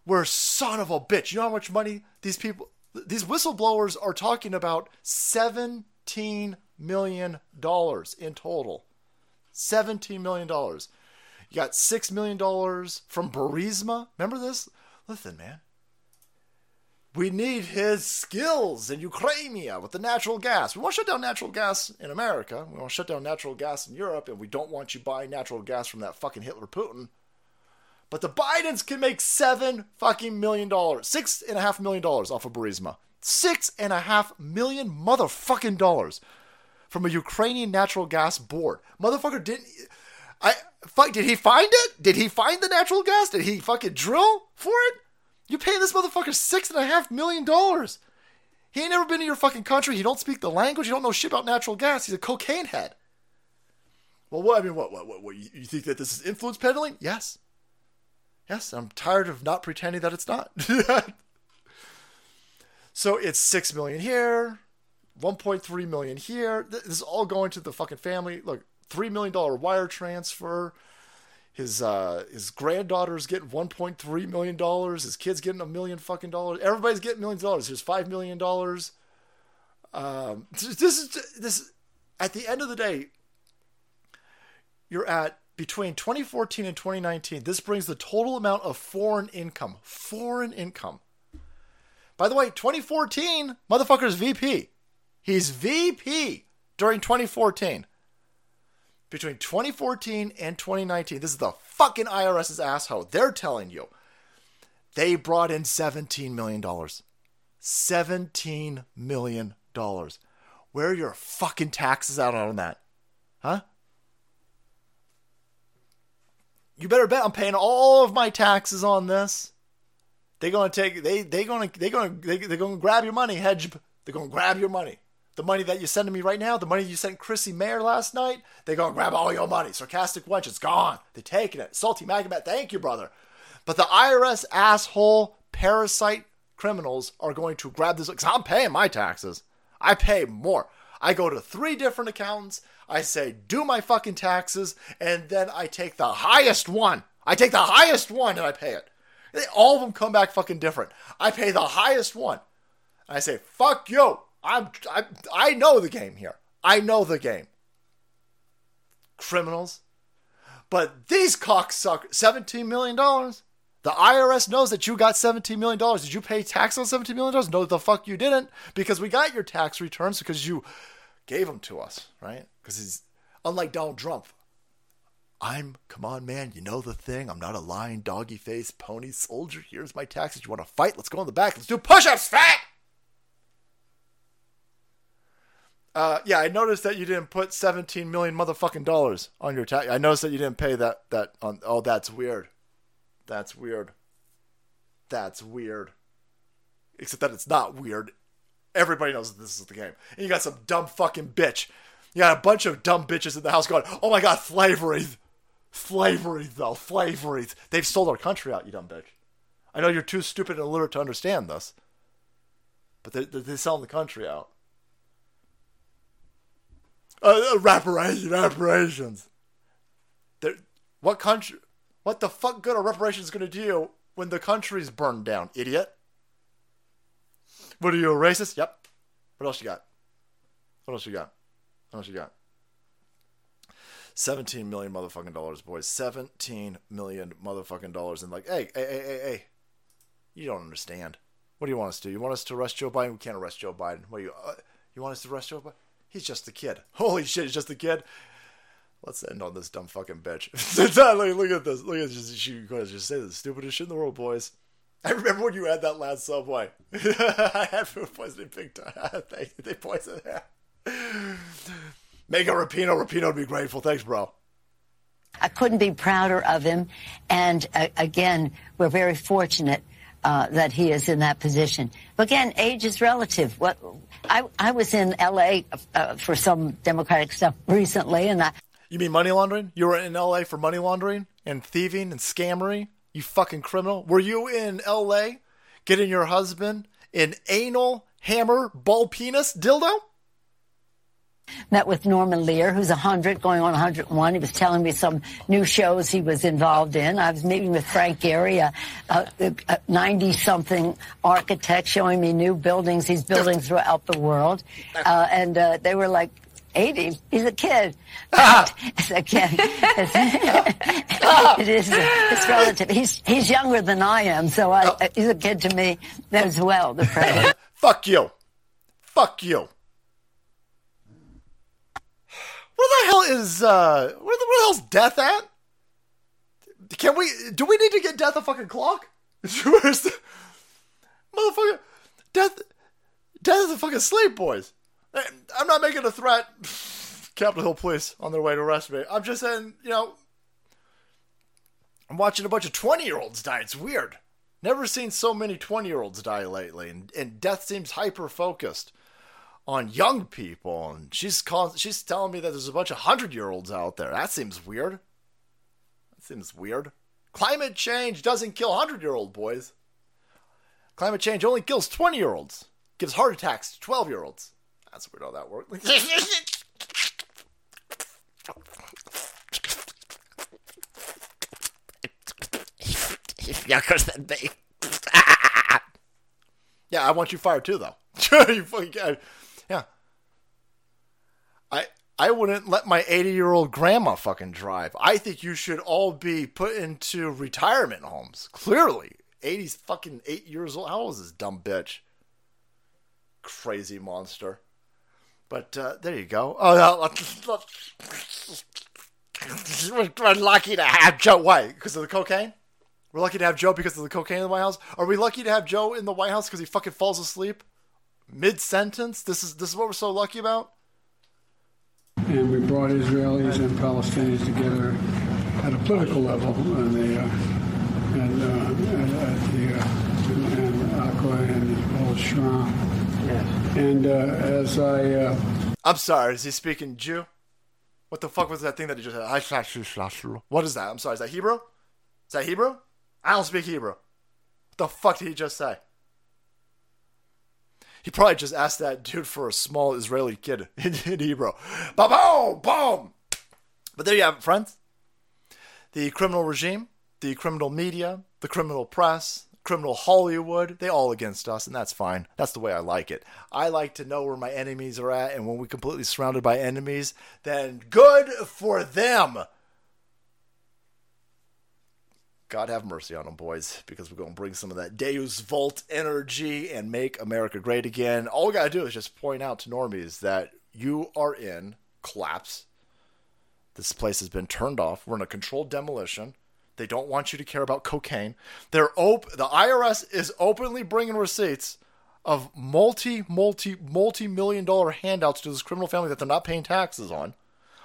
[SPEAKER 1] where son of a bitch. You know how much money these people, these whistleblowers are talking about? Seventeen million dollars in total. Seventeen million dollars. You got six million dollars from Burisma. Remember this? Listen, man. We need his skills in Ukraine with the natural gas. We want to shut down natural gas in America. We want to shut down natural gas in Europe, and we don't want you buying natural gas from that fucking Hitler Putin. But the Bidens can make seven fucking million dollars, six and a half million dollars off of Burisma. Six and a half million motherfucking dollars from a Ukrainian natural gas board. Motherfucker didn't. I fuck. Did he find it? Did he find the natural gas? Did he fucking drill for it? You pay this motherfucker six and a half million dollars. He ain't never been in your fucking country. He don't speak the language. He don't know shit about natural gas. He's a cocaine head. Well, what I mean, what, what, what, what? You think that this is influence peddling? Yes. Yes, I'm tired of not pretending that it's not. so it's six million here, 1.3 million here. This is all going to the fucking family. Look, three million dollar wire transfer. His uh, his granddaughter's getting 1.3 million dollars. His kid's getting a million fucking dollars. Everybody's getting millions of dollars. Here's five million dollars. Um, this is this. At the end of the day, you're at between 2014 and 2019. This brings the total amount of foreign income. Foreign income. By the way, 2014, motherfucker's VP. He's VP during 2014 between 2014 and 2019. This is the fucking IRS's asshole. They're telling you they brought in $17 million. $17 million. Where are your fucking taxes out on that? Huh? You better bet I'm paying all of my taxes on this. They're gonna take they they gonna they gonna they, they're gonna grab your money, hedge. They're gonna grab your money. The money that you're sending me right now, the money you sent Chrissie Mayr last night, they're gonna grab all your money. Sarcastic wench, it's gone. They're taking it. Salty Magamet, thank you, brother. But the IRS asshole parasite criminals are going to grab this because I'm paying my taxes. I pay more. I go to three different accountants. I say, do my fucking taxes, and then I take the highest one. I take the highest one and I pay it. They, all of them come back fucking different. I pay the highest one. And I say, fuck you. I'm, I, I know the game here. I know the game. Criminals. But these cocksuckers, $17 million. The IRS knows that you got $17 million. Did you pay tax on $17 million? No, the fuck you didn't. Because we got your tax returns because you gave them to us, right? Because he's, unlike Donald Trump, I'm, come on, man, you know the thing. I'm not a lying, doggy face, pony soldier. Here's my taxes. You want to fight? Let's go in the back. Let's do push ups, fat! Uh, yeah, I noticed that you didn't put 17 million motherfucking dollars on your tax. I noticed that you didn't pay that, that on. Oh, that's weird. That's weird. That's weird. Except that it's not weird. Everybody knows that this is the game. And you got some dumb fucking bitch. You got a bunch of dumb bitches in the house going, oh my god, slavery. Slavery, though. Slavery. They've sold our country out, you dumb bitch. I know you're too stupid and illiterate to understand this. But they're, they're selling the country out. Uh, uh, reparations, reparations. What country? What the fuck good are reparations going to do when the country's burned down, idiot? What are you, a racist? Yep. What else you got? What else you got? What else you got? 17 million motherfucking dollars, boys. 17 million motherfucking dollars. And like, hey, hey, hey, hey, hey. You don't understand. What do you want us to do? You want us to arrest Joe Biden? We can't arrest Joe Biden. What you, uh, you want us to arrest Joe Biden? He's just a kid. Holy shit, he's just a kid. Let's end on this dumb fucking bitch. look, look at this. Look at this. She just say the stupidest shit in the world, boys. I remember when you had that last subway. I had food poisoning big they, they poisoned it. Make a Rapino. Rapino would be grateful. Thanks, bro.
[SPEAKER 34] I couldn't be prouder of him. And uh, again, we're very fortunate uh, that he is in that position. But again, age is relative. What I, I was in L.A. Uh, for some Democratic stuff recently, and I.
[SPEAKER 1] You mean money laundering? You were in L.A. for money laundering and thieving and scammery? You fucking criminal. Were you in L.A. getting your husband an anal hammer ball penis dildo?
[SPEAKER 34] Met with Norman Lear, who's 100, going on 101. He was telling me some new shows he was involved in. I was meeting with Frank Gehry, a 90 something architect, showing me new buildings he's building throughout the world. Uh, and uh, they were like, 80. He's a kid. it's a kid. It's, it is. It's relative. He's he's younger than I am, so I, he's a kid to me as well. The president.
[SPEAKER 1] Fuck you. Fuck you. Where the hell is uh? Where the, where the hell's death at? Can we? Do we need to get death a fucking clock? Where's the motherfucker? Death. Death is a fucking sleep, boys. I'm not making a threat. Capitol Hill police on their way to arrest me. I'm just saying, you know, I'm watching a bunch of 20 year olds die. It's weird. Never seen so many 20 year olds die lately, and, and death seems hyper focused on young people. And she's she's telling me that there's a bunch of 100 year olds out there. That seems weird. That seems weird. Climate change doesn't kill 100 year old boys. Climate change only kills 20 year olds, gives heart attacks to 12 year olds. That's weird how that works. yeah, cause then they. yeah, I want you fired too, though. you fucking yeah. I I wouldn't let my 80 year old grandma fucking drive. I think you should all be put into retirement homes. Clearly, 80's fucking eight years old. How old is this dumb bitch? Crazy monster. But uh, there you go. Oh, we're lucky to have Joe. Why? Because of the cocaine? We're lucky to have Joe because of the cocaine in the White House. Are we lucky to have Joe in the White House because he fucking falls asleep mid sentence? This is this is what we're so lucky about.
[SPEAKER 35] And we brought Israelis and Palestinians together at a political level, and the uh, and, uh, at the uh, and Aqua and Old Shram. Yes. And uh, as I, uh,
[SPEAKER 1] I'm sorry, is he speaking Jew? What the fuck was that thing that he just said? What is that? I'm sorry, is that Hebrew? Is that Hebrew? I don't speak Hebrew. What the fuck did he just say? He probably just asked that dude for a small Israeli kid in, in Hebrew. Boom, boom. But there you have it, friends. The criminal regime, the criminal media, the criminal press, criminal Hollywood, they all against us, and that's fine. That's the way I like it. I like to know where my enemies are at, and when we're completely surrounded by enemies, then good for them. God have mercy on them, boys, because we're going to bring some of that Deus Vult energy and make America great again. All we got to do is just point out to normies that you are in collapse. This place has been turned off. We're in a controlled demolition. They don't want you to care about cocaine. They're op- the IRS is openly bringing receipts of multi, multi, multi million dollar handouts to this criminal family that they're not paying taxes on,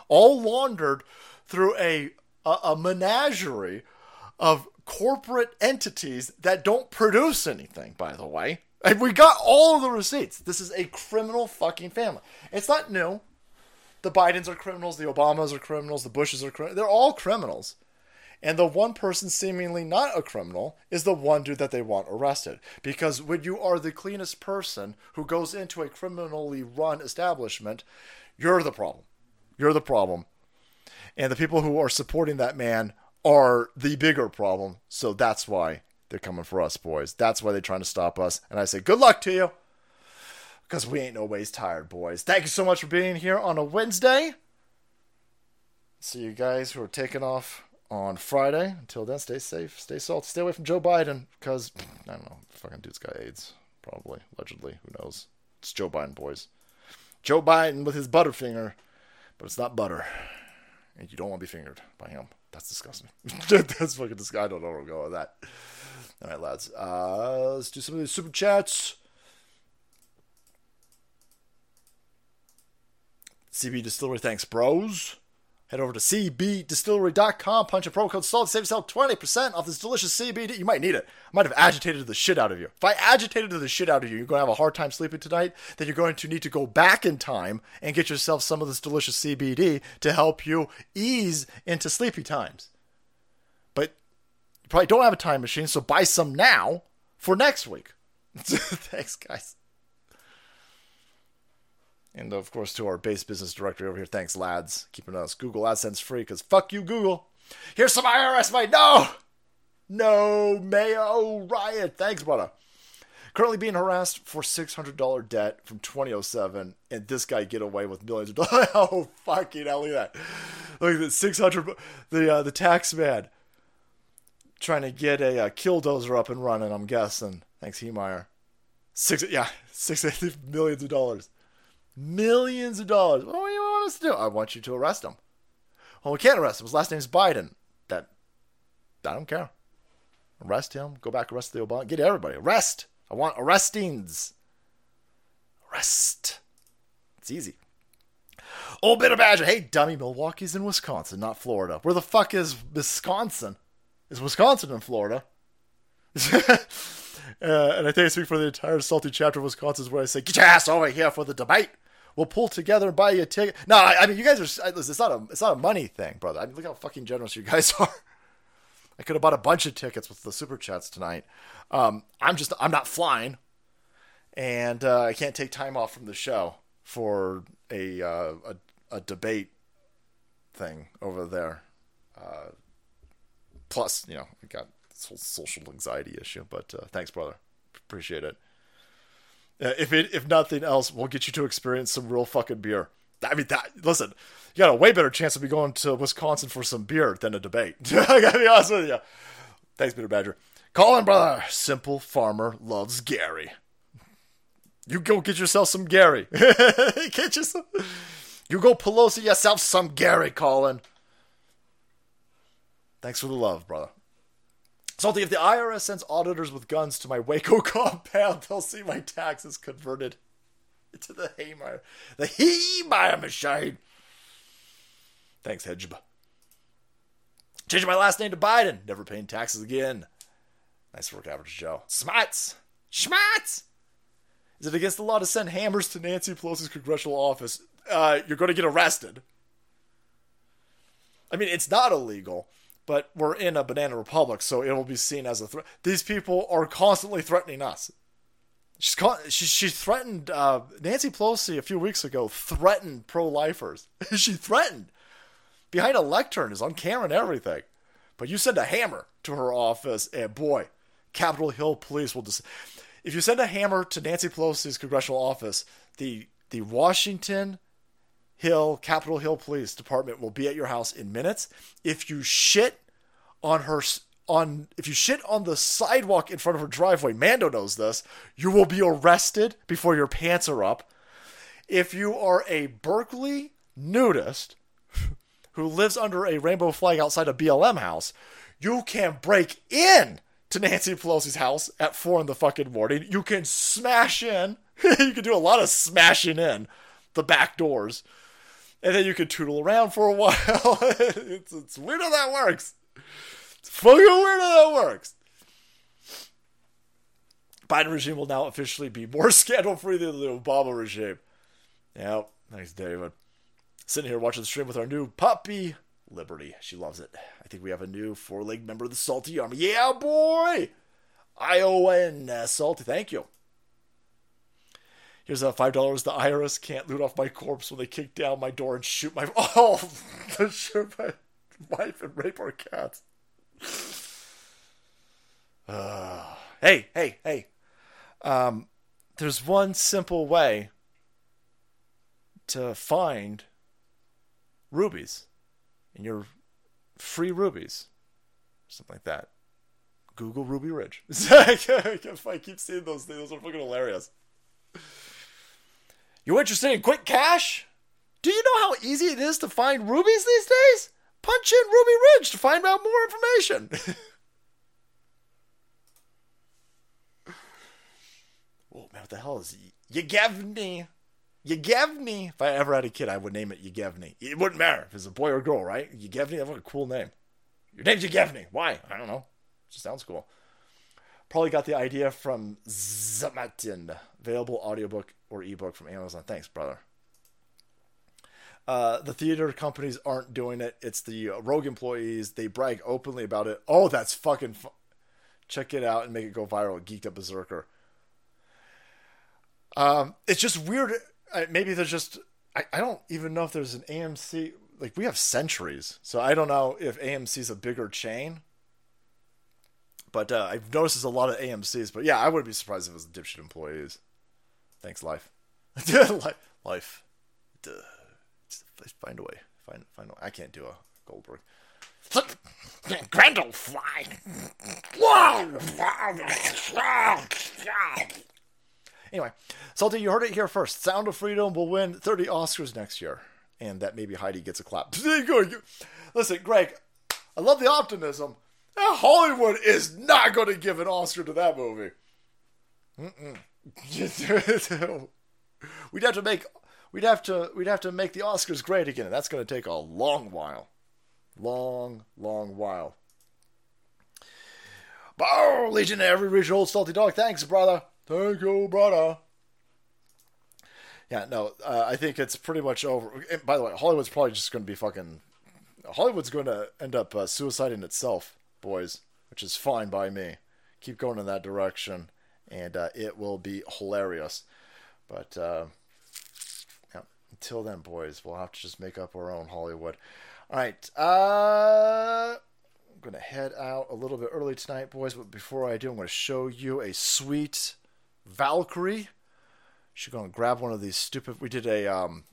[SPEAKER 1] all laundered through a, a, a menagerie of corporate entities that don't produce anything, by the way. And we got all of the receipts. This is a criminal fucking family. It's not new. The Bidens are criminals, the Obamas are criminals, the Bushes are criminals. They're all criminals. And the one person seemingly not a criminal is the one dude that they want arrested. Because when you are the cleanest person who goes into a criminally run establishment, you're the problem. You're the problem. And the people who are supporting that man are the bigger problem. So that's why they're coming for us, boys. That's why they're trying to stop us. And I say, good luck to you. Because we ain't no ways tired, boys. Thank you so much for being here on a Wednesday. See you guys who are taking off on Friday. Until then, stay safe, stay salty, stay away from Joe Biden. Because, I don't know, fucking dude's got AIDS. Probably, allegedly. Who knows? It's Joe Biden, boys. Joe Biden with his butterfinger. But it's not butter. And you don't want to be fingered by him. That's disgusting. That's fucking disgusting. I don't know where to go with that. All right, lads. Uh, let's do some of these super chats. CB Distillery, thanks, bros. Head over to cbdistillery.com, punch a promo code SALT, save yourself 20% off this delicious CBD. You might need it. I might have agitated the shit out of you. If I agitated the shit out of you, you're going to have a hard time sleeping tonight, then you're going to need to go back in time and get yourself some of this delicious CBD to help you ease into sleepy times. But you probably don't have a time machine, so buy some now for next week. Thanks, guys. And of course, to our base business directory over here, thanks, lads. Keeping us Google AdSense free because fuck you, Google. Here's some IRS money. No! No, Mayo Riot. Thanks, brother. Currently being harassed for $600 debt from 2007, and this guy get away with millions of dollars. oh, fucking hell, look at that. Look at that, 600 The, uh, the tax man trying to get a uh, killdozer up and running, I'm guessing. Thanks, Heemeyer. Six, yeah, six millions of dollars millions of dollars. What do you want us to do? I want you to arrest him. Well, we can't arrest him. His last name's Biden. That I don't care. Arrest him. Go back. Arrest the Obama. Get everybody. Arrest. I want arrestings. Arrest. It's easy. Old bit of badger. Hey, dummy. Milwaukee's in Wisconsin, not Florida. Where the fuck is Wisconsin? Is Wisconsin in Florida? uh, and I think I speak for the entire salty chapter of Wisconsin, where I say, "Get your ass over here for the debate." we'll pull together and buy you a ticket. No, I, I mean you guys are. Listen, it's not a it's not a money thing, brother. I mean look how fucking generous you guys are. I could have bought a bunch of tickets with the super chats tonight. Um, I'm just I'm not flying, and uh, I can't take time off from the show for a uh, a, a debate thing over there. Uh, plus, you know, I got social anxiety issue. But uh, thanks, brother. Appreciate it. Uh, if it, if nothing else, we'll get you to experience some real fucking beer. I mean, that listen, you got a way better chance of me going to Wisconsin for some beer than a debate. I gotta be honest with you. Thanks, Peter Badger. Colin, brother. Simple farmer loves Gary. You go get yourself some Gary. get yourself. You go Pelosi yourself some Gary, Colin. Thanks for the love, brother. Salty, if the IRS sends auditors with guns to my Waco compound, they'll see my taxes converted into the Heemeyer, the Heemeyer machine. Thanks, Hedgeba. Changing my last name to Biden. Never paying taxes again. Nice work, Average Joe. Smarts. Schmatz. Is it against the law to send hammers to Nancy Pelosi's congressional office? Uh, you're going to get arrested. I mean, it's not illegal but we're in a banana republic, so it will be seen as a threat. These people are constantly threatening us. She's she, she threatened uh, Nancy Pelosi a few weeks ago. Threatened pro-lifers. she threatened behind a lectern, is on camera and everything. But you send a hammer to her office, and boy, Capitol Hill police will just. If you send a hammer to Nancy Pelosi's congressional office, the the Washington Hill, Capitol Hill Police Department will be at your house in minutes. If you shit on her on if you shit on the sidewalk in front of her driveway, Mando knows this, you will be arrested before your pants are up. If you are a Berkeley nudist who lives under a rainbow flag outside a BLM house, you can break in to Nancy Pelosi's house at four in the fucking morning. You can smash in. you can do a lot of smashing in the back doors and then you can tootle around for a while. it's, it's weird how that works. It's fucking weird how that works. Biden regime will now officially be more scandal free than the Obama regime. Yep. Thanks, David. Sitting here watching the stream with our new puppy, Liberty. She loves it. I think we have a new four leg member of the Salty Army. Yeah, boy! Iowa and uh, Salty. Thank you. Here's a five dollars. The IRS can't loot off my corpse when they kick down my door and shoot my oh, shoot my wife and rape our cats. Uh, hey, hey, hey. Um, there's one simple way to find rubies and your free rubies, something like that. Google Ruby Ridge. I keep seeing those things. Those are fucking hilarious. You interested in quick cash? Do you know how easy it is to find rubies these days? Punch in Ruby Ridge to find out more information. oh man, what the hell is Yevgeny? Yevgeny. If I ever had a kid, I would name it Yevgeny. It wouldn't matter if it's a boy or girl, right? Yevgeny, that's a cool name. Your name's Yevgeny. Why? I don't know. It just sounds cool. Probably got the idea from Zamyatin. Available audiobook or ebook from Amazon. Thanks, brother. Uh, the theater companies aren't doing it. It's the rogue employees. They brag openly about it. Oh, that's fucking fu- Check it out and make it go viral. Geeked up berserker. Um, it's just weird. Maybe there's just I, I don't even know if there's an AMC. Like we have centuries, so I don't know if AMC's a bigger chain. But uh, I've noticed there's a lot of AMC's. But yeah, I wouldn't be surprised if it was dipshit employees. Thanks, life. life. Duh. Find a way. Find find a way. I can't do a Goldberg. Grendel fly. Anyway, Salty, you heard it here first. Sound of Freedom will win 30 Oscars next year. And that maybe Heidi gets a clap. Listen, Greg, I love the optimism. Hollywood is not going to give an Oscar to that movie. we'd have to make we'd have to we'd have to make the Oscars great again, and that's going to take a long while, long, long while. Oh, Legion every regional old salty dog. Thanks, brother. Thank you, brother. Yeah, no, uh, I think it's pretty much over. And by the way, Hollywood's probably just going to be fucking. Hollywood's going to end up uh, suiciding itself, boys, which is fine by me. Keep going in that direction, and uh, it will be hilarious. But uh, yeah, until then, boys, we'll have to just make up our own Hollywood. All right. Uh, I'm going to head out a little bit early tonight, boys. But before I do, I'm going to show you a sweet Valkyrie. Should go and grab one of these stupid. We did a um,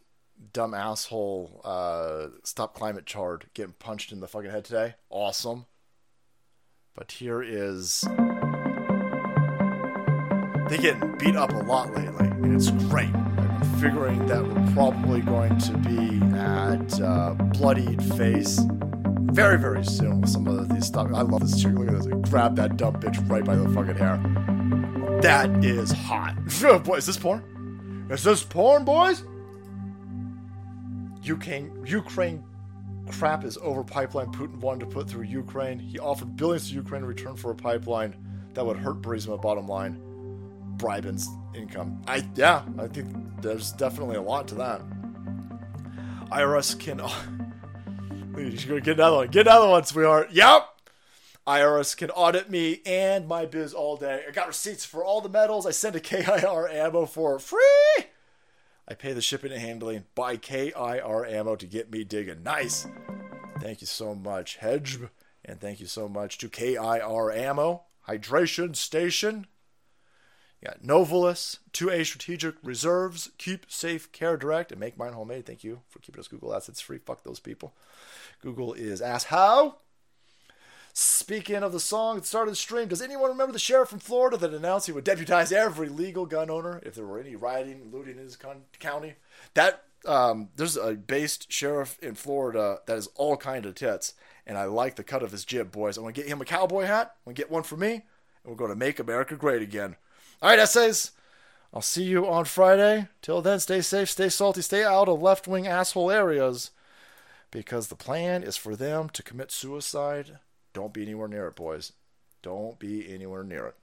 [SPEAKER 1] dumb asshole uh, stop climate chart getting punched in the fucking head today. Awesome. But here is. They getting beat up a lot lately, and it's great. I'm figuring that we're probably going to be at uh, Bloodied Face very, very soon with some of these stuff. I love this chick. Look at this. Grab that dumb bitch right by the fucking hair. That is hot. Boy, is this porn? Is this porn, boys? Ukraine, Ukraine crap is over pipeline Putin wanted to put through Ukraine. He offered billions to Ukraine in return for a pipeline that would hurt Burisma bottom line. Bribin's income. I yeah, I think there's definitely a lot to that. IRS can. Oh, you should go get another one. Get another one, sweetheart. Yep. IRS can audit me and my biz all day. I got receipts for all the medals. I send a KIR ammo for free. I pay the shipping and handling. Buy KIR ammo to get me digging. Nice. Thank you so much, Hedge. And thank you so much to KIR Ammo, Hydration Station. Yeah, Novalis, 2A Strategic Reserves, Keep Safe Care Direct, and Make Mine Homemade. Thank you for keeping us Google AdSense free. Fuck those people. Google is ass how. Speaking of the song that started the stream, does anyone remember the sheriff from Florida that announced he would deputize every legal gun owner if there were any rioting and looting in his con- county? That um, there's a based sheriff in Florida that is all kind of tits, and I like the cut of his jib, boys. I'm gonna get him a cowboy hat. I'm gonna get one for me, and we're gonna make America great again. All right, essays. I'll see you on Friday. Till then, stay safe, stay salty, stay out of left wing asshole areas because the plan is for them to commit suicide. Don't be anywhere near it, boys. Don't be anywhere near it.